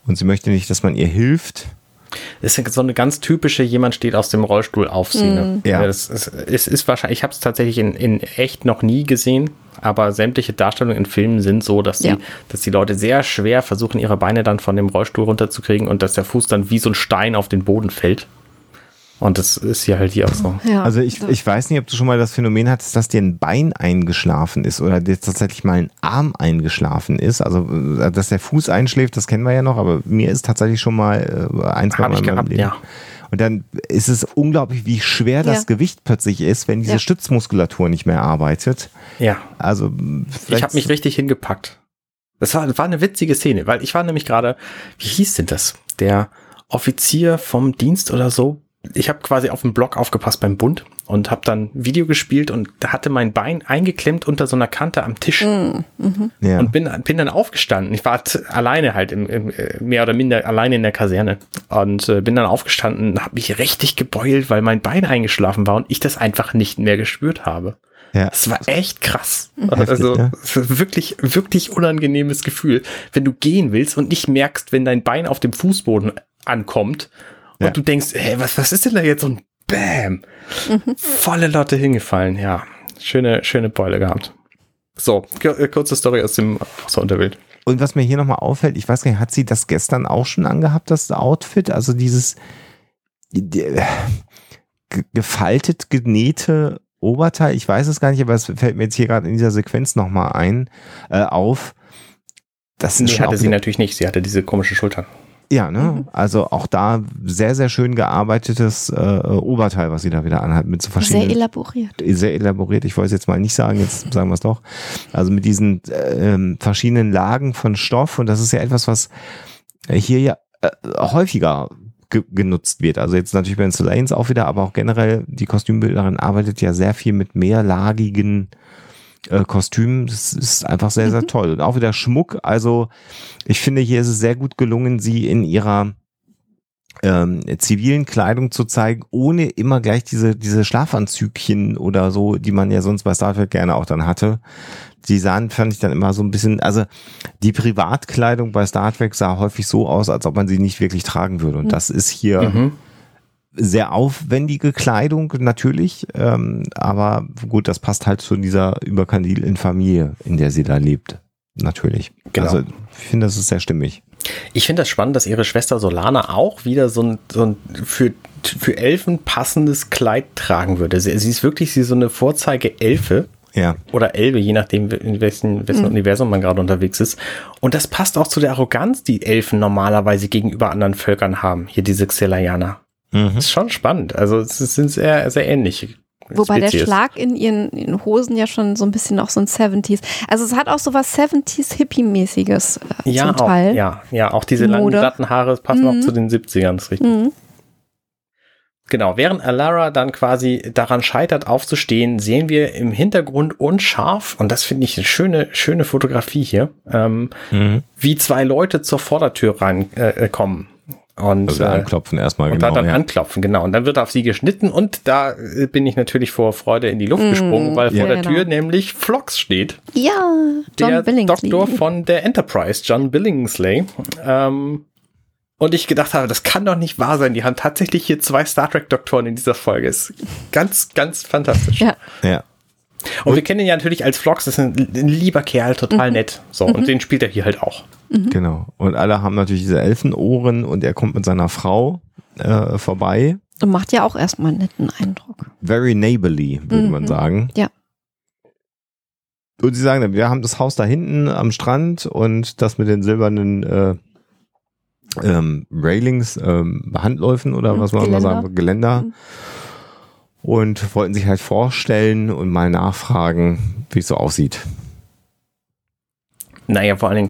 und sie möchte nicht, dass man ihr hilft. Das ist so eine ganz typische, jemand steht aus dem Rollstuhl auf sie. Ne? Mm. Ja. Das ist, es ist wahrscheinlich, ich habe es tatsächlich in, in echt noch nie gesehen, aber sämtliche Darstellungen in Filmen sind so, dass die, ja. dass die Leute sehr schwer versuchen, ihre Beine dann von dem Rollstuhl runterzukriegen und dass der Fuß dann wie so ein Stein auf den Boden fällt. Und das ist ja halt hier auch so. Ja, also ich, ich weiß nicht, ob du schon mal das Phänomen hattest, dass dir ein Bein eingeschlafen ist oder dir tatsächlich mal ein Arm eingeschlafen ist. Also äh, dass der Fuß einschläft, das kennen wir ja noch, aber mir ist tatsächlich schon mal äh, ein, zwei Mal gehabt, Leben. Ja. Und dann ist es unglaublich, wie schwer ja. das Gewicht plötzlich ist, wenn diese ja. Stützmuskulatur nicht mehr arbeitet. Ja. Also ich habe mich richtig hingepackt. Das war, war eine witzige Szene, weil ich war nämlich gerade, wie hieß denn das? Der Offizier vom Dienst oder so ich habe quasi auf dem Block aufgepasst beim Bund und habe dann Video gespielt und da hatte mein Bein eingeklemmt unter so einer Kante am Tisch mm, mhm. ja. und bin, bin dann aufgestanden. Ich war alleine halt im, im, äh, mehr oder minder alleine in der Kaserne und äh, bin dann aufgestanden, habe mich richtig gebeult, weil mein Bein eingeschlafen war und ich das einfach nicht mehr gespürt habe. Ja. Das war echt krass. Heftig, also ja. wirklich, wirklich unangenehmes Gefühl, wenn du gehen willst und nicht merkst, wenn dein Bein auf dem Fußboden ankommt und ja. du denkst, hey, was, was ist denn da jetzt? Und Bam! Mhm. Volle Lotte hingefallen. Ja, schöne, schöne Beule gehabt. So, äh, kurze Story aus dem aus der Unterwelt. Und was mir hier nochmal auffällt, ich weiß gar nicht, hat sie das gestern auch schon angehabt, das Outfit? Also dieses gefaltet genähte Oberteil, ich weiß es gar nicht, aber es fällt mir jetzt hier gerade in dieser Sequenz nochmal ein, äh, auf. Das nee, hatte sie natürlich nicht, sie hatte diese komische Schulter. Ja, ne? Mhm. Also auch da sehr, sehr schön gearbeitetes äh, Oberteil, was sie da wieder anhat, mit so verschiedenen. Sehr elaboriert. Sehr elaboriert. Ich wollte es jetzt mal nicht sagen, jetzt sagen wir es doch. Also mit diesen äh, verschiedenen Lagen von Stoff und das ist ja etwas, was hier ja äh, häufiger ge genutzt wird. Also jetzt natürlich bei den Solanes auch wieder, aber auch generell die Kostümbildnerin arbeitet ja sehr viel mit mehrlagigen äh, Kostüm. Das ist einfach sehr, sehr mhm. toll. Und auch wieder Schmuck. Also ich finde, hier ist es sehr gut gelungen, sie in ihrer ähm, zivilen Kleidung zu zeigen, ohne immer gleich diese, diese Schlafanzügchen oder so, die man ja sonst bei Star Trek gerne auch dann hatte. Die sahen, fand ich dann immer so ein bisschen, also die Privatkleidung bei Star Trek sah häufig so aus, als ob man sie nicht wirklich tragen würde. Und mhm. das ist hier mhm sehr aufwendige Kleidung natürlich, ähm, aber gut, das passt halt zu dieser überkandilen Familie, in der sie da lebt. Natürlich. Genau. Also ich finde, das ist sehr stimmig. Ich finde das spannend, dass ihre Schwester Solana auch wieder so ein, so ein für, für Elfen passendes Kleid tragen würde. Sie, sie ist wirklich sie so eine Vorzeige-Elfe. Ja. Oder Elbe, je nachdem, in welchem, welchem mhm. Universum man gerade unterwegs ist. Und das passt auch zu der Arroganz, die Elfen normalerweise gegenüber anderen Völkern haben. Hier diese Xelayaner. Mhm. Ist schon spannend. Also es sind sehr, sehr ähnlich. Wobei der Spezies. Schlag in ihren, ihren Hosen ja schon so ein bisschen auch so ein 70s. Also es hat auch so was 70s Hippie-mäßiges äh, Ja, zum auch, Teil. ja, ja, auch diese Die langen glatten Haare passen Mhm. auch zu den 70ern, ist richtig. Mhm. Genau, während Alara dann quasi daran scheitert, aufzustehen, sehen wir im Hintergrund unscharf, und das finde ich eine schöne, schöne Fotografie hier, ähm, Mhm. wie zwei Leute zur Vordertür reinkommen. Äh, kommen. Und Also äh, anklopfen erstmal, und genau. da dann ja. anklopfen, genau. Und dann wird auf sie geschnitten und da äh, bin ich natürlich vor Freude in die Luft Mhm, gesprungen, weil vor ja, der genau. Tür nämlich Flox steht. Ja, John der Billingsley. Doktor von der Enterprise, John Billingsley. Ähm, und ich gedacht habe, das kann doch nicht wahr sein. Die haben tatsächlich hier zwei Star Trek-Doktoren in dieser Folge. Ist ganz, ganz fantastisch. Ja. ja. Und wir kennen ihn ja natürlich als Flox, das ist ein, ein lieber Kerl, total nett. So, und den spielt er hier halt auch. Genau. Und alle haben natürlich diese Elfenohren und er kommt mit seiner Frau äh, vorbei. Und macht ja auch erstmal einen netten Eindruck. Very neighborly, würde Mhm. man sagen. Ja. Und sie sagen dann, wir haben das Haus da hinten am Strand und das mit den silbernen äh, ähm, Railings, ähm, Handläufen oder Mhm, was man mal Geländer. sagen, Geländer. Und wollten sich halt vorstellen und mal nachfragen, wie es so aussieht. Naja, vor allen Dingen,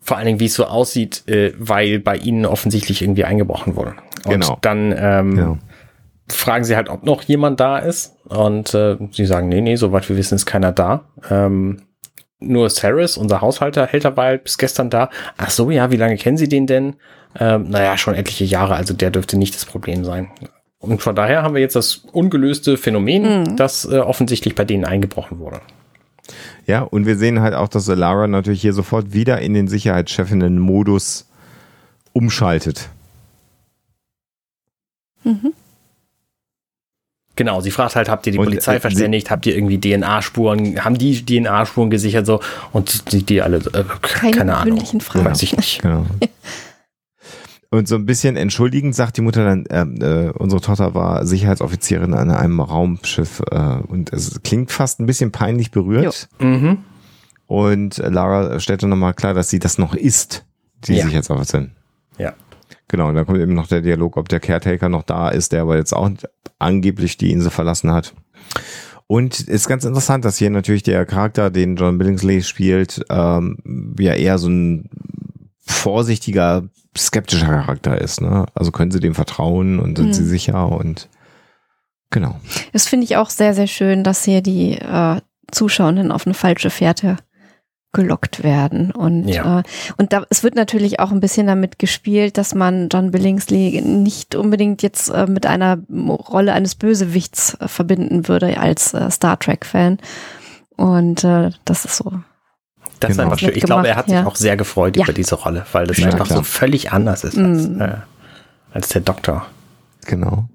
vor allen Dingen, wie es so aussieht, äh, weil bei ihnen offensichtlich irgendwie eingebrochen wurde. Und Genau. dann ähm, Genau. fragen sie halt, ob noch jemand da ist. Und äh, sie sagen, nee, nee, soweit wir wissen, ist keiner da. Ähm, nur Saris, unser Haushalter, hält dabei halt bis gestern da. Ach so, ja, wie lange kennen Sie den denn? Ähm, naja, schon etliche Jahre, also der dürfte nicht das Problem sein. Und von daher haben wir jetzt das ungelöste Phänomen, Mhm. das äh, offensichtlich bei denen eingebrochen wurde. Ja, und wir sehen halt auch, dass Lara natürlich hier sofort wieder in den Sicherheitschefinnen-Modus umschaltet. Mhm. Genau, sie fragt halt, habt ihr die Und, Polizei äh, verständigt, habt ihr irgendwie DNA-Spuren, haben die DNA-Spuren gesichert so und die, die alle, äh, Keine keine, Ahnung, Fragen. weiß ich nicht. Genau. Und so ein bisschen entschuldigend sagt die Mutter dann, äh, äh, unsere Tochter war Sicherheitsoffizierin an einem Raumschiff äh, und es klingt fast ein bisschen peinlich berührt. Mhm. Und Lara stellt dann nochmal klar, dass sie das noch ist, die Ja. Sicherheitsoffizierin. Ja. Genau, und dann kommt eben noch der Dialog, ob der Caretaker noch da ist, der aber jetzt auch angeblich die Insel verlassen hat. Und ist ganz interessant, dass hier natürlich der Charakter, den John Billingsley spielt, ähm, ja eher so ein vorsichtiger, skeptischer Charakter ist. Ne? Also können sie dem vertrauen und sind Mhm. sie sicher und genau. Das finde ich auch sehr, sehr schön, dass hier die äh, Zuschauenden auf eine falsche Fährte gelockt werden. Und, Ja. äh, und da, es wird natürlich auch ein bisschen damit gespielt, dass man John Billingsley nicht unbedingt jetzt äh, mit einer Rolle eines Bösewichts äh, verbinden würde als äh, Star Trek-Fan. Und äh, das ist so. Das ist Genau. einfach schön. Ich glaube, er hat sich ja. auch sehr gefreut Ja. über diese Rolle, weil das Ja, einfach klar. so völlig anders ist als, Mhm. äh, als der Doktor. Genau.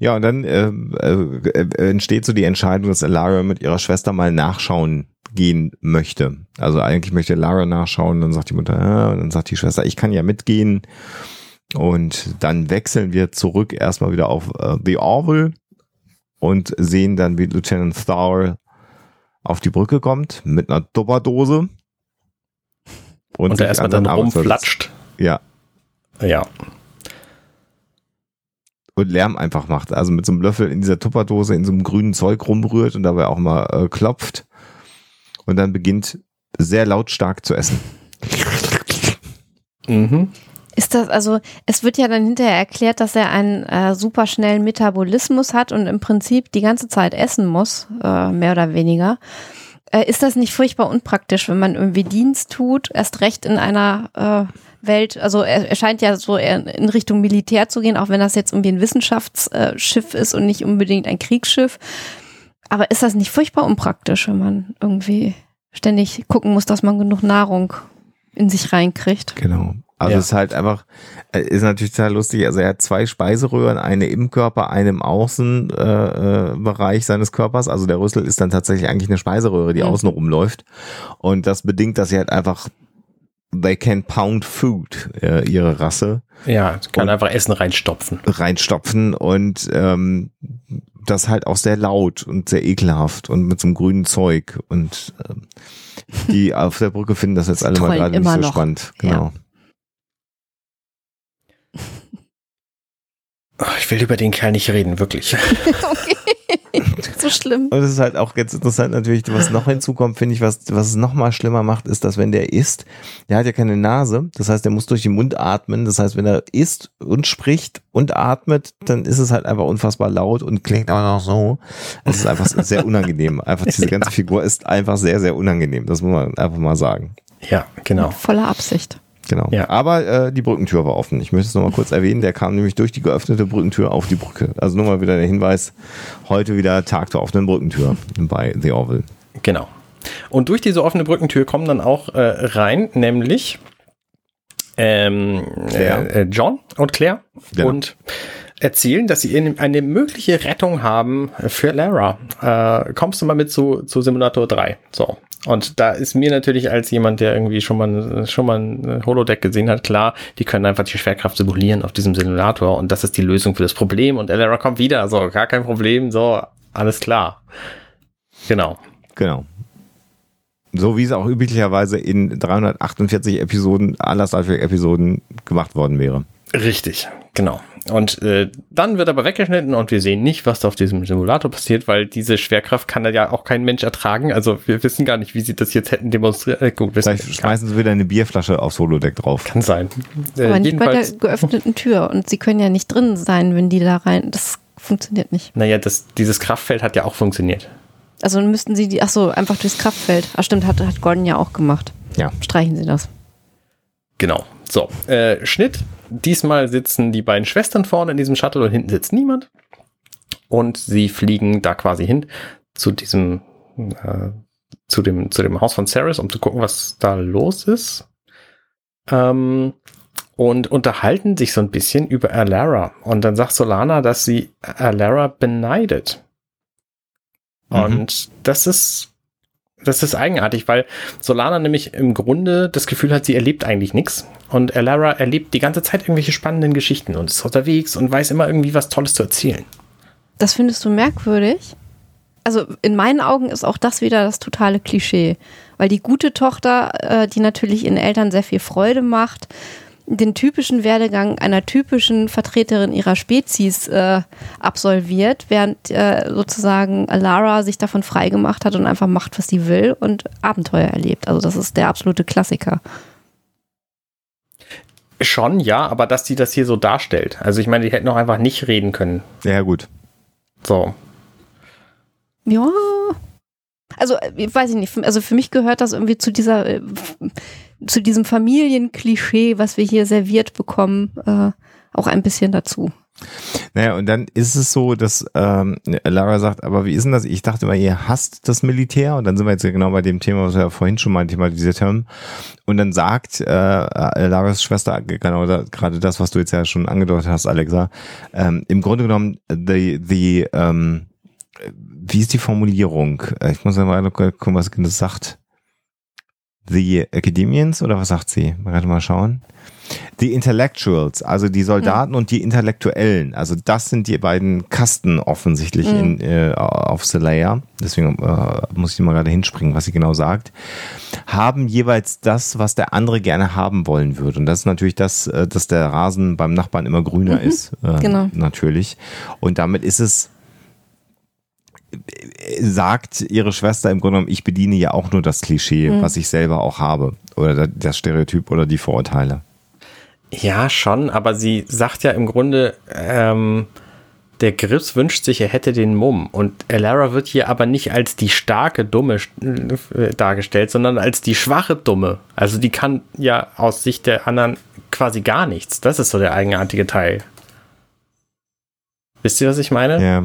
Ja, und dann ähm, äh, äh, entsteht so die Entscheidung, dass Lara mit ihrer Schwester mal nachschauen gehen möchte. Also eigentlich möchte Lara nachschauen, dann sagt die Mutter, ja, und dann sagt die Schwester, ich kann ja mitgehen. Und dann wechseln wir zurück erstmal wieder auf äh, The Orville und sehen dann, wie Lieutenant Thar auf die Brücke kommt mit einer Tupperdose. Und, sich er erstmal an dann rumflatscht. Ja, Ja. und Lärm einfach macht. Also mit so einem Löffel in dieser Tupperdose in so einem grünen Zeug rumrührt und dabei auch mal äh, klopft und dann beginnt sehr lautstark zu essen. Mhm. Ist das, also, es wird ja dann hinterher erklärt, dass er einen äh, super schnellen Metabolismus hat und im Prinzip die ganze Zeit essen muss, äh, mehr oder weniger. Äh, ist das nicht furchtbar unpraktisch, wenn man irgendwie Dienst tut, erst recht in einer äh, Welt, also er, er scheint ja so in Richtung Militär zu gehen, auch wenn das jetzt irgendwie ein Wissenschaftsschiff ist und nicht unbedingt ein Kriegsschiff. Aber ist das nicht furchtbar unpraktisch, wenn man irgendwie ständig gucken muss, dass man genug Nahrung in sich reinkriegt? Genau. Also Ja. es ist halt einfach, äh, ist natürlich total lustig. Also er hat zwei Speiseröhren, eine im Körper, eine im Außenbereich äh, Bereich seines Körpers. Also der Rüssel ist dann tatsächlich eigentlich eine Speiseröhre, die Mhm. außen rumläuft. Und das bedingt, dass sie halt einfach, they can pound food, äh, ihre Rasse. Ja, kann einfach Essen reinstopfen. reinstopfen und ähm, das halt auch sehr laut und sehr ekelhaft und mit so einem grünen Zeug und ähm, die auf der Brücke finden das jetzt alle mal gerade nicht so noch. spannend. Ja. Genau. Ich will über den Kerl nicht reden, wirklich. okay. so schlimm. Und es ist halt auch ganz interessant natürlich, was noch hinzukommt, finde ich, was, was es noch mal schlimmer macht, ist, dass wenn der isst, der hat ja keine Nase, das heißt, der muss durch den Mund atmen, das heißt, wenn er isst und spricht und atmet, dann ist es halt einfach unfassbar laut und klingt auch noch so. Es ist einfach sehr unangenehm. Einfach diese ganze Figur ist einfach sehr, sehr unangenehm, das muss man einfach mal sagen. Ja, genau. Voller Absicht. Genau. Ja. Aber äh, die Brückentür war offen. Ich möchte es nochmal kurz erwähnen. Der kam nämlich durch die geöffnete Brückentür auf die Brücke. Also nur mal wieder der Hinweis. Heute wieder Tag der offenen Brückentür bei The Orville. Genau. Und durch diese offene Brückentür kommen dann auch äh, rein, nämlich ähm, äh, John und Claire. Genau. Und erzählen, dass sie eine mögliche Rettung haben für Lara. Äh, kommst du mal mit zu, zu Simulator 3? So. Und da ist mir natürlich als jemand, der irgendwie schon mal, schon mal ein Holodeck gesehen hat, klar, die können einfach die Schwerkraft simulieren auf diesem Simulator und das ist die Lösung für das Problem und Elara kommt wieder, so, gar kein Problem, so, alles klar. Genau. Genau. So wie es auch üblicherweise in 348 Episoden aller Star Trek Episoden gemacht worden wäre. Richtig, genau. Und äh, dann wird aber weggeschnitten und wir sehen nicht, was da auf diesem Simulator passiert, weil diese Schwerkraft kann da ja auch kein Mensch ertragen. Also wir wissen gar nicht, wie sie das jetzt hätten demonstriert. Äh, gut, Vielleicht schmeißen sie wieder eine Bierflasche aufs Holodeck drauf. Kann sein. Äh, aber nicht bei der geöffneten Tür und sie können ja nicht drin sein, wenn die da rein. Das funktioniert nicht. Naja, das, dieses Kraftfeld hat ja auch funktioniert. Also müssten sie die, ach so, einfach durchs Kraftfeld. Ach stimmt, hat, hat Gordon ja auch gemacht. Ja. Streichen sie das. Genau. So, äh, Schnitt. Diesmal sitzen die beiden Schwestern vorne in diesem Shuttle und hinten sitzt niemand. Und sie fliegen da quasi hin zu diesem, äh, zu dem, zu dem Haus von Ceres, um zu gucken, was da los ist. Ähm, und unterhalten sich so ein bisschen über Alara. Und dann sagt Solana, dass sie Alara beneidet. Mhm. Und das ist das ist eigenartig, weil Solana nämlich im Grunde das Gefühl hat, sie erlebt eigentlich nichts. Und Elara erlebt die ganze Zeit irgendwelche spannenden Geschichten und ist unterwegs und weiß immer irgendwie was Tolles zu erzählen. Das findest du merkwürdig? Also in meinen Augen ist auch das wieder das totale Klischee. Weil die gute Tochter, äh, die natürlich ihren Eltern sehr viel Freude macht, den typischen Werdegang einer typischen Vertreterin ihrer Spezies äh, absolviert, während äh, sozusagen Alara sich davon freigemacht hat und einfach macht, was sie will und Abenteuer erlebt. Also das ist der absolute Klassiker. Schon, ja, aber dass die das hier so darstellt. Also ich meine, die hätten auch einfach nicht reden können. Ja, gut. So. Ja. Also, ich weiß ich nicht. Also für mich gehört das irgendwie zu dieser äh, zu diesem Familienklischee, was wir hier serviert bekommen, äh, auch ein bisschen dazu. Naja, und dann ist es so, dass ähm, Lara sagt, aber wie ist denn das? Ich dachte mal, ihr hasst das Militär. Und dann sind wir jetzt genau bei dem Thema, was wir ja vorhin schon mal thematisiert haben. Und dann sagt äh, Laras Schwester genau gerade das, was du jetzt ja schon angedeutet hast, Alexa. Ähm, Im Grunde genommen, the, the, ähm, wie ist die Formulierung? Ich muss ja mal gucken, was das sagt. The Academians oder was sagt sie? Mal mal schauen. The Intellectuals, also die Soldaten mhm. und die Intellektuellen. Also das sind die beiden Kasten offensichtlich mhm. in, äh, auf Celaya. Deswegen äh, muss ich mal gerade hinspringen, was sie genau sagt. Haben jeweils das, was der andere gerne haben wollen würde. Und das ist natürlich das, äh, dass der Rasen beim Nachbarn immer grüner mhm. ist. Äh, genau. Natürlich. Und damit ist es sagt ihre Schwester im Grunde genommen, ich bediene ja auch nur das Klischee, mhm. was ich selber auch habe. Oder das Stereotyp oder die Vorurteile. Ja, schon, aber sie sagt ja im Grunde, ähm, der Grips wünscht sich, er hätte den Mumm. Und Elara wird hier aber nicht als die starke Dumme äh, dargestellt, sondern als die schwache Dumme. Also die kann ja aus Sicht der anderen quasi gar nichts. Das ist so der eigenartige Teil. Wisst ihr, was ich meine? Ja,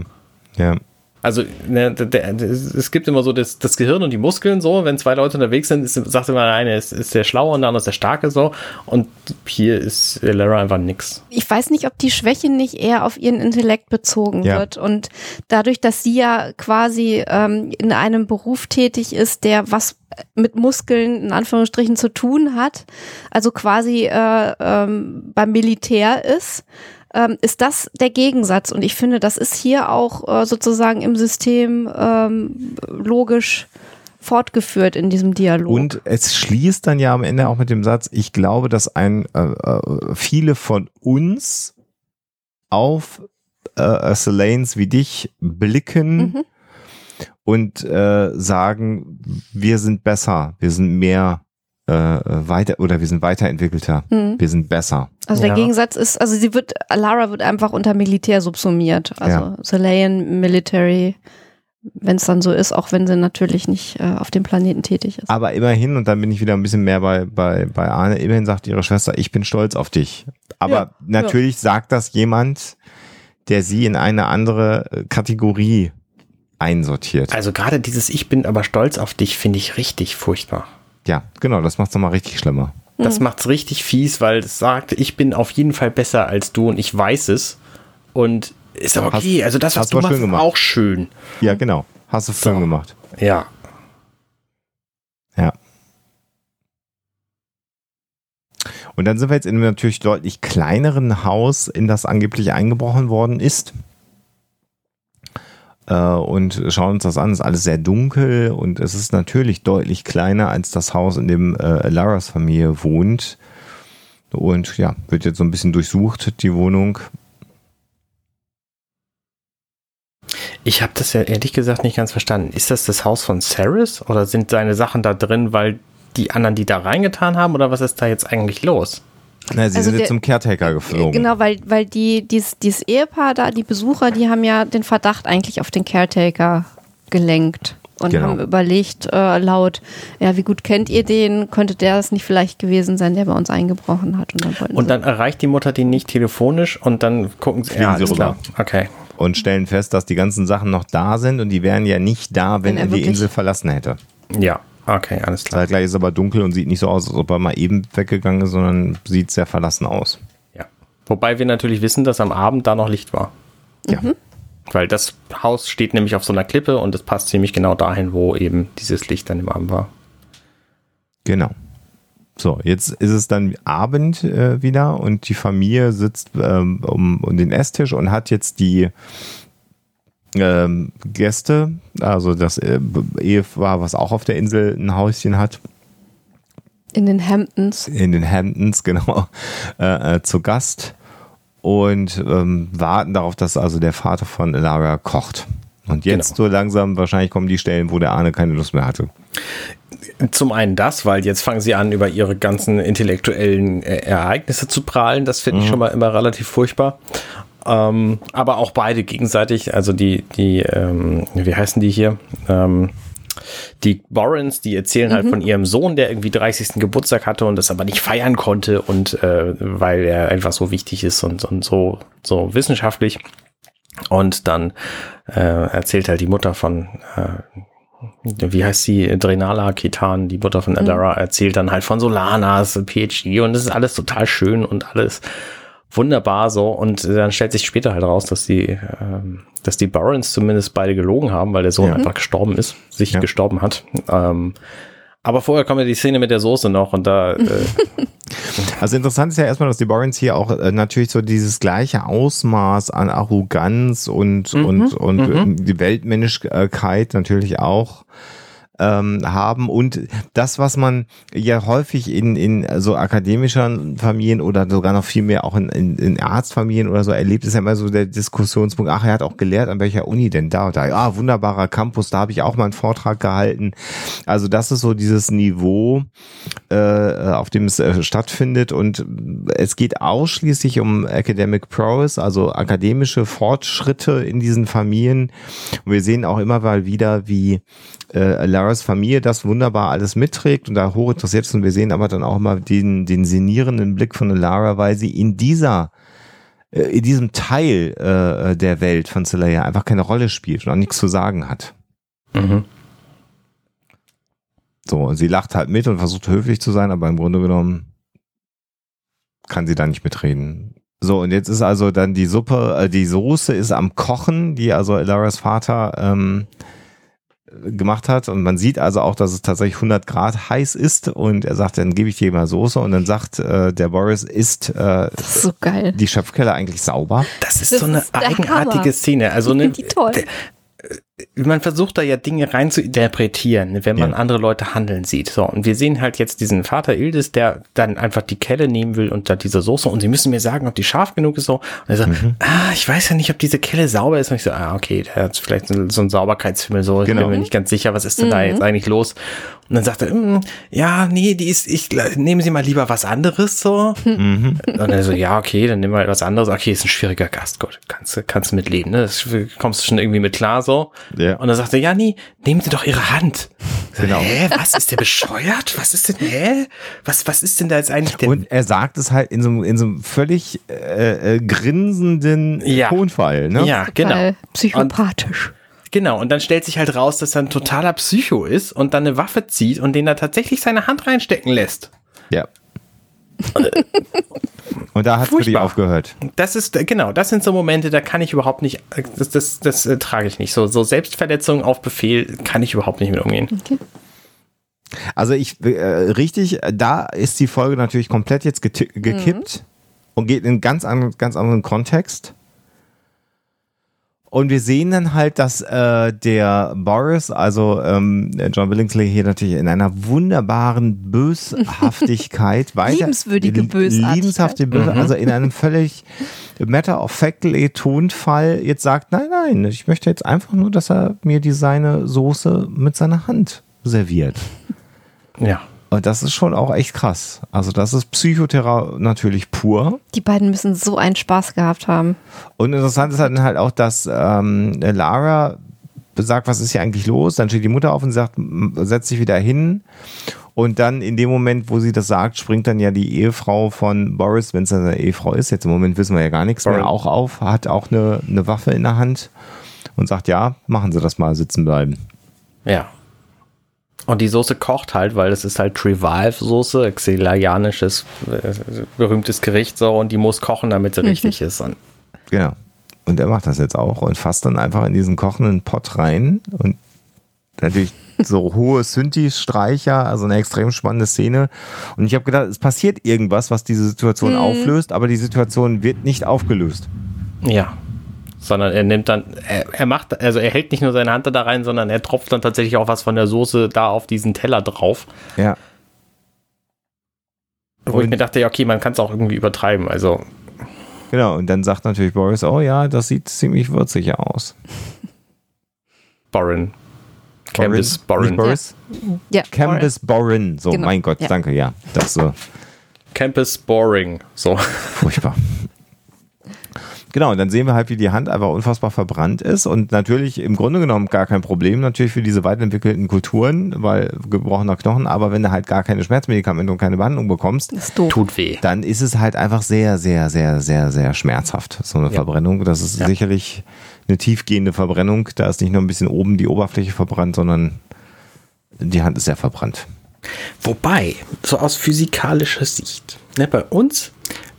ja. Also ne, der, der, es gibt immer so das, das Gehirn und die Muskeln so, wenn zwei Leute unterwegs sind, ist, sagt immer der eine ist, ist der Schlaue und der andere ist der Starke so und hier ist Lara einfach nix. Ich weiß nicht, ob die Schwäche nicht eher auf ihren Intellekt bezogen ja. wird und dadurch, dass sie ja quasi ähm, in einem Beruf tätig ist, der was mit Muskeln in Anführungsstrichen zu tun hat, also quasi äh, ähm, beim Militär ist, ähm, ist das der Gegensatz. Und ich finde, das ist hier auch äh, sozusagen im System ähm, logisch fortgeführt in diesem Dialog. Und es schließt dann ja am Ende auch mit dem Satz, ich glaube, dass ein äh, äh viele von uns auf äh, Selanes wie dich blicken Mhm. und äh, sagen, wir sind besser, wir sind mehr äh, weiter oder wir sind weiterentwickelter, Mhm. wir sind besser. Also Ja. der Gegensatz ist, also sie wird, Lara wird einfach unter Militär subsumiert. Also Ja. Military, wenn es dann so ist, auch wenn sie natürlich nicht äh, auf dem Planeten tätig ist. Aber immerhin, und dann bin ich wieder ein bisschen mehr bei, bei, bei Arne, immerhin sagt ihre Schwester, ich bin stolz auf dich. Aber Ja, natürlich sagt das jemand, der sie in eine andere äh, Kategorie einsortiert. Also gerade dieses Ich bin aber stolz auf dich finde ich richtig furchtbar. Ja, genau, das macht's nochmal richtig schlimmer. Das macht's richtig fies, weil es sagt, ich bin auf jeden Fall besser als du und ich weiß es. Und ist aber Hast- okay. also das, was hast du machst, schön ist gemacht. auch schön. Ja, genau. Hast du Film gemacht. Ja. Ja. Und dann sind wir jetzt in einem natürlich deutlich kleineren Haus, in das angeblich eingebrochen worden ist. Äh, und schauen uns das an. Es ist alles sehr dunkel und es ist natürlich deutlich kleiner als das Haus, in dem äh, Laras Familie wohnt. Und ja, wird jetzt so ein bisschen durchsucht, die Wohnung. Ich habe das ja ehrlich gesagt nicht ganz verstanden. Ist das das Haus von Ceres oder sind seine Sachen da drin, weil die anderen die da reingetan haben oder was ist da jetzt eigentlich los? Na, sie Also sind der- jetzt zum Caretaker geflogen. Genau, weil, weil die, dies, dieses Ehepaar da, die Besucher, die haben ja den Verdacht eigentlich auf den Caretaker gelenkt und Genau. haben überlegt, äh, laut, ja, wie gut kennt ihr den? Könnte der es nicht vielleicht gewesen sein, der bei uns eingebrochen hat? Und dann, Und dann erreicht die Mutter den nicht telefonisch und dann gucken sie, Fliegen ja, sie klar. Okay. und stellen fest, dass die ganzen Sachen noch da sind und die wären ja nicht da, wenn, Wenn er er die Insel verlassen hätte. Ja, okay, alles klar. Zeitgleich ist es aber dunkel und sieht nicht so aus, als ob er mal eben weggegangen ist, sondern sieht sehr verlassen aus. Ja. Wobei wir natürlich wissen, dass am Abend da noch Licht war. Ja. Weil das Haus steht nämlich auf so einer Klippe und es passt ziemlich genau dahin, wo eben dieses Licht dann im Abend war. Genau. So, jetzt ist es dann Abend äh, wieder und die Familie sitzt ähm, um, um den Esstisch und hat jetzt die ähm, Gäste, also das äh, Ehepaar, was auch auf der Insel ein Häuschen hat, in den Hamptons. in den Hamptons, genau, äh, äh, zu Gast und ähm, warten darauf, dass also der Vater von Lara kocht. Und jetzt Genau. so langsam, wahrscheinlich kommen die Stellen, wo der Arne keine Lust mehr hatte. Zum einen das, weil jetzt fangen sie an, über ihre ganzen intellektuellen äh, Ereignisse zu prahlen. Das finde ich schon mal immer relativ furchtbar. Ähm, aber auch beide gegenseitig, also die, die, ähm, wie heißen die hier? Ähm, die Warrens, die erzählen halt von ihrem Sohn, der irgendwie 30. Geburtstag hatte und das aber nicht feiern konnte und äh, weil er einfach so wichtig ist und, und so, so wissenschaftlich. Und dann äh, erzählt halt die Mutter von, äh, wie heißt sie, Drenala Kitan, die Mutter von Adara, erzählt dann halt von Solanas, PhD und das ist alles total schön und alles wunderbar so. Und dann stellt sich später halt raus, dass die, ähm, dass die Barons zumindest beide gelogen haben, weil der Sohn Ja. einfach gestorben ist, sich Ja. gestorben hat. Ähm, aber vorher kommt ja die Szene mit der Soße noch und da, äh, Also interessant ist ja erstmal, dass die Barons hier auch äh, natürlich so dieses gleiche Ausmaß an Arroganz und, und, und äh, die Weltmännlichkeit natürlich auch ähm, haben und das, was man ja häufig in, in so akademischen Familien oder sogar noch viel mehr auch in, in, in Arztfamilien oder so erlebt, ist ja immer so der Diskussionspunkt, ach, er hat auch gelehrt, an welcher Uni denn da und da, ja, wunderbarer Campus, da habe ich auch mal einen Vortrag gehalten. Also das ist so dieses Niveau, äh, auf dem es äh, stattfindet und es geht ausschließlich um Academic Prowess, also akademische Fortschritte in diesen Familien. Und wir sehen auch immer mal wieder, wie äh, Laras Familie das wunderbar alles mitträgt und da hochinteressiert ist und wir sehen aber dann auch immer den, den sinnierenden Blick von Lara, weil sie in dieser äh, in diesem Teil äh, der Welt von Celaya einfach keine Rolle spielt und auch nichts zu sagen hat. mhm. So, und sie lacht halt mit und versucht höflich zu sein, aber im Grunde genommen kann sie da nicht mitreden. So, und jetzt ist also dann die Suppe, äh, die Soße ist am Kochen, die also Laras Vater ähm, gemacht hat. Und man sieht also auch, dass es tatsächlich 100 Grad heiß ist. Und er sagt, dann gebe ich dir mal Soße. Und dann sagt äh, der Boris, ist äh, ist so geil. die Schöpfkelle eigentlich sauber? das ist Das so eine ist eigenartige Hammer. Szene. Also Ich ne, find die toll. Man versucht da ja Dinge rein zu interpretieren, wenn man Ja. andere Leute handeln sieht. So, und wir sehen halt jetzt diesen Vater Ildis, der dann einfach die Kelle nehmen will und da diese Soße und sie müssen mir sagen, ob die scharf genug ist. So. Und er sagt, Mhm. ah, ich weiß ja nicht, ob diese Kelle sauber ist. Und ich so, ah, okay, der hat vielleicht so, so einen Sauberkeitsfimmel, so, ich Genau. bin mir nicht ganz sicher, was ist denn da jetzt eigentlich los? Und dann sagt er, "Mm, ja, nee, die ist, ich nehmen Sie mal lieber was anderes so. Mhm. Und er so, ja, okay, dann nimm mal was anderes. Okay, ist ein schwieriger Gast, gut, kannst du, kannst du mitleben, ne? Das kommst du schon irgendwie mit klar so. Ja. Und dann sagt er, ja, nee, nehmen Sie doch Ihre Hand. Genau. Hä, was ist der bescheuert? Was ist denn, hä? Was, was ist denn da jetzt eigentlich der, Und er sagt es halt in so, einem- in so einem völlig äh, äh, grinsenden Ja. Tonfall. Ne? ja, genau. Weil psychopathisch. Genau, und dann stellt sich halt raus, dass er ein totaler Psycho ist und dann eine Waffe zieht und den da tatsächlich seine Hand reinstecken lässt. ja. Und da hat es für dich aufgehört. Das ist, genau, das sind so Momente, da kann ich überhaupt nicht, das, das, das äh, trage ich nicht. So, so Selbstverletzungen auf Befehl kann ich überhaupt nicht mit umgehen. Also ich äh, richtig, da ist die Folge natürlich komplett jetzt gekippt und geht in einen ganz anderen, ganz anderen Kontext. Und wir sehen dann halt, dass äh, der Boris, also ähm, der John Billingsley hier natürlich in einer wunderbaren Böshaftigkeit weiter Liebenswürdige Lie- Bösartigkeit. Liebenshafte Böse, also in einem völlig matter of factly Tonfall jetzt sagt, nein, nein, ich möchte jetzt einfach nur, dass er mir die seine Soße mit seiner Hand serviert. Ja. Und das ist schon auch echt krass. Also das ist Psychotherapie natürlich pur. Die beiden müssen so einen Spaß gehabt haben. Und interessant ist dann halt auch, dass ähm, Lara sagt, was ist hier eigentlich los? Dann steht die Mutter auf und sagt, "M- setz dich wieder hin. Und dann in dem Moment, wo sie das sagt, springt dann ja die Ehefrau von Boris, wenn es seine Ehefrau ist, jetzt im Moment wissen wir ja gar nichts mehr, auch auf, hat auch eine, eine Waffe in der Hand und sagt, ja, machen Sie das mal, sitzen bleiben. Ja. Und die Soße kocht halt, weil es ist halt Trivalve-Soße, xelianisches, äh, berühmtes Gericht so und die muss kochen, damit sie richtig ist. Und Genau. Und er macht das jetzt auch und fasst dann einfach in diesen kochenden Pott rein und natürlich so hohe Synthi-Streicher, also eine extrem spannende Szene. Und ich habe gedacht, es passiert irgendwas, was diese Situation auflöst, aber die Situation wird nicht aufgelöst. ja. Sondern er nimmt dann, er, er macht, also er hält nicht nur seine Hand da rein, sondern er tropft dann tatsächlich auch was von der Soße da auf diesen Teller drauf. Ja. Wo ich Und- mir dachte, ja, okay, man kann es auch irgendwie übertreiben. Also, Genau. Und dann sagt natürlich Boris, oh ja, das sieht ziemlich würzig aus. Borin. Campus Borin. Boris? Ja, Campus Borin. So, Genau. mein Gott, Ja. danke, ja. Das so. Campus Boring. So. Furchtbar. Genau, und dann sehen wir halt, wie die Hand einfach unfassbar verbrannt ist und natürlich im Grunde genommen gar kein Problem natürlich für diese weiterentwickelten Kulturen, weil gebrochener Knochen, aber wenn du halt gar keine Schmerzmedikamente und keine Behandlung bekommst. Tut weh. dann ist es halt einfach sehr, sehr, sehr, sehr, sehr schmerzhaft, so eine Ja. Verbrennung. Das ist Ja. sicherlich eine tiefgehende Verbrennung. Da ist nicht nur ein bisschen oben die Oberfläche verbrannt, sondern die Hand ist sehr verbrannt. Wobei, so aus physikalischer Sicht, ne, bei uns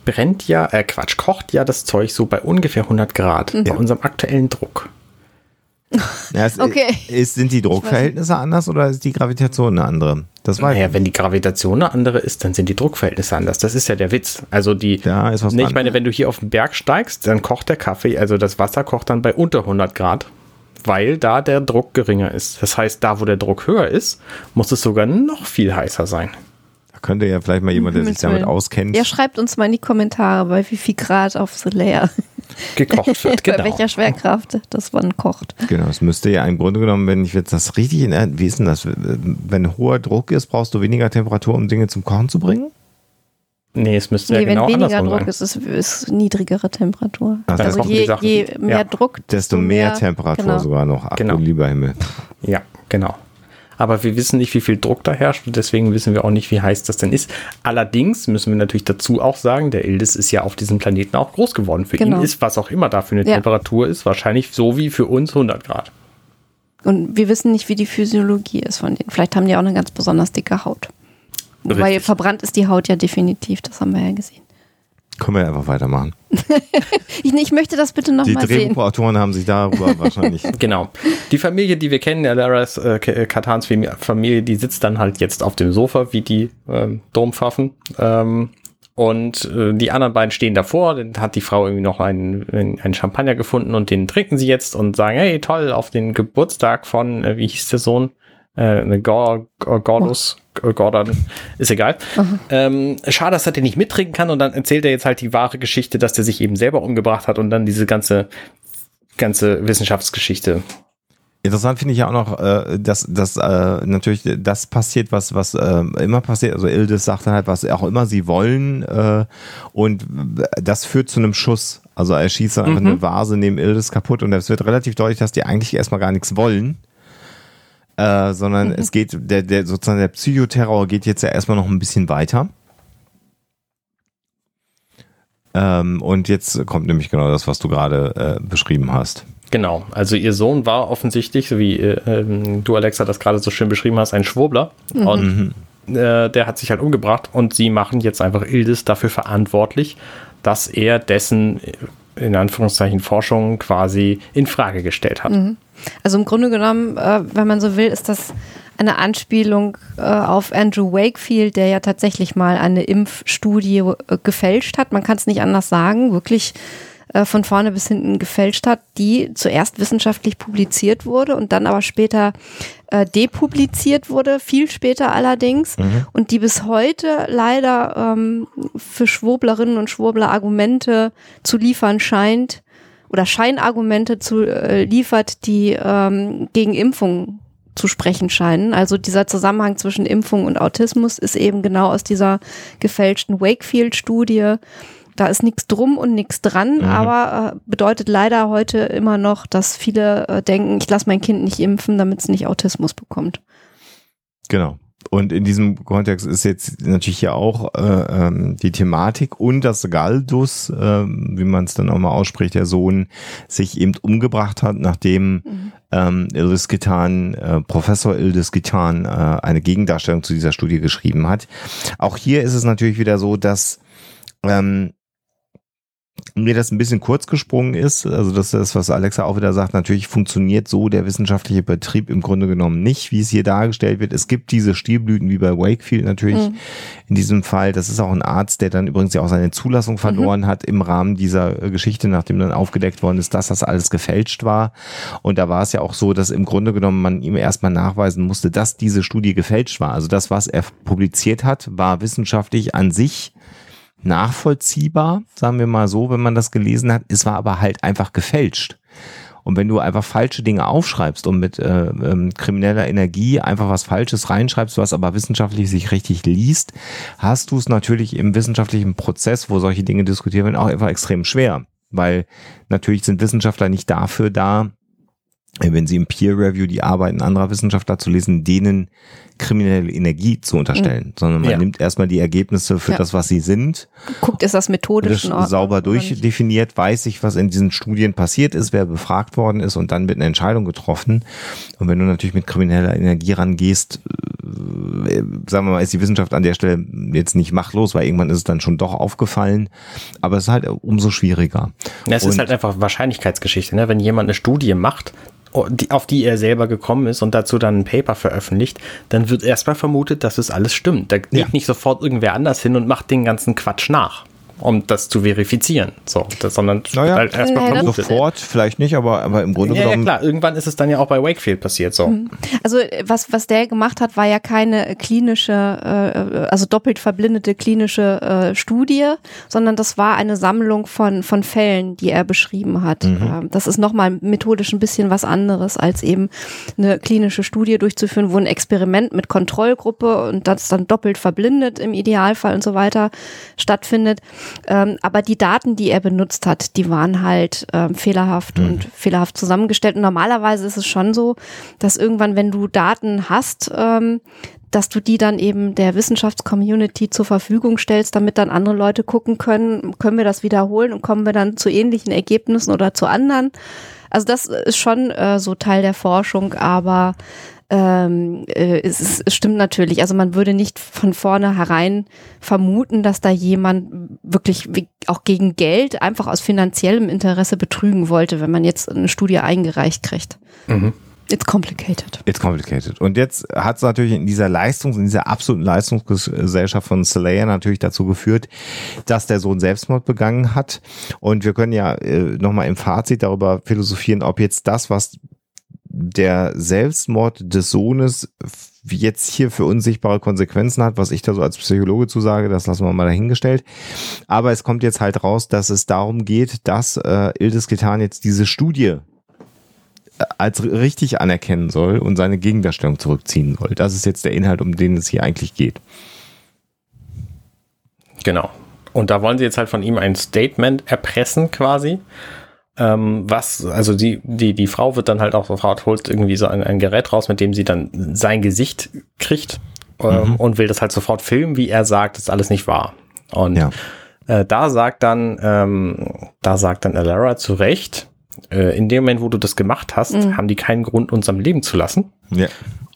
brennt ja, äh Quatsch, kocht ja das Zeug so bei ungefähr 100 Grad bei unserem aktuellen Druck. Ja, es Okay. ist, sind die Druckverhältnisse anders oder ist die Gravitation eine andere? Das weiß Naja, ich. wenn die Gravitation eine andere ist, dann sind die Druckverhältnisse anders. Das ist ja der Witz. Also die, Da ist was ne, dran. ich meine, wenn du hier auf den Berg steigst, dann kocht der Kaffee, also das Wasser kocht dann bei unter 100 Grad, weil da der Druck geringer ist. Das heißt, da wo der Druck höher ist, muss es sogar noch viel heißer sein. Könnte ja vielleicht mal jemand, der sich damit auskennt. Ja, schreibt uns mal in die Kommentare, bei wie viel Grad auf The Layer, Gekocht wird, bei genau. welcher Schwerkraft das man kocht. Genau, es müsste ja im Grunde genommen, wenn ich jetzt das richtig in wie ist denn das? Wenn hoher Druck ist, brauchst du weniger Temperatur, um Dinge zum Kochen zu bringen? Nee, es müsste Nee, ja genau wenn weniger andersrum Druck sein. ist, ist, ist niedrigere Temperatur. Ach, also je, Sache- je mehr ja. Druck, Desto mehr, Temperatur genau. sogar noch. Ach Genau. du lieber Himmel. Ja, genau. Aber wir wissen nicht, wie viel Druck da herrscht und deswegen wissen wir auch nicht, wie heiß das denn ist. Allerdings müssen wir natürlich dazu auch sagen, der Ildis ist ja auf diesem Planeten auch groß geworden. Für Genau. ihn ist, was auch immer da für eine Ja. Temperatur ist, wahrscheinlich so wie für uns 100 Grad. Und wir wissen nicht, wie die Physiologie ist von denen. Vielleicht haben die auch eine ganz besonders dicke Haut. Weil Richtig. verbrannt ist die Haut ja definitiv, das haben wir ja gesehen. Können wir einfach weitermachen. Ich, ich möchte das bitte Die nochmal sehen. Drehbuchautoren haben sich darüber wahrscheinlich. Genau. Die Familie, die wir kennen, der Laras äh, K- Katans Fam- Familie, die sitzt dann halt jetzt auf dem Sofa, wie die ähm, Dompfaffen. Ähm, Und äh, die anderen beiden stehen davor. Dann hat die Frau irgendwie noch einen, einen Champagner gefunden und den trinken sie jetzt und sagen, hey, toll, auf den Geburtstag von, äh, wie hieß der Sohn? Äh, Gor, Gordus, Gordon, ist egal. Ähm, schade, dass er den nicht mittrinken kann und dann erzählt er jetzt halt die wahre Geschichte, dass der sich eben selber umgebracht hat und dann diese ganze, ganze Wissenschaftsgeschichte Interessant finde ich ja auch noch, äh, dass, dass äh, natürlich das passiert, was, was äh, immer passiert. Also Ildes sagt dann halt, was auch immer sie wollen äh, und das führt zu einem Schuss. Also er schießt dann einfach Mhm. eine Vase neben Ildes kaputt und es wird relativ deutlich, dass die eigentlich erstmal gar nichts wollen. Äh, sondern es geht, der, der sozusagen der Psychoterror geht jetzt ja erstmal noch ein bisschen weiter. Ähm, und jetzt kommt nämlich genau das, was du gerade äh, beschrieben hast. Genau, also ihr Sohn war offensichtlich, so wie äh, ähm, du Alexa das gerade so schön beschrieben hast, ein Schwurbler. Und äh, der hat sich halt umgebracht und sie machen jetzt einfach Ildes dafür verantwortlich, dass er dessen äh, in Anführungszeichen Forschung quasi in Frage gestellt hat. Also im Grunde genommen, äh, wenn man so will, ist das eine Anspielung äh, auf Andrew Wakefield, der ja tatsächlich mal eine Impfstudie äh, gefälscht hat. Man kann es nicht anders sagen, wirklich äh, von vorne bis hinten gefälscht hat, die zuerst wissenschaftlich publiziert wurde und dann aber später äh, depubliziert wurde, viel später allerdings, und die bis heute leider ähm, für Schwurblerinnen und Schwurbler Argumente zu liefern scheint, oder Scheinargumente zu äh, liefert, die ähm, gegen Impfung zu sprechen scheinen. Also dieser Zusammenhang zwischen Impfung und Autismus ist eben genau aus dieser gefälschten Wakefield-Studie. Da ist nichts drum und nichts dran, aber äh, bedeutet leider heute immer noch, dass viele äh, denken, ich lasse mein Kind nicht impfen, damit es nicht Autismus bekommt. Genau. Und in diesem Kontext ist jetzt natürlich hier auch äh, ähm, die Thematik und das Galdus, ähm, wie man es dann auch mal ausspricht, der Sohn sich eben umgebracht hat, nachdem ähm, Ildis Gitan, äh, Professor Ildis Gitan, äh, eine Gegendarstellung zu dieser Studie geschrieben hat. Auch hier ist es natürlich wieder so, dass ähm, mir das ein bisschen kurz gesprungen ist, also das ist das, was Alexa auch wieder sagt, natürlich funktioniert so der wissenschaftliche Betrieb im Grunde genommen nicht, wie es hier dargestellt wird. Es gibt diese Stilblüten wie bei Wakefield natürlich in diesem Fall. Das ist auch ein Arzt, der dann übrigens ja auch seine Zulassung verloren hat im Rahmen dieser äh, Geschichte, nachdem dann aufgedeckt worden ist, dass das alles gefälscht war. Und da war es ja auch so, dass im Grunde genommen man ihm erstmal nachweisen musste, dass diese Studie gefälscht war. Also das, was er publiziert hat, war wissenschaftlich an sich nachvollziehbar, sagen wir mal so, wenn man das gelesen hat. Es war aber halt einfach gefälscht. Und wenn du einfach falsche Dinge aufschreibst und mit äh, ähm, krimineller Energie einfach was Falsches reinschreibst, was aber wissenschaftlich sich richtig liest, hast du es natürlich im wissenschaftlichen Prozess, wo solche Dinge diskutiert werden, auch einfach extrem schwer. Weil natürlich sind Wissenschaftler nicht dafür da, wenn sie im Peer Review die Arbeiten anderer Wissenschaftler zu lesen, denen kriminelle Energie zu unterstellen, sondern man Ja. nimmt erstmal die Ergebnisse für Ja. das, was sie sind Guckt, ist das methodisch sauber durchdefiniert, weiß ich, was in diesen Studien passiert ist, wer befragt worden ist und dann wird eine Entscheidung getroffen. Und wenn du natürlich mit krimineller Energie rangehst, äh, sagen wir mal, ist die Wissenschaft an der Stelle jetzt nicht machtlos, weil irgendwann ist es dann schon doch aufgefallen. Aber es ist halt umso schwieriger. Ja, es ist halt einfach Wahrscheinlichkeitsgeschichte, ne? Wenn jemand eine Studie macht, auf die er selber gekommen ist und dazu dann ein Paper veröffentlicht, dann wird erstmal vermutet, dass es alles stimmt. Da geht Ja. nicht sofort irgendwer anders hin und macht den ganzen Quatsch nach, um das zu verifizieren. So, das, sondern Naja, halt erstmal vermutet. Sofort vielleicht nicht, aber, aber im Grunde Ja, ja, genommen klar, irgendwann ist es dann ja auch bei Wakefield passiert, so. Also äh, was, was der gemacht hat, war ja keine klinische, äh, also doppelt verblindete klinische äh, Studie, sondern das war eine Sammlung von, von Fällen, die er beschrieben hat. Ähm, das ist nochmal methodisch ein bisschen was anderes, als eben eine klinische Studie durchzuführen, wo ein Experiment mit Kontrollgruppe und das dann doppelt verblindet im Idealfall und so weiter stattfindet. Ähm, aber die Daten, die er benutzt hat, die waren halt ähm, fehlerhaft und fehlerhaft zusammengestellt. Und normalerweise ist es schon so, dass irgendwann, wenn du Daten hast, ähm, dass du die dann eben der Wissenschaftscommunity zur Verfügung stellst, damit dann andere Leute gucken können, können wir das wiederholen und kommen wir dann zu ähnlichen Ergebnissen oder zu anderen. Also das ist schon äh, so Teil der Forschung, aber ähm, äh, es, ist- es stimmt natürlich. Also man würde nicht von vornherein vermuten, dass da jemand wirklich auch gegen Geld einfach aus finanziellem Interesse betrügen wollte, wenn man jetzt eine Studie eingereicht kriegt. It's complicated. It's complicated. Und jetzt hat es natürlich in dieser Leistungs-, in dieser absoluten Leistungsgesellschaft von Slayer natürlich dazu geführt, dass der Sohn Selbstmord begangen hat. Und wir können ja äh, nochmal im Fazit darüber philosophieren, ob jetzt das, was der Selbstmord des Sohnes jetzt hier für unsichtbare Konsequenzen hat, was ich da so als Psychologe zu sage, das lassen wir mal dahingestellt. Aber es kommt jetzt halt raus, dass es darum geht, dass äh, Ildes Gitan jetzt diese Studie als richtig anerkennen soll und seine Gegendarstellung zurückziehen soll. Das ist jetzt der Inhalt, um den es hier eigentlich geht. Genau. Und da wollen sie jetzt halt von ihm ein Statement erpressen quasi. Ähm, was, also die, die, die Frau wird dann halt auch sofort, holt irgendwie so ein, ein Gerät raus, mit dem sie dann sein Gesicht kriegt ähm, mhm. und will das halt sofort filmen, wie er sagt, ist alles nicht wahr. Und ja. äh, da sagt dann, ähm, da sagt dann Alara zu Recht, äh, in dem Moment, wo du das gemacht hast, mhm. haben die keinen Grund, uns am Leben zu lassen. Ja.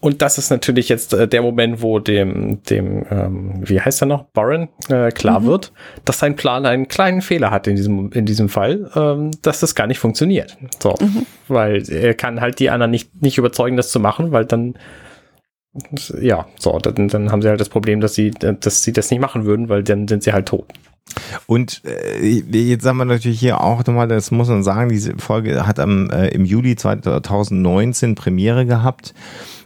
Und das ist natürlich jetzt äh, der Moment, wo dem, dem ähm, wie heißt er noch, Baron, äh, klar mhm. wird, dass sein Plan einen kleinen Fehler hat in diesem, in diesem Fall, ähm, dass das gar nicht funktioniert. So, mhm. weil er kann halt die anderen nicht, nicht überzeugen, das zu machen, weil dann, ja, so, dann, dann haben sie halt das Problem, dass sie, dass sie das nicht machen würden, weil dann sind sie halt tot. Und äh, jetzt sagen wir natürlich hier auch nochmal, das muss man sagen, diese Folge hat am, äh, im Juli 2019 Premiere gehabt.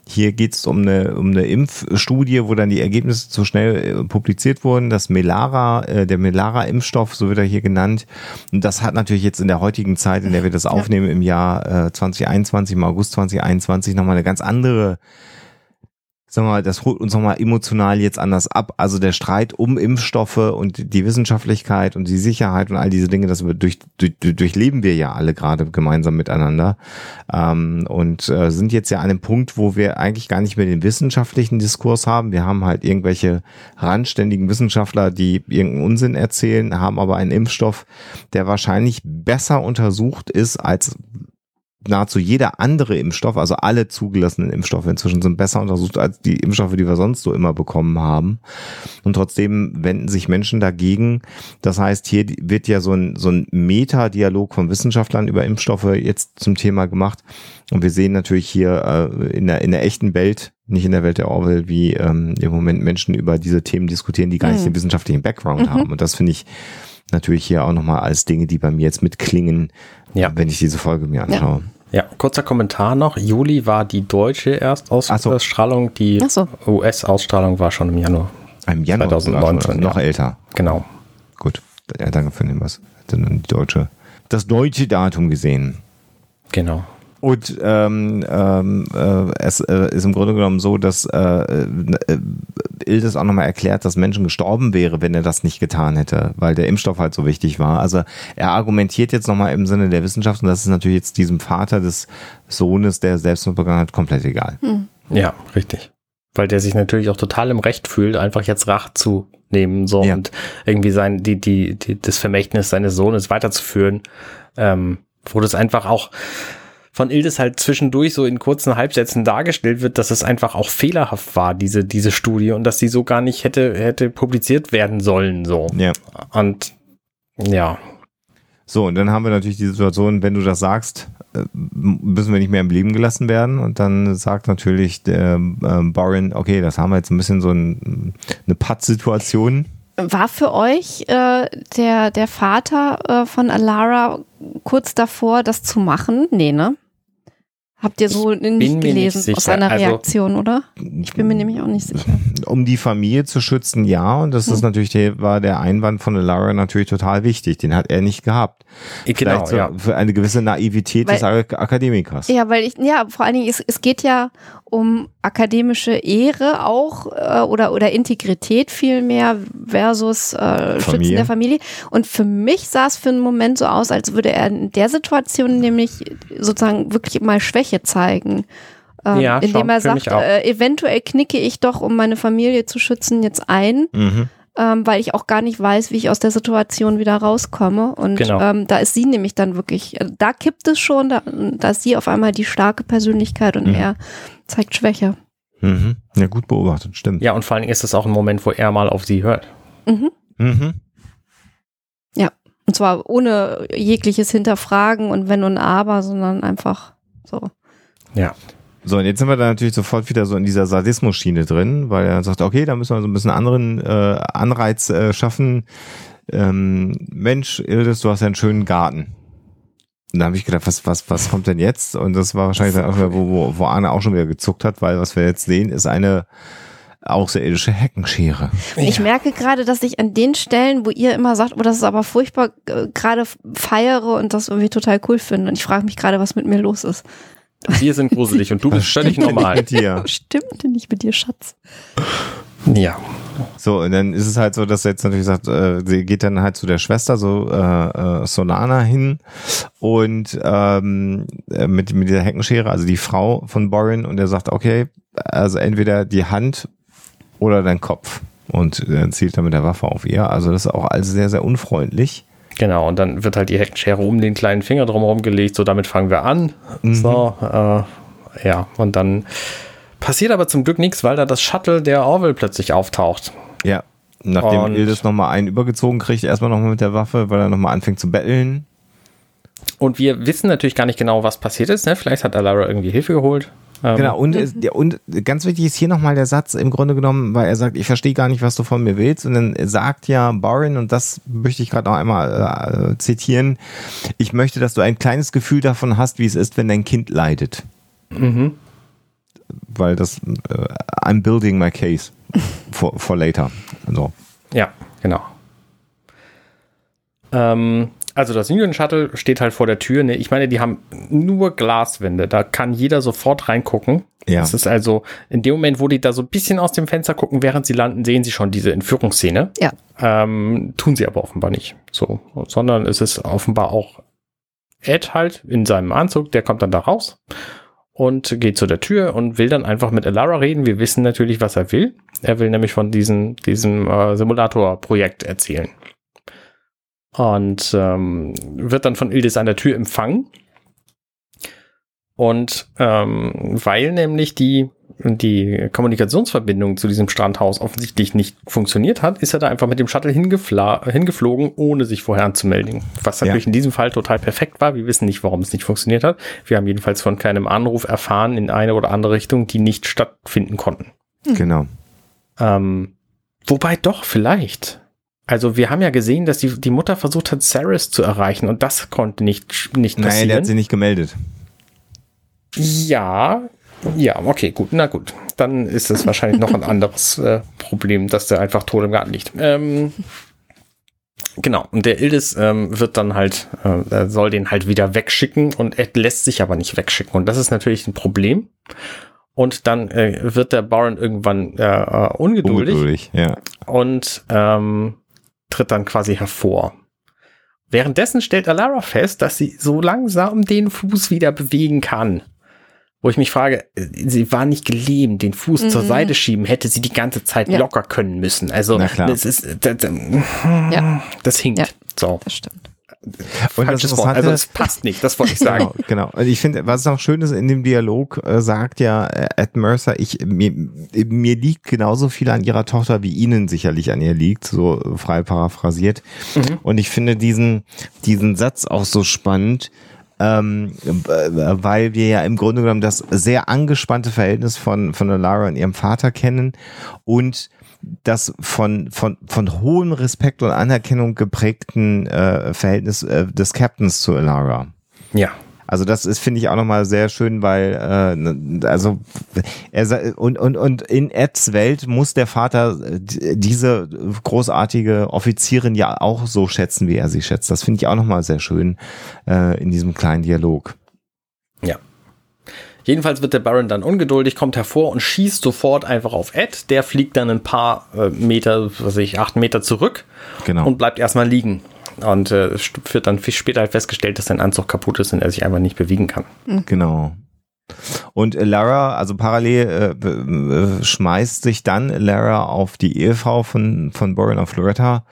Hier geht es um eine, um eine Impfstudie, wo dann die Ergebnisse zu schnell äh, publiziert wurden. Das Melara, äh, der Melara-Impfstoff, so wird er hier genannt. Und das hat natürlich jetzt in der heutigen Zeit, in der wir das aufnehmen, im Jahr äh, 2021, im August 2021, nochmal eine ganz andere sagen wir mal, das holt uns nochmal emotional jetzt anders ab. Also der Streit um Impfstoffe und die Wissenschaftlichkeit und die Sicherheit und all diese Dinge, das durch, durch, durchleben wir ja alle gerade gemeinsam miteinander. Ähm, und äh, sind jetzt ja an einem Punkt, wo wir eigentlich gar nicht mehr den wissenschaftlichen Diskurs haben. Wir haben halt irgendwelche randständigen Wissenschaftler, die irgendeinen Unsinn erzählen, haben aber einen Impfstoff, der wahrscheinlich besser untersucht ist als nahezu jeder andere Impfstoff, also alle zugelassenen Impfstoffe inzwischen sind besser untersucht als die Impfstoffe, die wir sonst so immer bekommen haben. Und trotzdem wenden sich Menschen dagegen. Das heißt, hier wird ja so ein, so ein Metadialog von Wissenschaftlern über Impfstoffe jetzt zum Thema gemacht. Und wir sehen natürlich hier äh, in, der, in der echten Welt, nicht in der Welt der Orwell, wie ähm, im Moment Menschen über diese Themen diskutieren, die gar nicht mhm. den wissenschaftlichen Background mhm. haben. Und das finde ich natürlich hier auch nochmal als Dinge, die bei mir jetzt mitklingen, ja. wenn ich diese Folge mir anschaue. Ja. Ja, kurzer Kommentar noch. Juli war die deutsche Erstausstrahlung, so. die so. US-Ausstrahlung war schon im Januar. Im Januar 2019. Noch ja. älter. Genau. Gut. Ja, danke für den Hinweis. Die deutsche, das deutsche Datum gesehen. Genau. Und ähm, ähm, äh, es äh, ist im Grunde genommen so, dass äh, äh, Ildes auch nochmal erklärt, dass Menschen gestorben wäre, wenn er das nicht getan hätte, weil der Impfstoff halt so wichtig war. Also er argumentiert jetzt nochmal im Sinne der Wissenschaft und das ist natürlich jetzt diesem Vater des Sohnes, der Selbstmord begangen hat, komplett egal. Hm. Ja, richtig. Weil der sich natürlich auch total im Recht fühlt, einfach jetzt Rach zu nehmen so ja. und irgendwie sein die, die die das Vermächtnis seines Sohnes weiterzuführen, ähm, wo das einfach auch von Ildes halt zwischendurch so in kurzen Halbsätzen dargestellt wird, dass es einfach auch fehlerhaft war, diese, diese Studie, und dass sie so gar nicht hätte, hätte publiziert werden sollen, so. Ja. Und, ja. So, und dann haben wir natürlich die Situation, wenn du das sagst, äh, müssen wir nicht mehr im Leben gelassen werden. Und dann sagt natürlich der äh, Baron, okay, das haben wir jetzt ein bisschen so ein, eine Patt-Situation. War für euch äh, der, der Vater äh, von Alara kurz davor, das zu machen? Nee, ne? Habt ihr so nicht gelesen nicht aus seiner also, Reaktion, oder? Ich bin mir nämlich auch nicht sicher. Um die Familie zu schützen, ja. Und das hm. ist natürlich der, war der Einwand von Lara natürlich total wichtig. Den hat er nicht gehabt. Genau, so, ja. Für eine gewisse Naivität weil, des Akademikers. Ja, weil ich, ja, vor allen Dingen, es, es geht ja um akademische Ehre auch äh, oder, oder Integrität vielmehr versus äh, Schützen der Familie. Und für mich sah es für einen Moment so aus, als würde er in der Situation nämlich sozusagen wirklich mal Schwäche zeigen. Ähm, ja, indem er sagt, äh, eventuell knicke ich doch, um meine Familie zu schützen, jetzt ein. Mhm ähm, weil ich auch gar nicht weiß, wie ich aus der Situation wieder rauskomme. Und genau. ähm, da ist sie nämlich dann wirklich, äh, da kippt es schon, da, da ist sie auf einmal die starke Persönlichkeit und mhm. er zeigt Schwäche. Mhm. Ja, gut beobachtet, stimmt. Ja, und vor allen Dingen ist es auch ein Moment, wo er mal auf sie hört. Mhm. Mhm. Ja, und zwar ohne jegliches Hinterfragen und Wenn und Aber, sondern einfach so. Ja. So, und jetzt sind wir da natürlich sofort wieder so in dieser Sadismus-Schiene drin, weil er sagt, okay, da müssen wir so ein bisschen anderen äh, Anreiz äh, schaffen. Ähm, Mensch, Ildes, du hast ja einen schönen Garten. Und da habe ich gedacht, was, was, was kommt denn jetzt? Und das war wahrscheinlich dann auch wieder, wo, wo, wo Arne auch schon wieder gezuckt hat, weil was wir jetzt sehen, ist eine außerirdische Heckenschere. Ich Ja. merke gerade, dass ich an den Stellen, wo ihr immer sagt, oh, das ist aber furchtbar, äh, gerade feiere und das irgendwie total cool finde. Und ich frage mich gerade, was mit mir los ist. Wir sind gruselig und du bist völlig Stimmt normal. Mit dir. Stimmt nicht mit dir, Schatz. Ja. So, und dann ist es halt so, dass er jetzt natürlich sagt, äh, sie geht dann halt zu der Schwester, so äh, äh, Solana hin und ähm, äh, mit, mit dieser Heckenschere, also die Frau von Borin, und er sagt, okay, also entweder die Hand oder dein Kopf. Und er zielt dann mit der Waffe auf ihr. Also das ist auch alles sehr, sehr unfreundlich. Genau, und dann wird halt die Heckenschere um den kleinen Finger drumherum gelegt, so damit fangen wir an. Mhm. So, äh, ja, und dann passiert aber zum Glück nichts, weil da das Shuttle der Orville plötzlich auftaucht. Ja. Nachdem Und- Ildes nochmal einen übergezogen kriegt, erstmal nochmal mit der Waffe, weil er nochmal anfängt zu betteln. Und wir wissen natürlich gar nicht genau, was passiert ist. Ne? Vielleicht hat Alara irgendwie Hilfe geholt. Ähm, Genau, und, und ganz wichtig ist hier nochmal der Satz im Grunde genommen, weil er sagt, ich verstehe gar nicht, was du von mir willst. Und dann sagt ja Barin, und das möchte ich gerade noch einmal äh, zitieren, ich möchte, dass du ein kleines Gefühl davon hast, wie es ist, wenn dein Kind leidet. Mhm. Weil das, äh, I'm building my case for, for later. Also, Ja, genau. Ähm, also das Union Shuttle steht halt vor der Tür. Ne? Ich meine, die haben nur Glaswände. Da kann jeder sofort reingucken. Ja. Das ist also in dem Moment, wo die da so ein bisschen aus dem Fenster gucken, während sie landen, sehen sie schon diese Entführungsszene. Ja. Ähm, tun sie aber offenbar nicht. So, sondern es ist offenbar auch Ed halt in seinem Anzug, der kommt dann da raus und geht zu der Tür und will dann einfach mit Elara reden. Wir wissen natürlich, was er will. Er will nämlich von diesem, diesem äh, Simulator-Projekt erzählen. Und ähm, wird dann von Ildis an der Tür empfangen. Und ähm, weil nämlich die, die Kommunikationsverbindung zu diesem Strandhaus offensichtlich nicht funktioniert hat, ist er da einfach mit dem Shuttle hingeflogen, ohne sich vorher anzumelden. Was Ja. natürlich in diesem Fall total perfekt war. Wir wissen nicht, warum es nicht funktioniert hat. Wir haben jedenfalls von keinem Anruf erfahren in eine oder andere Richtung, die nicht stattfinden konnten. genau. Ähm, wobei doch, vielleicht. Also wir haben ja gesehen, dass die, die Mutter versucht hat, Saris zu erreichen und das konnte nicht, nicht Nein, der hat passieren. sie nicht gemeldet. ja, ja, okay, gut, na gut. Dann ist es wahrscheinlich noch ein anderes äh, Problem, dass der einfach tot im Garten liegt. Ähm, genau, und der Ildis ähm, wird dann halt, äh, soll den halt wieder wegschicken und er lässt sich aber nicht wegschicken. Und das ist natürlich ein Problem. Und dann äh, wird der Baron irgendwann äh, äh, ungeduldig Ungeduldig, ja. und ähm, tritt dann quasi hervor. Währenddessen stellt Alara fest, dass sie so langsam den Fuß wieder bewegen kann. Wo ich mich frage, äh, sie war nicht gelähmt, den Fuß zur Mhm. Seite schieben, hätte sie die ganze Zeit Ja. locker können müssen. Also das ist das, das, Ja. das hinkt. Ja. So, Das stimmt. Und falsches das Wort. Also es passt nicht, das wollte ich sagen. Genau, genau. Und ich finde, was noch schön ist in dem Dialog, äh, sagt ja äh, Ed Mercer, ich, mir, mir liegt genauso viel an ihrer Tochter, wie ihnen sicherlich an ihr liegt, so frei paraphrasiert. Mhm. Und ich finde diesen, diesen Satz auch so spannend, ähm, äh, weil wir ja im Grunde genommen das sehr angespannte Verhältnis von, von Lara und ihrem Vater kennen und das von, von, von hohem Respekt und Anerkennung geprägten äh, Verhältnis äh, des Captains zu Elara. Ja. Also das ist, finde ich, auch nochmal sehr schön, weil äh, also er und, und, und in Eds Welt muss der Vater äh, diese großartige Offizierin ja auch so schätzen, wie er sie schätzt. Das finde ich auch nochmal sehr schön äh, in diesem kleinen Dialog. Ja. Jedenfalls wird der Baron dann ungeduldig, kommt hervor und schießt sofort einfach auf Ed. Der fliegt dann ein paar äh, Meter, was weiß ich, acht Meter zurück Genau. und bleibt erstmal liegen. Und äh, wird dann viel später halt festgestellt, dass sein Anzug kaputt ist und er sich einfach nicht bewegen kann. Genau. Und Lara, also parallel äh, äh, schmeißt sich dann Lara auf die Ehefrau von, von Borin auf Loretta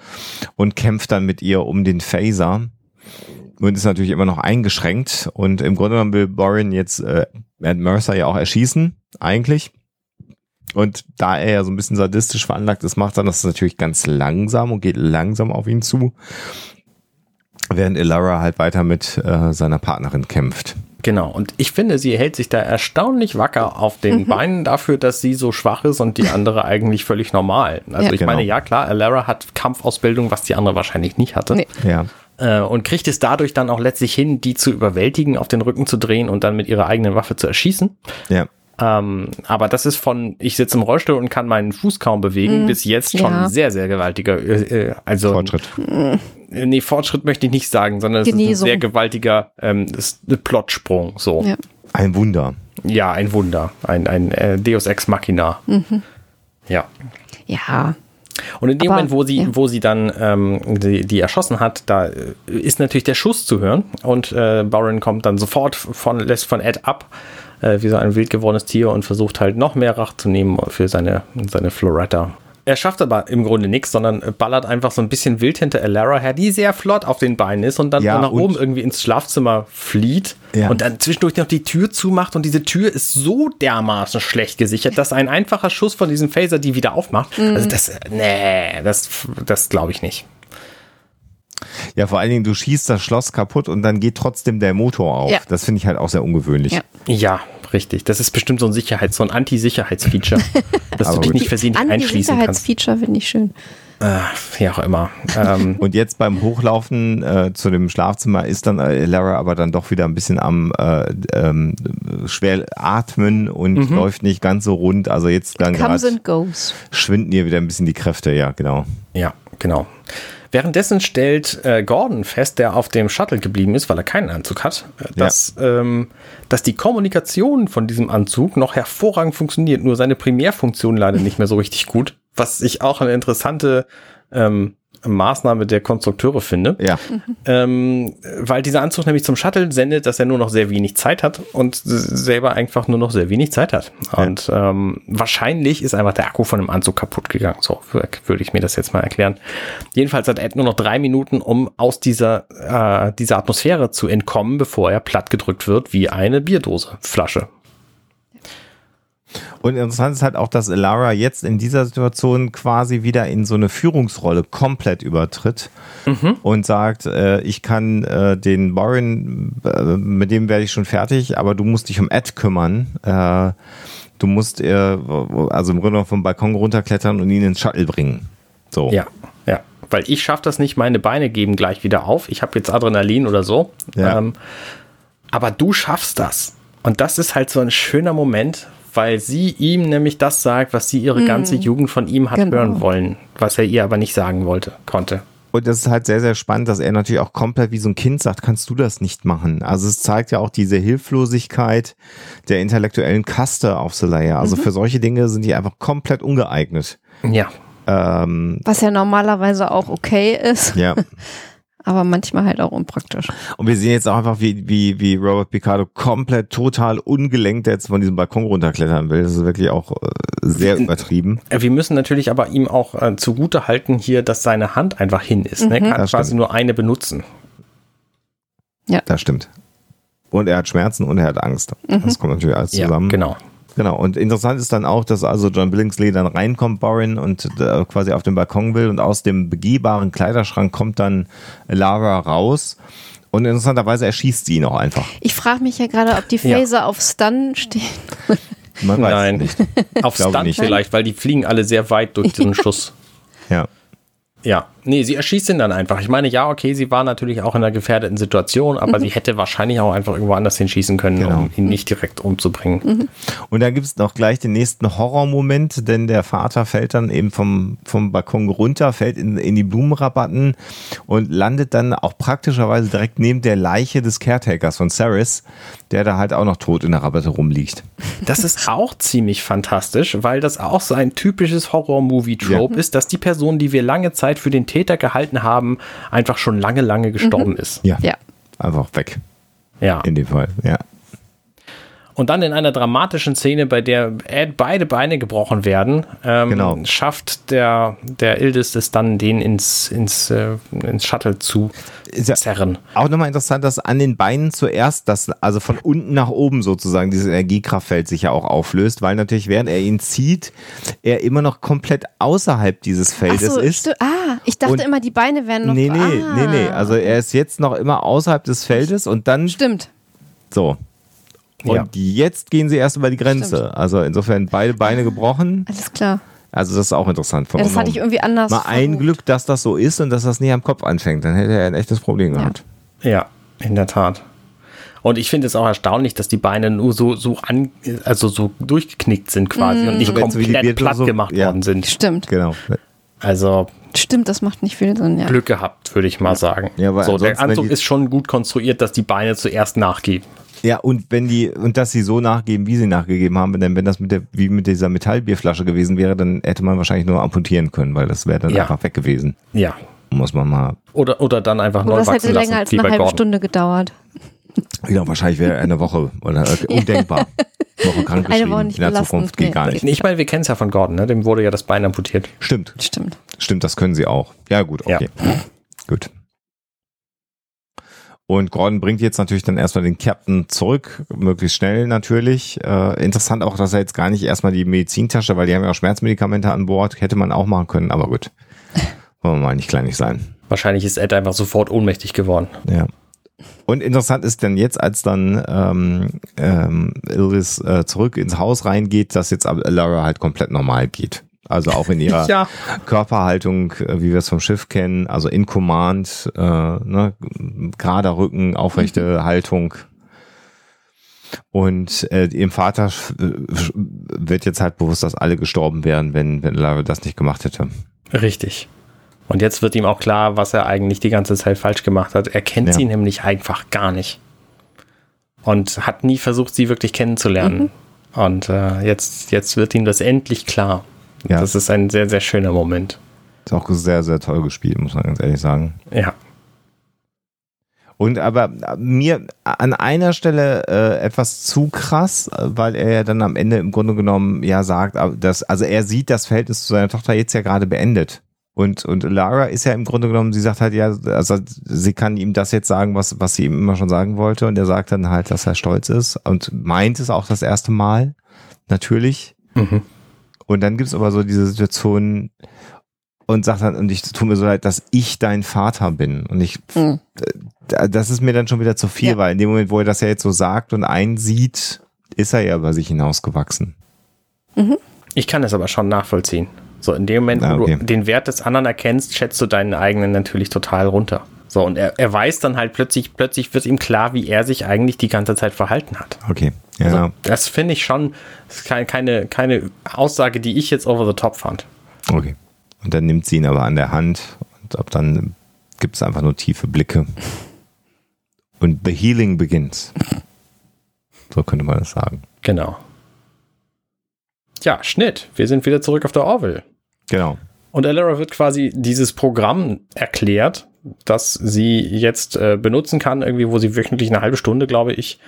und kämpft dann mit ihr um den Phaser und ist natürlich immer noch eingeschränkt. Und im Grunde genommen will Borin jetzt äh, Ed Mercer ja auch erschießen, eigentlich. Und da er ja so ein bisschen sadistisch veranlagt ist, macht er das natürlich ganz langsam und geht langsam auf ihn zu, während Elara halt weiter mit äh, seiner Partnerin kämpft. Genau, und ich finde, sie hält sich da erstaunlich wacker auf den Mhm. Beinen dafür, dass sie so schwach ist und die andere eigentlich völlig normal. Also Ja. ich Genau. meine, ja klar, Alara hat Kampfausbildung, was die andere wahrscheinlich nicht hatte. Nee. Ja. Äh, und kriegt es dadurch dann auch letztlich hin, die zu überwältigen, auf den Rücken zu drehen und dann mit ihrer eigenen Waffe zu erschießen. Ja. Ähm, aber das ist von, ich sitze im Rollstuhl und kann meinen Fuß kaum bewegen, bis jetzt schon Ja. sehr, sehr gewaltiger, äh, äh, also Fortschritt. äh, nee, Fortschritt möchte ich nicht sagen, sondern es ist ein Genesung. sehr gewaltiger ähm, ist ein Plotsprung. So. Ja. Ein Wunder. Ja, ein Wunder. Ein, ein äh, Deus Ex Machina. Ja. Ja. Und in dem Aber, Moment, wo sie, ja. wo sie dann ähm, die, die erschossen hat, da äh, ist natürlich der Schuss zu hören. Und äh, Baron kommt dann sofort von, lässt von Ed ab, äh, wie so ein wild gewordenes Tier und versucht halt noch mehr Rache zu nehmen für seine, seine Floretta. Er schafft aber im Grunde nichts, sondern ballert einfach so ein bisschen wild hinter Alara her, die sehr flott auf den Beinen ist und dann Ja, nach und- oben irgendwie ins Schlafzimmer flieht Ja. und dann zwischendurch noch die Tür zumacht und diese Tür ist so dermaßen schlecht gesichert, dass ein einfacher Schuss von diesem Phaser die wieder aufmacht. Also das, äh, nee, das, das glaube ich nicht. Ja, vor allen Dingen, du schießt das Schloss kaputt und dann geht trotzdem der Motor auf. Ja. Das finde ich halt auch sehr ungewöhnlich. Ja. Ja, richtig. Das ist bestimmt so ein Sicherheits-, so ein Anti-Sicherheits-Feature, dass Aber du dich gut. nicht versehentlich einschließen kannst. Anti-Sicherheitsfeature finde ich schön. Äh, wie auch immer. Ähm, Und jetzt beim Hochlaufen äh, zu dem Schlafzimmer ist dann äh, Lara aber dann doch wieder ein bisschen am äh, ähm, schwer atmen und Mhm. läuft nicht ganz so rund. Also jetzt dann gerade and goes. schwinden ihr wieder ein bisschen die Kräfte, ja, genau. ja, genau. Währenddessen stellt äh, Gordon fest, der auf dem Shuttle geblieben ist, weil er keinen Anzug hat, äh, dass, ähm, dass die Kommunikation von diesem Anzug noch hervorragend funktioniert, nur seine Primärfunktion leider nicht mehr so richtig gut. Was ich auch eine interessante ähm, Maßnahme der Konstrukteure finde. Ja, Ähm, weil dieser Anzug nämlich zum Shuttle sendet, dass er nur noch sehr wenig Zeit hat und selber einfach nur noch sehr wenig Zeit hat. Und ähm, wahrscheinlich ist einfach der Akku von dem Anzug kaputt gegangen. So würde ich mir das jetzt mal erklären. Jedenfalls hat Ed nur noch drei Minuten, um aus dieser, äh, dieser Atmosphäre zu entkommen, bevor er plattgedrückt wird wie eine Bierdose, Flasche. Und interessant ist halt auch, dass Lara jetzt in dieser Situation quasi wieder in so eine Führungsrolle komplett übertritt und sagt, äh, ich kann äh, den Warren, äh, mit dem werde ich schon fertig, aber du musst dich um Ed kümmern. Äh, du musst äh, also im Grunde vom Balkon runterklettern und ihn ins Shuttle bringen. So. Ja, ja. Weil ich schaffe das nicht, meine Beine geben gleich wieder auf. Ich habe jetzt Adrenalin oder so. Ja. Ähm, aber du schaffst das. Und das ist halt so ein schöner Moment, weil sie ihm nämlich das sagt, was sie ihre ganze Jugend von ihm hat Genau. hören wollen, was er ihr aber nicht sagen wollte, konnte. Und das ist halt sehr, sehr spannend, dass er natürlich auch komplett wie so ein Kind sagt, kannst du das nicht machen? Also es zeigt ja auch diese Hilflosigkeit der intellektuellen Kaste auf Zelaya. Also für solche Dinge sind die einfach komplett ungeeignet. Ja. Ähm, Was ja normalerweise auch okay ist, ja. aber manchmal halt auch unpraktisch. Und wir sehen jetzt auch einfach, wie, wie, wie Robert Picardo komplett total ungelenkt jetzt von diesem Balkon runterklettern will. Das ist wirklich auch äh, sehr übertrieben. Äh, Wir müssen natürlich aber ihm auch äh, zugute halten hier, dass seine Hand einfach hin ist. Ne? Er kann Das quasi stimmt. nur eine benutzen. Das stimmt. Und er hat Schmerzen und er hat Angst. Das kommt natürlich alles zusammen. Ja, genau. Genau, und interessant ist dann auch, dass also John Billingsley dann reinkommt, Borin, und äh, quasi auf den Balkon will und aus dem begehbaren Kleiderschrank kommt dann Lara raus. Und interessanterweise erschießt sie ihn auch einfach. Ich frage mich ja gerade, ob die Ja. Phaser auf Stun stehen. Man weiß Nein. nicht. Auf Stunt nicht. vielleicht, weil die fliegen alle sehr weit durch diesen Schuss. Ja. Ja, nee, sie erschießt ihn dann einfach. Ich meine, ja, okay, sie war natürlich auch in einer gefährdeten Situation, aber sie hätte wahrscheinlich auch einfach irgendwo anders hinschießen können, Genau. um ihn nicht direkt umzubringen. Und dann gibt es noch gleich den nächsten Horrormoment, denn der Vater fällt dann eben vom, vom Balkon runter, fällt in, in die Blumenrabatten und landet dann auch praktischerweise direkt neben der Leiche des Caretakers von Saris, der da halt auch noch tot in der Rabatte rumliegt. Das ist auch ziemlich fantastisch, weil das auch so ein typisches Horror-Movie-Trope ist, dass die Person, die wir lange Zeit für den Täter gehalten haben, einfach schon lange, lange gestorben ist. Ja. Ja. Einfach weg. Ja. In dem Fall, ja. Und dann in einer dramatischen Szene, bei der Ed beide Beine gebrochen werden, ähm, Genau. schafft der, der Ildest es dann, den ins, ins, äh, ins Shuttle zu ja zerren. auch nochmal interessant, dass an den Beinen zuerst das, also von unten nach oben sozusagen, dieses Energiekraftfeld sich ja auch auflöst, weil natürlich während er ihn zieht, er immer noch komplett außerhalb dieses Feldes so, ist. ah, ich dachte Und- immer, die Beine wären noch. Nee, nee, ah. nee, nee. Also er ist jetzt noch immer außerhalb des Feldes und dann Stimmt. so. Und Ja. jetzt gehen sie erst über die Grenze. Stimmt. Also insofern beide Beine gebrochen. Alles klar. Also das ist auch interessant. Von Ja, das hatte ich irgendwie anders. Mal ein vermutet. Glück, dass das so ist und dass das nicht am Kopf anfängt. Dann hätte er ein echtes Problem Ja. gehabt. Ja, in der Tat. Und ich finde es auch erstaunlich, dass die Beine nur so, so an, also so durchgeknickt sind quasi und nicht So, wenn so wie die komplett platt so- gemacht ja. worden sind. Stimmt. Genau. Also Stimmt, das macht nicht viel Sinn, ja. Glück gehabt, würde ich mal sagen. Ja, weil so, der Anzug ist schon gut konstruiert, dass die Beine zuerst nachgeben. Ja, und wenn die, und dass sie so nachgeben, wie sie nachgegeben haben, denn wenn das mit der, wie mit dieser Metallbierflasche gewesen wäre, dann hätte man wahrscheinlich nur amputieren können, weil das wäre dann Ja. einfach weg gewesen. Ja. Muss man mal, Oder, oder dann einfach Oder neu das hätte wachsen lassen, länger als wie eine bei halbe Gordon. Stunde gedauert. Genau, wahrscheinlich wäre eine Woche oder äh, undenkbar. Woche krank Eine. Woche nicht In der Zukunft geht nee. gar nicht. Ich meine, wir kennen es ja von Gordon, ne? dem wurde ja das Bein amputiert. Stimmt, Stimmt. stimmt, das können sie auch. Ja, gut, Ja. okay. Gut. Und Gordon bringt jetzt natürlich dann erstmal den Captain zurück, möglichst schnell natürlich. Äh, interessant auch, dass er jetzt gar nicht erstmal die Medizintasche, weil die haben ja auch Schmerzmedikamente an Bord, hätte man auch machen können, aber gut. Wollen wir mal nicht kleinig sein. Wahrscheinlich ist Ed einfach sofort ohnmächtig geworden. Ja. Und interessant ist dann jetzt, als dann ähm, ähm, Iris äh, zurück ins Haus reingeht, dass jetzt aber Lara halt komplett normal geht. Also auch in ihrer Ja. Körperhaltung, äh, wie wir es vom Schiff kennen, also in Command, äh, ne, gerader Rücken, aufrechte Haltung. Und äh, ihrem Vater wird jetzt halt bewusst, dass alle gestorben wären, wenn, wenn Lara das nicht gemacht hätte. Richtig. Und jetzt wird ihm auch klar, was er eigentlich die ganze Zeit falsch gemacht hat. Er kennt Ja. sie nämlich einfach gar nicht. Und hat nie versucht, sie wirklich kennenzulernen. Und äh, jetzt, jetzt wird ihm das endlich klar. Ja. Das ist ein sehr, sehr schöner Moment. Ist auch sehr, sehr toll gespielt, muss man ganz ehrlich sagen. Ja. Und aber mir an einer Stelle äh, etwas zu krass, äh, weil er ja dann am Ende im Grunde genommen ja sagt, äh, dass, also er sieht das Verhältnis zu seiner Tochter jetzt ja gerade beendet. Und, und Lara ist ja im Grunde genommen, sie sagt halt ja, also sie kann ihm das jetzt sagen, was, was sie ihm immer schon sagen wollte. Und er sagt dann halt, dass er stolz ist und meint es auch das erste Mal. Natürlich. Mhm. Und dann gibt's aber so diese Situation und sagt dann, und ich tut mir so leid, dass ich dein Vater bin. Und ich, Mhm. da- das ist mir dann schon wieder zu viel, Ja. weil in dem Moment, wo er das ja jetzt so sagt und einsieht, ist er ja über sich hinausgewachsen. Ich kann es aber schon nachvollziehen. So, in dem Moment, Ah, wo okay. du den Wert des anderen erkennst, schätzt du deinen eigenen natürlich total runter. So, und er, er weiß dann halt plötzlich, plötzlich wird ihm klar, wie er sich eigentlich die ganze Zeit verhalten hat. Okay. Ja. Also, das finde ich schon, ist keine, keine, keine Aussage, die ich jetzt over the top fand. okay. Und dann nimmt sie ihn aber an der Hand und ab dann gibt es einfach nur tiefe Blicke. Und the healing begins. So könnte man das sagen. Genau. Ja, Schnitt. Wir sind wieder zurück auf der Orville. Genau. Und Elara wird quasi dieses Programm erklärt, das sie jetzt äh, benutzen kann, irgendwie, wo sie wöchentlich eine halbe Stunde, glaube ich,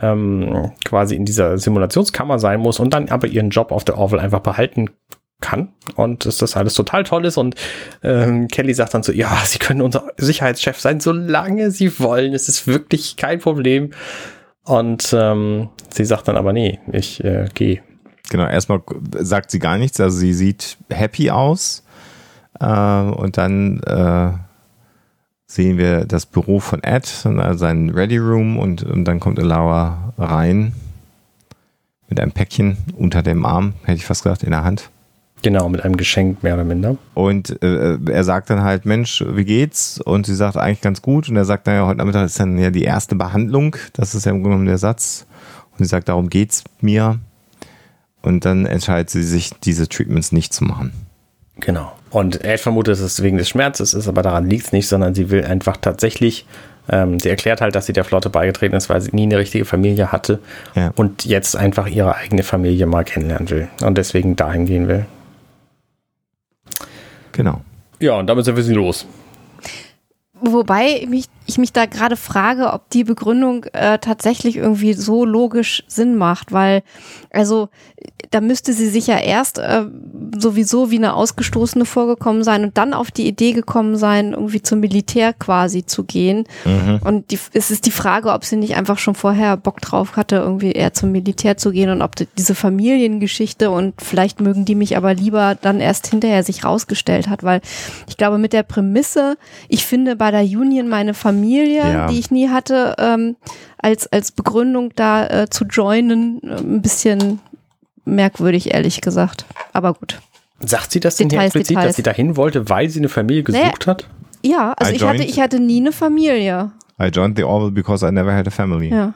ähm, quasi in dieser Simulationskammer sein muss und dann aber ihren Job auf der Orville einfach behalten kann und dass das alles total toll ist und ähm, Kelly sagt dann so, ja, sie können unser Sicherheitschef sein, solange sie wollen, es ist wirklich kein Problem und ähm, sie sagt dann aber, nee, ich äh, gehe. Genau, erstmal sagt sie gar nichts, also sie sieht happy aus äh, und dann äh, sehen wir das Büro von Ed, sein Ready Room und, und dann kommt Elara rein mit einem Päckchen unter dem Arm, hätte ich fast gesagt, in der Hand. Genau, mit einem Geschenk mehr oder minder. Und äh, er sagt dann halt, Mensch, wie geht's? Und sie sagt eigentlich ganz gut. Und er sagt, naja, heute Nachmittag ist dann ja die erste Behandlung. Das ist ja im Grunde genommen der Satz. Und sie sagt, darum geht's mir. Und dann entscheidet sie sich, diese Treatments nicht zu machen. Genau. Und Ed vermutet, dass es wegen des Schmerzes ist, aber daran liegt es nicht, sondern sie will einfach tatsächlich, ähm, sie erklärt halt, dass sie der Flotte beigetreten ist, weil sie nie eine richtige Familie hatte Ja. und jetzt einfach ihre eigene Familie mal kennenlernen will und deswegen dahin gehen will. Genau. Ja, und damit sind wir sie los. Wobei mich, ich mich da gerade frage, ob die Begründung äh, tatsächlich irgendwie so logisch Sinn macht, weil, also, da müsste sie sich ja erst äh, sowieso wie eine Ausgestoßene vorgekommen sein und dann auf die Idee gekommen sein, irgendwie zum Militär quasi zu gehen. Und die, es ist die Frage, ob sie nicht einfach schon vorher Bock drauf hatte, irgendwie eher zum Militär zu gehen und ob die, diese Familiengeschichte und vielleicht mögen die mich aber lieber dann erst hinterher sich rausgestellt hat, weil ich glaube, mit der Prämisse, ich finde bei Nevada Union meine Familie, Ja. die ich nie hatte, ähm, als, als Begründung da äh, zu joinen, äh, ein bisschen merkwürdig, ehrlich gesagt. Aber gut. Sagt sie das denn hier explizit, Details. dass sie dahin wollte, weil sie eine Familie gesucht hat? Ja, also I ich hatte, ich hatte nie eine Familie. I joined the Orville because I never had a family. Ja.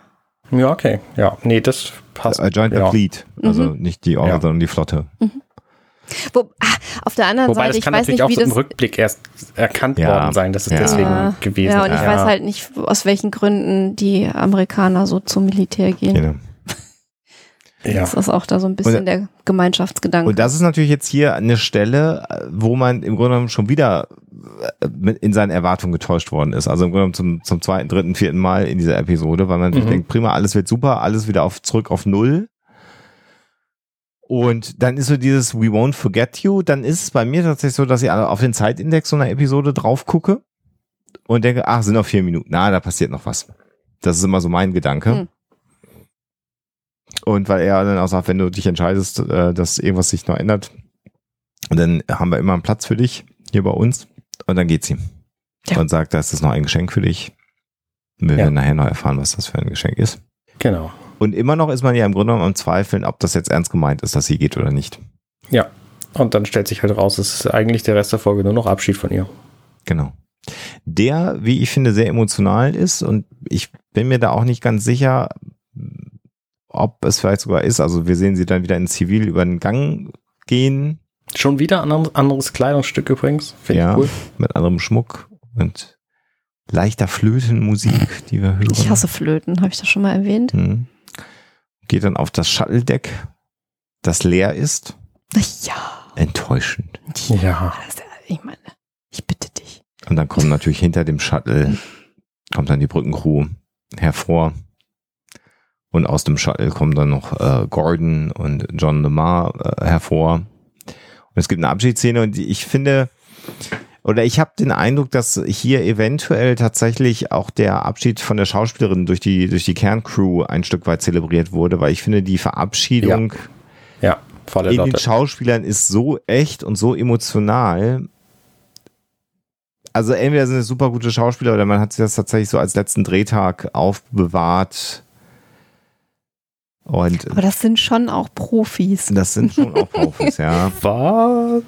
Ja, okay. Ja, nee, das passt. I joined ja. the fleet. Also nicht die Orville, Ja. sondern die Flotte. Wo, ah, auf der anderen Wobei, Seite, das ich kann weiß natürlich nicht, auch wie so im das Rückblick erst erkannt Ja. worden sein, dass es Ja. deswegen Ja. gewesen Ja, und ich ist. weiß halt nicht, aus welchen Gründen die Amerikaner so zum Militär gehen. Genau. Ja. Das ist auch da so ein bisschen Und- der Gemeinschaftsgedanke. Und das ist natürlich jetzt hier eine Stelle, wo man im Grunde genommen schon wieder äh, in seinen Erwartungen getäuscht worden ist. Also im Grunde genommen zum, zum zweiten, dritten, vierten Mal in dieser Episode, weil man sich Mhm. denkt, prima, alles wird super, alles wieder auf, zurück auf Null. Und dann ist so dieses We won't forget you. Dann ist es bei mir tatsächlich so, dass ich auf den Zeitindex so einer Episode drauf gucke und denke, ach, sind noch vier Minuten. Na, da passiert noch was. Das ist immer so mein Gedanke. Hm. Und weil er dann auch sagt, wenn du dich entscheidest, äh, dass irgendwas sich noch ändert, dann haben wir immer einen Platz für dich hier bei uns. Und dann geht sie. Ja. Und sagt, das ist noch ein Geschenk für dich. Wir Ja. werden nachher noch erfahren, was das für ein Geschenk ist. Genau. Und immer noch ist man ja im Grunde genommen am Zweifeln, ob das jetzt ernst gemeint ist, dass sie geht oder nicht. Ja. Und dann stellt sich halt raus, es ist eigentlich der Rest der Folge nur noch Abschied von ihr. Genau. Der, wie ich finde, sehr emotional ist und ich bin mir da auch nicht ganz sicher, ob es vielleicht sogar ist. Also wir sehen sie dann wieder in Zivil über den Gang gehen Schon wieder ein anderes- Kleidungsstück übrigens. Finde Ja. ich cool. mit anderem Schmuck und leichter Flötenmusik, die wir hören. ich hasse Flöten, habe ich das schon mal erwähnt? Hm. Geht dann auf das Shuttle-Deck, das leer ist. Ja. Enttäuschend. Ja. Ich meine, ich bitte dich. Und dann kommen natürlich hinter dem Shuttle, kommt dann die Brückencrew hervor. Und aus dem Shuttle kommen dann noch äh, Gordon und John Lamar äh, hervor. Und es gibt eine Abschiedsszene und ich finde, oder ich habe den Eindruck, dass hier eventuell tatsächlich auch der Abschied von der Schauspielerin durch die, durch die Kerncrew ein Stück weit zelebriert wurde, weil ich finde, die Verabschiedung Ja. Volle in den. Schauspielern ist so echt und so emotional. Also entweder sind es super gute Schauspieler oder man hat sich das tatsächlich so als letzten Drehtag aufbewahrt. Und Aber das sind schon auch Profis, das sind schon auch Profis, ja. Was?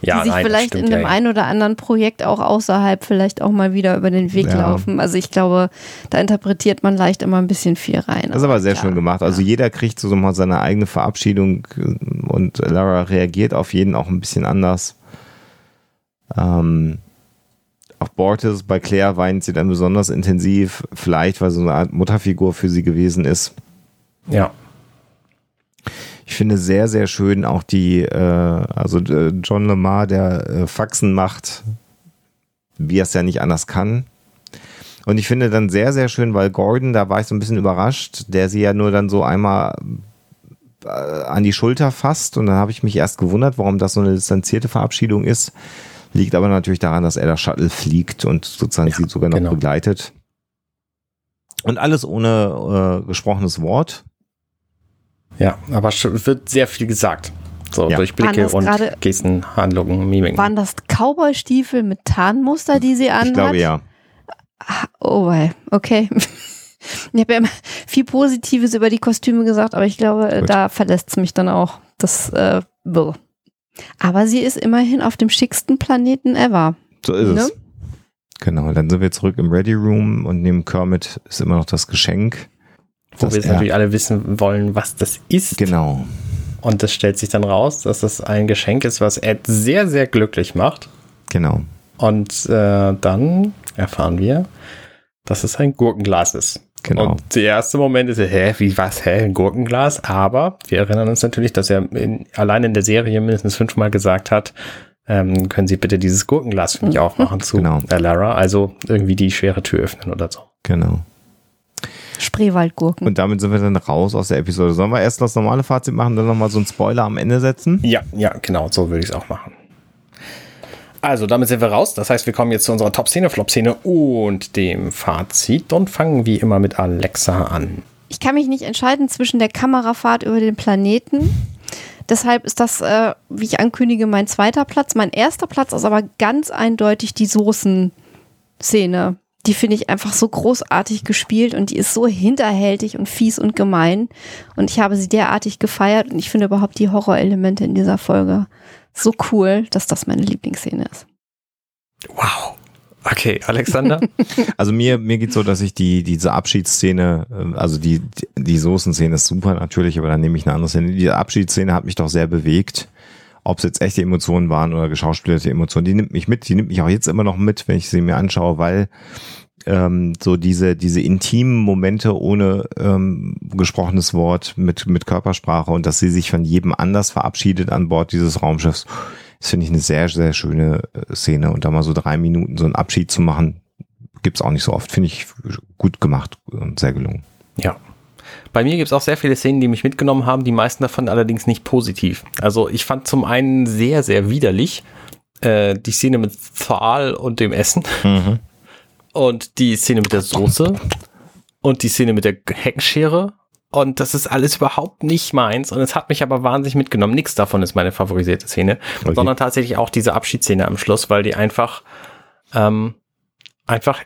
Ja, die sich nein, vielleicht stimmt in ja. einen oder anderen Projekt auch außerhalb vielleicht auch mal wieder über den Weg Ja. laufen. Also ich glaube, da interpretiert man leicht immer ein bisschen viel rein. Das ist aber sehr ja, schön gemacht. Also ja. jeder kriegt so mal seine eigene Verabschiedung und Lara reagiert auf jeden auch ein bisschen anders. Ähm, auch Bortis, bei Claire weint sie dann besonders intensiv, vielleicht weil so eine Art Mutterfigur für sie gewesen ist. Ja. Ich finde sehr, sehr schön auch die, äh, also äh, John Lamar, der äh, Faxen macht, wie er es ja nicht anders kann. Und ich finde dann sehr, sehr schön, weil Gordon, da war ich so ein bisschen überrascht, der sie ja nur dann so einmal äh, an die Schulter fasst und dann habe ich mich erst gewundert, warum das so eine distanzierte Verabschiedung ist. Liegt aber natürlich daran, dass er das Shuttle fliegt und sozusagen Ja, sie sogar noch genau. begleitet. Und alles ohne äh, gesprochenes Wort. Ja, aber es wird sehr viel gesagt. So, Ja. durch Waren Blicke das und Gesten, Handlungen, Mimiken. Waren das Cowboy-Stiefel mit Tarnmuster, die sie anhat? Ich glaube ja. Oh, wei, okay. Ich habe ja immer viel Positives über die Kostüme gesagt, aber ich glaube, äh, Gut. da verlässt es mich dann auch. Das, äh, brr. aber sie ist immerhin auf dem schicksten Planeten ever. So ist Ne? es. Genau, dann sind wir zurück im Ready Room und neben Kermit ist immer noch das Geschenk. Wo das wir jetzt natürlich alle wissen wollen, was das ist. Genau. Und das stellt sich dann raus, dass das ein Geschenk ist, was Ed sehr, sehr glücklich macht. Genau. Und äh, dann erfahren wir, dass es ein Gurkenglas ist. Genau. Und der erste Moment ist, hä, wie was, hä, ein Gurkenglas? Aber wir erinnern uns natürlich, dass er in, allein in der Serie mindestens fünfmal gesagt hat, ähm, können Sie bitte dieses Gurkenglas für mich aufmachen zu Genau. Lara? Also irgendwie die schwere Tür öffnen oder so. Genau. Spreewaldgurken. Und damit sind wir dann raus aus der Episode. Sollen wir erst das normale Fazit machen, dann nochmal so einen Spoiler am Ende setzen? Ja, ja, genau, so würde ich es auch machen. Also, damit sind wir raus. Das heißt, wir kommen jetzt zu unserer Top-Szene, Flop-Szene und dem Fazit und fangen wie immer mit Alexa an. Ich kann mich nicht entscheiden zwischen der Kamerafahrt über den Planeten. Deshalb ist das, äh, wie ich ankündige, mein zweiter Platz. Mein erster Platz ist aber ganz eindeutig die Soßenszene Szene. Die finde ich einfach so großartig gespielt und die ist so hinterhältig und fies und gemein. Und ich habe sie derartig gefeiert und ich finde überhaupt die Horrorelemente in dieser Folge so cool, dass das meine Lieblingsszene ist. Wow. Okay, Alexander? also mir, mir geht's so, dass ich die, diese Abschiedsszene, äh, also die, die Soßenszene ist super natürlich, aber dann nehme ich eine andere Szene. Die Abschiedsszene hat mich doch sehr bewegt. Ob es jetzt echte Emotionen waren oder geschauspielerte Emotionen, die nimmt mich mit, die nimmt mich auch jetzt immer noch mit, wenn ich sie mir anschaue, weil ähm, so diese, diese intimen Momente ohne ähm, gesprochenes Wort mit, mit Körpersprache und dass sie sich von jedem anders verabschiedet an Bord dieses Raumschiffs das finde ich eine sehr, sehr schöne äh, Szene. Und da mal so drei Minuten so einen Abschied zu machen, gibt's auch nicht so oft. Finde ich gut gemacht und sehr gelungen. Ja. Bei mir gibt's auch sehr viele Szenen, die mich mitgenommen haben, die meisten davon allerdings nicht positiv. Also ich fand zum einen sehr, sehr widerlich äh, die Szene mit Zahl und dem Essen mhm. und die Szene mit der Soße und die Szene mit der Heckenschere und das ist alles überhaupt nicht meins. Und es hat mich aber wahnsinnig mitgenommen. Nichts davon ist meine favorisierte Szene, okay. sondern tatsächlich auch diese Abschiedsszene am Schluss, weil die einfach, ähm, einfach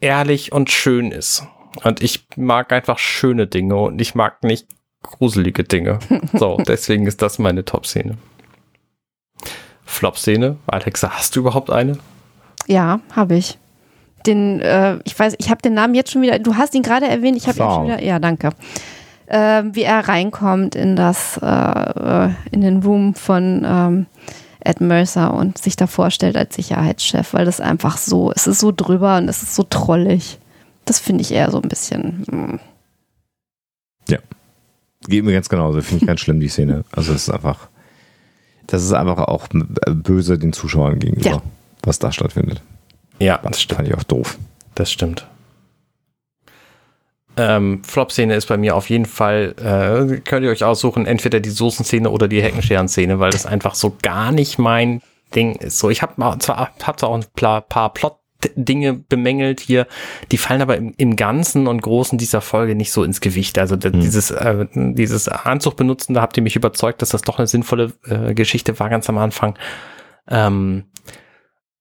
ehrlich und schön ist. Und ich mag einfach schöne Dinge und ich mag nicht gruselige Dinge. So, deswegen ist das meine Top-Szene. Flop-Szene. Alexa, hast du überhaupt eine? Ja, habe ich. Den, äh, ich weiß, ich habe den Namen jetzt schon wieder, du hast ihn gerade erwähnt, ich habe ihn schon wieder, ja, danke äh, wie er reinkommt in das, äh, äh, in den Room von ähm, Ed Mercer und sich da vorstellt als Sicherheitschef, weil das einfach so, es ist so drüber und es ist so trollig. Das finde ich eher so ein bisschen. Mh. Hm. Ja. Geht mir ganz genauso. Finde ich ganz schlimm, die Szene. Also es ist einfach, das ist einfach auch böse den Zuschauern gegenüber, ja. was da stattfindet. Ja, das stimmt. Fand ich auch doof. Das stimmt. Ähm, Flop-Szene ist bei mir auf jeden Fall, äh, könnt ihr euch aussuchen, entweder die Soßenszene oder die Heckenscheren-Szene, weil das einfach so gar nicht mein Ding ist. So, ich habe zwar, hab zwar auch ein paar, paar Plot-Dinge bemängelt hier, die fallen aber im, im Ganzen und Großen dieser Folge nicht so ins Gewicht. Also hm. dieses, äh, dieses Anzug benutzen, da habt ihr mich überzeugt, dass das doch eine sinnvolle äh, Geschichte war ganz am Anfang. Ähm,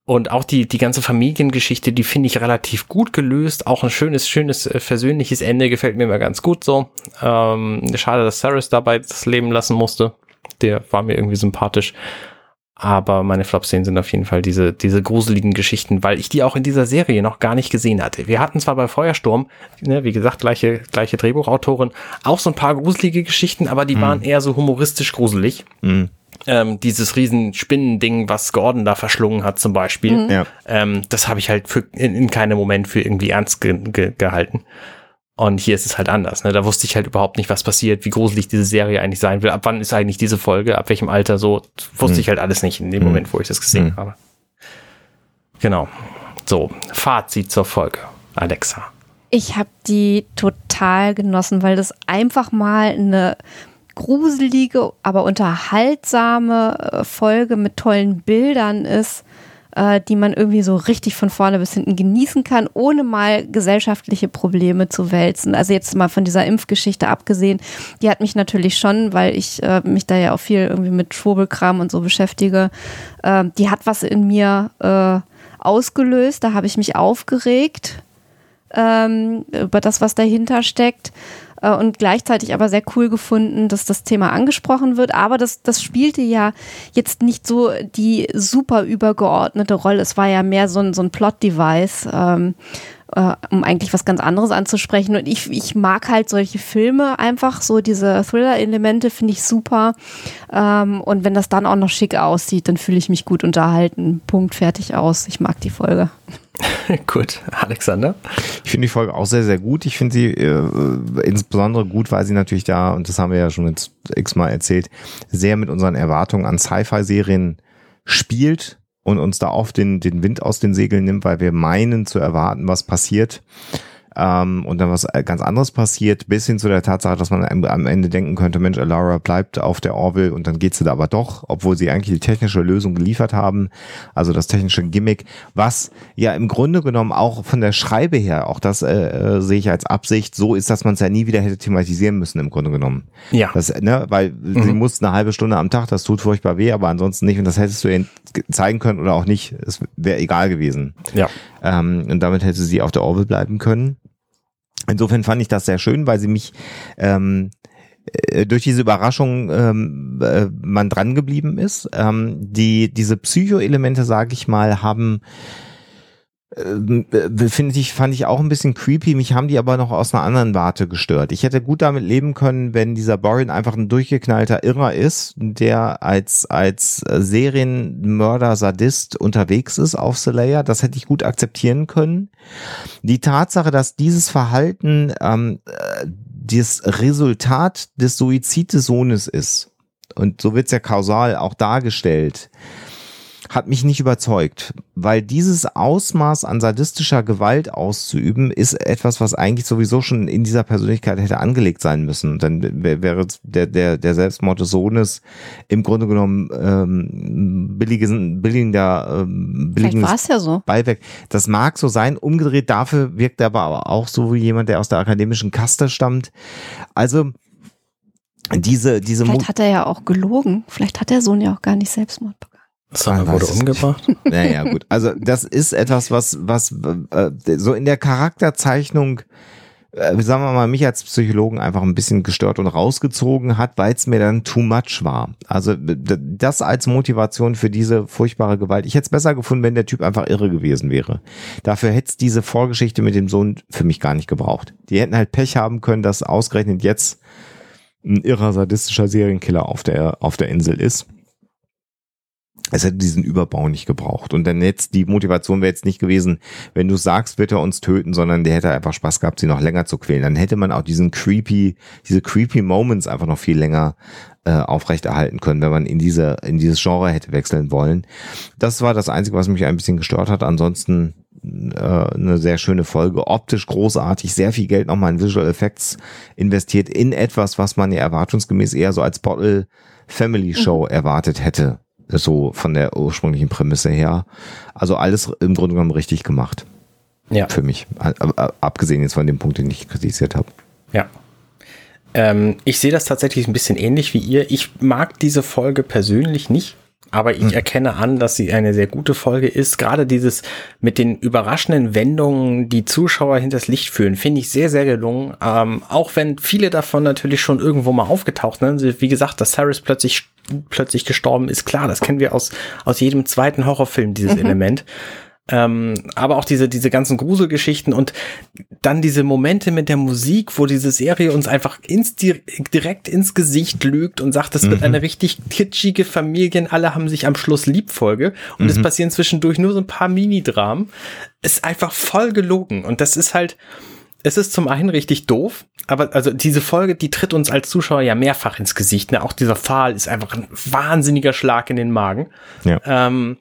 und auch die, die ganze Familiengeschichte, die finde ich relativ gut gelöst. Auch ein schönes, schönes, äh, versöhnliches Ende gefällt mir immer ganz gut so. Ähm, schade, dass Saris dabei das Leben lassen musste. Der war mir irgendwie sympathisch. Aber meine Flop-Szenen sind auf jeden Fall diese, diese gruseligen Geschichten, weil ich die auch in dieser Serie noch gar nicht gesehen hatte. Wir hatten zwar bei Feuersturm, ne, wie gesagt, gleiche, gleiche Drehbuchautorin, auch so ein paar gruselige Geschichten, aber die mhm. waren eher so humoristisch gruselig. Mhm ähm, dieses riesen Spinnending, was Gordon da verschlungen hat zum Beispiel, mhm. ja. ähm, das habe ich halt für, in, in keinem Moment für irgendwie ernst ge ge gehalten. Und hier ist es halt anders. Ne? Da wusste ich halt überhaupt nicht, was passiert, wie gruselig diese Serie eigentlich sein will. Ab wann ist eigentlich diese Folge, ab welchem Alter so, wusste mhm. ich halt alles nicht in dem mhm. Moment, wo ich das gesehen mhm. habe. Genau. So, Fazit zur Folge. Alexa. Ich habe die total genossen, weil das einfach mal eine gruselige, aber unterhaltsame äh, Folge mit tollen Bildern ist, äh, die man irgendwie so richtig von vorne bis hinten genießen kann, ohne mal gesellschaftliche Probleme zu wälzen. Also jetzt mal von dieser Impfgeschichte abgesehen, die hat mich natürlich schon, weil ich äh, mich da ja auch viel irgendwie mit Schwurbelkram und so beschäftige, äh, die hat was in mir äh, ausgelöst, da habe ich mich aufgeregt ähm, über das, was dahinter steckt. Äh, und gleichzeitig aber sehr cool gefunden, dass das Thema angesprochen wird. Aber das, das spielte ja jetzt nicht so die super übergeordnete Rolle. Es war ja mehr so ein, so ein Plot-Device. Ähm, äh, um eigentlich was ganz anderes anzusprechen. Und ich, ich mag halt solche Filme einfach, so diese Thriller-Elemente finde ich super. Ähm, und wenn das dann auch noch schick aussieht, dann fühle ich mich gut unterhalten. Punkt, fertig aus. Ich mag die Folge. gut, Alexander. Ich finde die Folge auch sehr, sehr gut. Ich finde sie äh, insbesondere gut, weil sie natürlich da, und das haben wir ja schon jetzt x-mal erzählt, sehr mit unseren Erwartungen an Sci-Fi-Serien spielt und uns da oft den, den Wind aus den Segeln nimmt, weil wir meinen zu erwarten, was passiert ähm, und dann was äh, ganz anderes passiert, bis hin zu der Tatsache, dass man am Ende denken könnte, Mensch, Alara bleibt auf der Orville und dann geht sie da aber doch, obwohl sie eigentlich die technische Lösung geliefert haben, also das technische Gimmick, was ja im Grunde genommen auch von der Schreibe her, auch das äh, äh sehe ich als Absicht, so ist, dass man es ja nie wieder hätte thematisieren müssen im Grunde genommen. Ja. Das, ne, weil mhm. sie muss eine halbe Stunde am Tag, das tut furchtbar weh, aber ansonsten nicht und das hättest du zeigen können oder auch nicht. Es wäre egal gewesen. Ja. Ähm, und damit hätte sie auf der Orville bleiben können. Insofern fand ich das sehr schön, weil sie mich ähm, äh, durch diese Überraschung ähm, äh, man dran geblieben ist. Ähm, die diese Psycho-Elemente, sage ich mal, haben finde ich, fand ich auch ein bisschen creepy. Mich haben die aber noch aus einer anderen Warte gestört. Ich hätte gut damit leben können, wenn dieser Borin einfach ein durchgeknallter Irrer ist, der als, als Serienmörder, Sadist unterwegs ist auf Slayer. Das hätte ich gut akzeptieren können. Die Tatsache, dass dieses Verhalten ähm, äh, das Resultat des Suizid des Sohnes ist, und so wird's ja kausal auch dargestellt, hat mich nicht überzeugt, weil dieses Ausmaß an sadistischer Gewalt auszuüben, ist etwas, was eigentlich sowieso schon in dieser Persönlichkeit hätte angelegt sein müssen. Dann wäre der, der, der Selbstmord des Sohnes im Grunde genommen ähm, billigen, billiger, ähm, billiges ja so. Beiwerk. Das mag so sein. Umgedreht dafür wirkt er aber auch so wie jemand, der aus der akademischen Kaste stammt. Also diese, diese Vielleicht hat er ja auch gelogen. Vielleicht hat der Sohn ja auch gar nicht Selbstmord begangen. Sondern wurde umgebracht. Naja, gut. Also das ist etwas, was, was äh, so in der Charakterzeichnung, äh, sagen wir mal, mich als Psychologen einfach ein bisschen gestört und rausgezogen hat, weil es mir dann too much war. Also das als Motivation für diese furchtbare Gewalt. Ich hätte es besser gefunden, wenn der Typ einfach irre gewesen wäre. Dafür hätte es diese Vorgeschichte mit dem Sohn für mich gar nicht gebraucht. Die hätten halt Pech haben können, dass ausgerechnet jetzt ein irrer sadistischer Serienkiller auf der, auf der Insel ist es hätte diesen Überbau nicht gebraucht. Und dann jetzt, die Motivation wäre jetzt nicht gewesen, wenn du sagst, wird er uns töten, sondern der hätte einfach Spaß gehabt, sie noch länger zu quälen. Dann hätte man auch diesen creepy, diese creepy Moments einfach noch viel länger äh, aufrechterhalten können, wenn man in diese, in dieses Genre hätte wechseln wollen. Das war das Einzige, was mich ein bisschen gestört hat. Ansonsten äh, eine sehr schöne Folge, optisch großartig, sehr viel Geld nochmal in Visual Effects investiert in etwas, was man ja erwartungsgemäß eher so als Bottle Family Show mhm. erwartet hätte so von der ursprünglichen Prämisse her. Also alles im Grunde genommen richtig gemacht. Ja. Für mich. Abgesehen jetzt von dem Punkt, den ich kritisiert habe. Ja. Ähm, ich sehe das tatsächlich ein bisschen ähnlich wie ihr. Ich mag diese Folge persönlich nicht aber ich hm. erkenne an, dass sie eine sehr gute Folge ist. Gerade dieses mit den überraschenden Wendungen, die Zuschauer hinters Licht führen, finde ich sehr, sehr gelungen. Ähm, auch wenn viele davon natürlich schon irgendwo mal aufgetaucht sind. Wie gesagt, dass Cyrus plötzlich plötzlich gestorben ist, klar, das kennen wir aus aus jedem zweiten Horrorfilm dieses mhm. Element. Ähm, aber auch diese, diese ganzen Gruselgeschichten und dann diese Momente mit der Musik, wo diese Serie uns einfach ins, direkt ins Gesicht lügt und sagt, das mhm. wird eine richtig kitschige Familien, alle haben sich am Schluss Liebfolge und mhm. es passieren zwischendurch nur so ein paar Mini-Dramen. Ist einfach voll gelogen und das ist halt, es ist zum einen richtig doof, aber also diese Folge, die tritt uns als Zuschauer ja mehrfach ins Gesicht. Ne? Auch dieser Pfahl ist einfach ein wahnsinniger Schlag in den Magen. Ja. Ähm,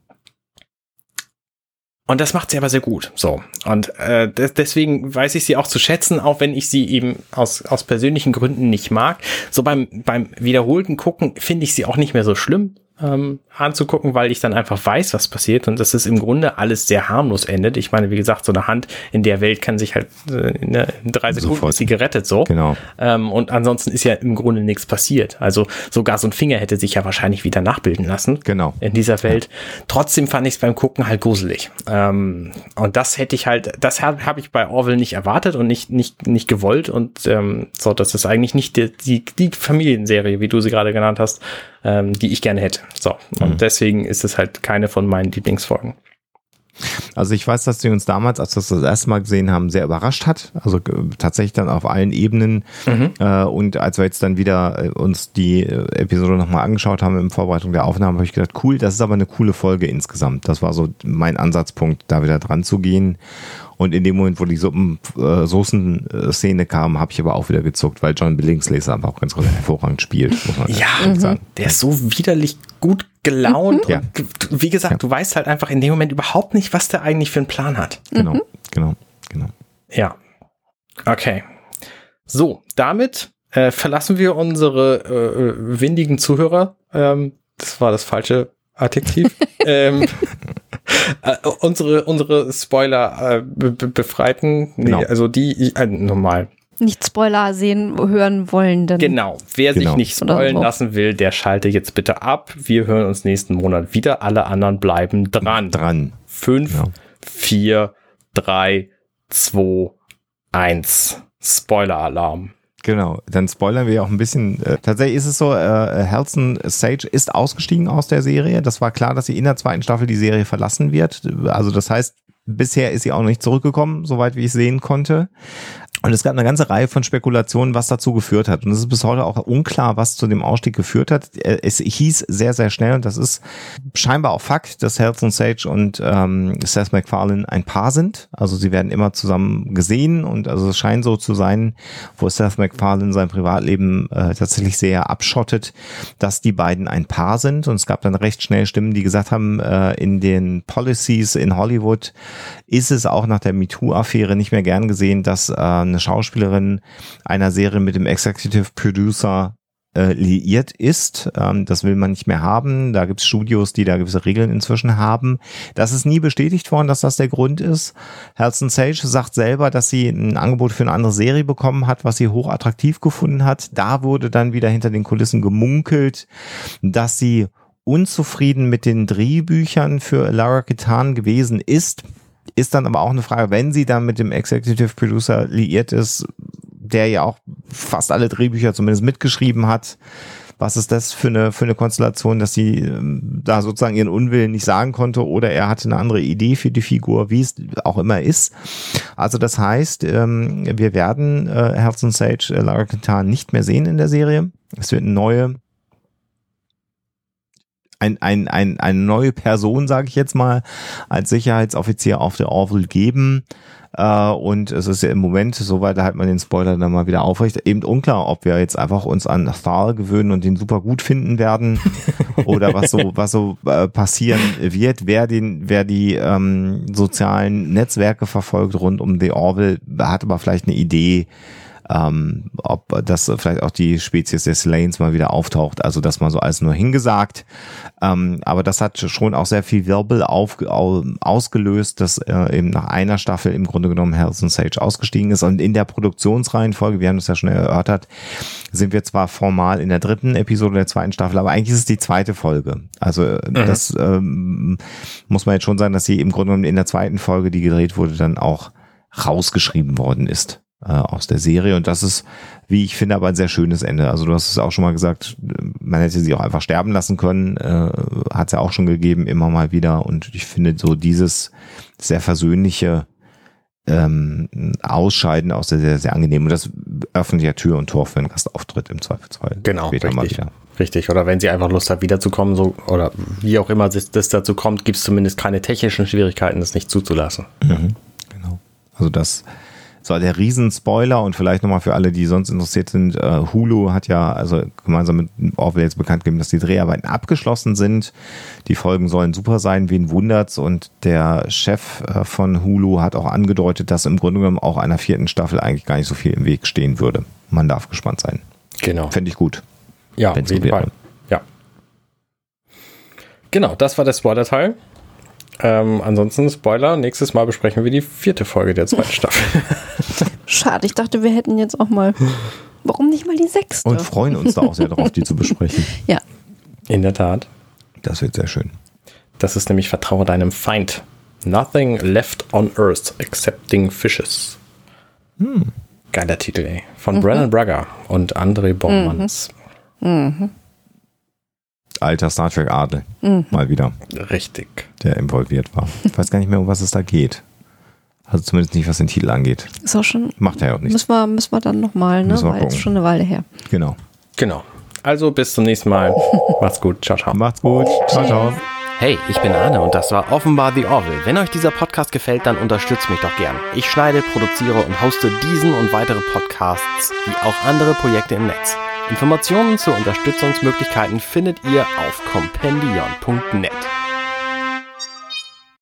und das macht sie aber sehr gut. So. Und äh, deswegen weiß ich sie auch zu schätzen, auch wenn ich sie eben aus, aus persönlichen Gründen nicht mag. So beim, beim wiederholten Gucken finde ich sie auch nicht mehr so schlimm ähm, anzugucken, weil ich dann einfach weiß, was passiert und dass es im Grunde alles sehr harmlos endet. Ich meine, wie gesagt, so eine Hand in der Welt kann sich halt äh, in, in drei Sekunden Sofort. ist sie gerettet so. Genau. Ähm, und ansonsten ist ja im Grunde nichts passiert. Also sogar so ein Finger hätte sich ja wahrscheinlich wieder nachbilden lassen. Genau. In dieser Welt. Ja. Trotzdem fand ich es beim Gucken halt gruselig. Ähm, und das hätte ich halt, das habe hab ich bei Orwell nicht erwartet und nicht, nicht, nicht gewollt. Und ähm, so, das ist eigentlich nicht die, die, die Familienserie, wie du sie gerade genannt hast, ähm, die ich gerne hätte. So, und mhm. deswegen ist es halt keine von meinen Lieblingsfolgen. Also ich weiß, dass sie uns damals, als wir das das erste Mal gesehen haben, sehr überrascht hat. Also äh, tatsächlich dann auf allen Ebenen. Mhm. Äh, und als wir jetzt dann wieder äh, uns die äh, Episode nochmal angeschaut haben in Vorbereitung der Aufnahme, habe ich gedacht, cool, das ist aber eine coole Folge insgesamt. Das war so mein Ansatzpunkt, da wieder dran zu gehen. Und in dem Moment, wo die Suppen, äh, Soßen-Szene kam, habe ich aber auch wieder gezuckt, weil John Billingsley einfach auch ganz hervorragend spielt. Muss man ja, mhm. sagen. der ist so widerlich gut gelaunt. Mhm. Und wie gesagt, ja. du weißt halt einfach in dem Moment überhaupt nicht, was der eigentlich für einen Plan hat. Genau, mhm. genau, genau. Ja. Okay. So, damit äh, verlassen wir unsere äh, äh windigen Zuhörer. Ähm, das war das falsche Adjektiv. ähm, äh, unsere, unsere Spoiler äh, be befreiten, nee, genau. also die, äh, normal. nicht Spoiler sehen, hören wollen. Dann Genau. Wer Genau. sich nicht spoilen so. lassen will, der schalte jetzt bitte ab. Wir hören uns nächsten Monat wieder. Alle anderen bleiben dran. Dran. Fünf, Ja. vier, drei, zwei, eins. Spoiler-Alarm. Genau, dann spoilern wir auch ein bisschen. Äh, tatsächlich ist es so, äh, Halson Sage ist ausgestiegen aus der Serie. Das war klar, dass sie in der zweiten Staffel die Serie verlassen wird. Also das heißt, bisher ist sie auch nicht zurückgekommen, soweit wie ich sehen konnte. Und es gab eine ganze Reihe von Spekulationen, was dazu geführt hat. Und es ist bis heute auch unklar, was zu dem Ausstieg geführt hat. Es hieß sehr, sehr schnell, und das ist scheinbar auch Fakt, dass Halson Sage und ähm, Seth MacFarlane ein Paar sind. Also sie werden immer zusammen gesehen und also es scheint so zu sein, wo Seth MacFarlane sein Privatleben äh, tatsächlich sehr abschottet, dass die beiden ein Paar sind. Und es gab dann recht schnell Stimmen, die gesagt haben, äh, in den Policies in Hollywood ist es auch nach der MeToo-Affäre nicht mehr gern gesehen, dass äh, eine Schauspielerin einer Serie mit dem Executive Producer äh, liiert ist. Ähm, das will man nicht mehr haben. Da gibt es Studios, die da gewisse Regeln inzwischen haben. Das ist nie bestätigt worden, dass das der Grund ist. Halson Sage sagt selber, dass sie ein Angebot für eine andere Serie bekommen hat, was sie hochattraktiv gefunden hat. Da wurde dann wieder hinter den Kulissen gemunkelt, dass sie unzufrieden mit den Drehbüchern für Lara Kitan gewesen ist. Ist dann aber auch eine Frage, wenn sie dann mit dem Executive Producer liiert ist, der ja auch fast alle Drehbücher zumindest mitgeschrieben hat. Was ist das für eine, für eine Konstellation, dass sie ähm, da sozusagen ihren Unwillen nicht sagen konnte oder er hatte eine andere Idee für die Figur, wie es auch immer ist. Also das heißt, ähm, wir werden äh, Herzens Sage äh, Lara Katan nicht mehr sehen in der Serie. Es wird eine neue ein, ein, ein, eine neue Person, sage ich jetzt mal, als Sicherheitsoffizier auf der Orville geben. Äh, und es ist ja im Moment, soweit halt man den Spoiler dann mal wieder aufrecht, eben unklar, ob wir jetzt einfach uns an Thal gewöhnen und den super gut finden werden oder was so, was so äh, passieren wird, wer den, wer die ähm, sozialen Netzwerke verfolgt rund um The Orville, hat aber vielleicht eine Idee, ähm, ob das vielleicht auch die Spezies des Lanes mal wieder auftaucht. Also das mal so alles nur hingesagt. Ähm, aber das hat schon auch sehr viel Wirbel auf, au, ausgelöst, dass äh, eben nach einer Staffel im Grunde genommen Halson Sage ausgestiegen ist. Und in der Produktionsreihenfolge, wir haben das ja schon erörtert, sind wir zwar formal in der dritten Episode der zweiten Staffel, aber eigentlich ist es die zweite Folge. Also äh, das ähm, muss man jetzt schon sagen, dass sie im Grunde genommen in der zweiten Folge, die gedreht wurde, dann auch rausgeschrieben worden ist äh, aus der Serie. Und das ist, wie ich finde, aber ein sehr schönes Ende. Also du hast es auch schon mal gesagt, man hätte sie auch einfach sterben lassen können. Äh, Hat es ja auch schon gegeben, immer mal wieder. Und ich finde so dieses sehr versöhnliche ähm, Ausscheiden aus der sehr, sehr angenehm. Und das öffnet ja Tür und Tor für einen Gastauftritt im Zweifelsfall. Genau, Später mal richtig. wieder. Richtig. Oder wenn sie einfach Lust hat, wiederzukommen, so, oder wie auch immer das, das dazu kommt, gibt es zumindest keine technischen Schwierigkeiten, das nicht zuzulassen. Mhm, genau. Also das so der Riesenspoiler und vielleicht nochmal für alle, die sonst interessiert sind, äh, Hulu hat ja also gemeinsam mit Orwell jetzt bekannt gegeben, dass die Dreharbeiten abgeschlossen sind. Die Folgen sollen super sein, wen wundert's und der Chef äh, von Hulu hat auch angedeutet, dass im Grunde genommen auch einer vierten Staffel eigentlich gar nicht so viel im Weg stehen würde. Man darf gespannt sein. Genau. Fände ich gut. Ja, auf jeden. Fall. Ja. Genau, das war der Spoiler-Teil. Ähm, ansonsten Spoiler, nächstes Mal besprechen wir die vierte Folge der zweiten Staffel. Schade, ich dachte, wir hätten jetzt auch mal. Warum nicht mal die sechste? Und freuen uns da auch sehr drauf, die zu besprechen. ja. In der Tat. Das wird sehr schön. Das ist nämlich Vertraue deinem Feind. Nothing left on earth excepting fishes. Geiler Titel, ey. Von Brennan Braga und André Bormanns. Alter Star Trek Adel. Mal wieder. Richtig. der involviert war. Ich weiß gar nicht mehr, um was es da geht. Also zumindest nicht, was den Titel angeht. Ist auch schon. Macht er ja auch nicht. Müssen wir, müssen wir dann nochmal, ne? War jetzt schon eine Weile her. Genau. Genau. Also bis zum nächsten Mal. Macht's gut. Ciao, ciao. Macht's gut. Ciao, ciao. Hey, ich bin Arne und das war offenbar The Orville. Wenn euch dieser Podcast gefällt, dann unterstützt mich doch gern. Ich schneide, produziere und hoste diesen und weitere Podcasts wie auch andere Projekte im Netz. Informationen zu Unterstützungsmöglichkeiten findet ihr auf compendion.net.